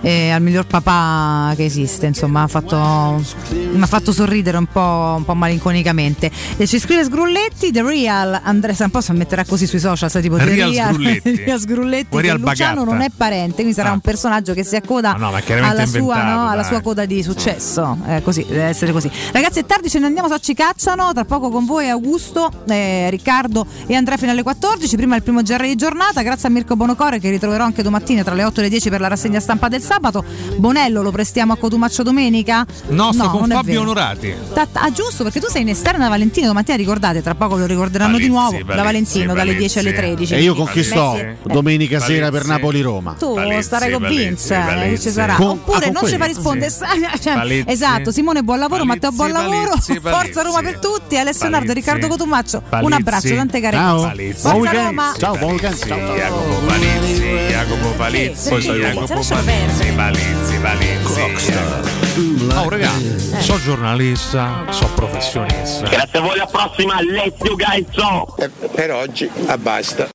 S19: eh, al miglior papà che esiste. Insomma, ha fatto, mi ha fatto sorridere un po', un po' malinconicamente. E ci scrive Sgrulletti, The Real Andrea San si metterà così sui social, sai, tipo The
S20: Real
S19: Real
S20: Sgrulletti.
S19: Real Sgrulletti
S20: Real
S19: che Luciano
S20: Bagatta.
S19: non è parente, quindi sarà
S20: Ah.
S19: un personaggio che si accoda
S20: Ma no, ma chiaramente
S19: alla, sua, no, alla sua coda di successo. Eh, così, deve essere così. Ragazzi, è tardi, ce ne andiamo, so ci cacciano. Tra poco con voi Augusto, eh, Riccardo e Andrea fino alle 14. Prima il primo GR di giornata. Grazie a Mirko Bonocore che ritroverò anche domattina tra le 8 e le 10 per la rassegna stampa del sabato. Bonello lo prestiamo a Cotumaccio domenica?
S20: No, sto con
S19: non è
S20: Fabio
S19: vero.
S20: Onorati.
S19: Ta- Ah, giusto, perché tu sei in esterna da Valentino. Domattina ricordate, tra poco lo ricorderanno di
S20: Palizzi,
S19: nuovo da
S20: Palizzi,
S19: Valentino dalle
S20: Palizzi.
S19: 10 alle 13.
S18: E io con chi sto? Domenica sera per. Napoli-Roma.
S19: tu starai con Vince, eh, ci sarà.
S18: Con-
S19: Oppure
S18: ah,
S19: non ci fa rispondere. Cioè,
S20: Palizzi.
S19: esatto, Simone buon lavoro,
S20: Palizzi,
S19: Matteo buon lavoro.
S20: Palizzi,
S19: Forza. Roma per tutti, Alessio Nardo. Riccardo Cotumaccio. Un
S20: Palizzi.
S19: abbraccio, tante care
S18: Ciao.
S19: Forza. Roma.
S18: Ciao, buon weekend.
S20: Palizzi,
S18: Ciao.
S20: Jacopo Palizzi, Jacopo Palizzi, Jacopo Palizzi, Palizzi, Palizzi. Oh raga, so giornalista, so professionista.
S88: Grazie a voi, alla prossima, Alessio Gaizzo.
S89: per oggi basta.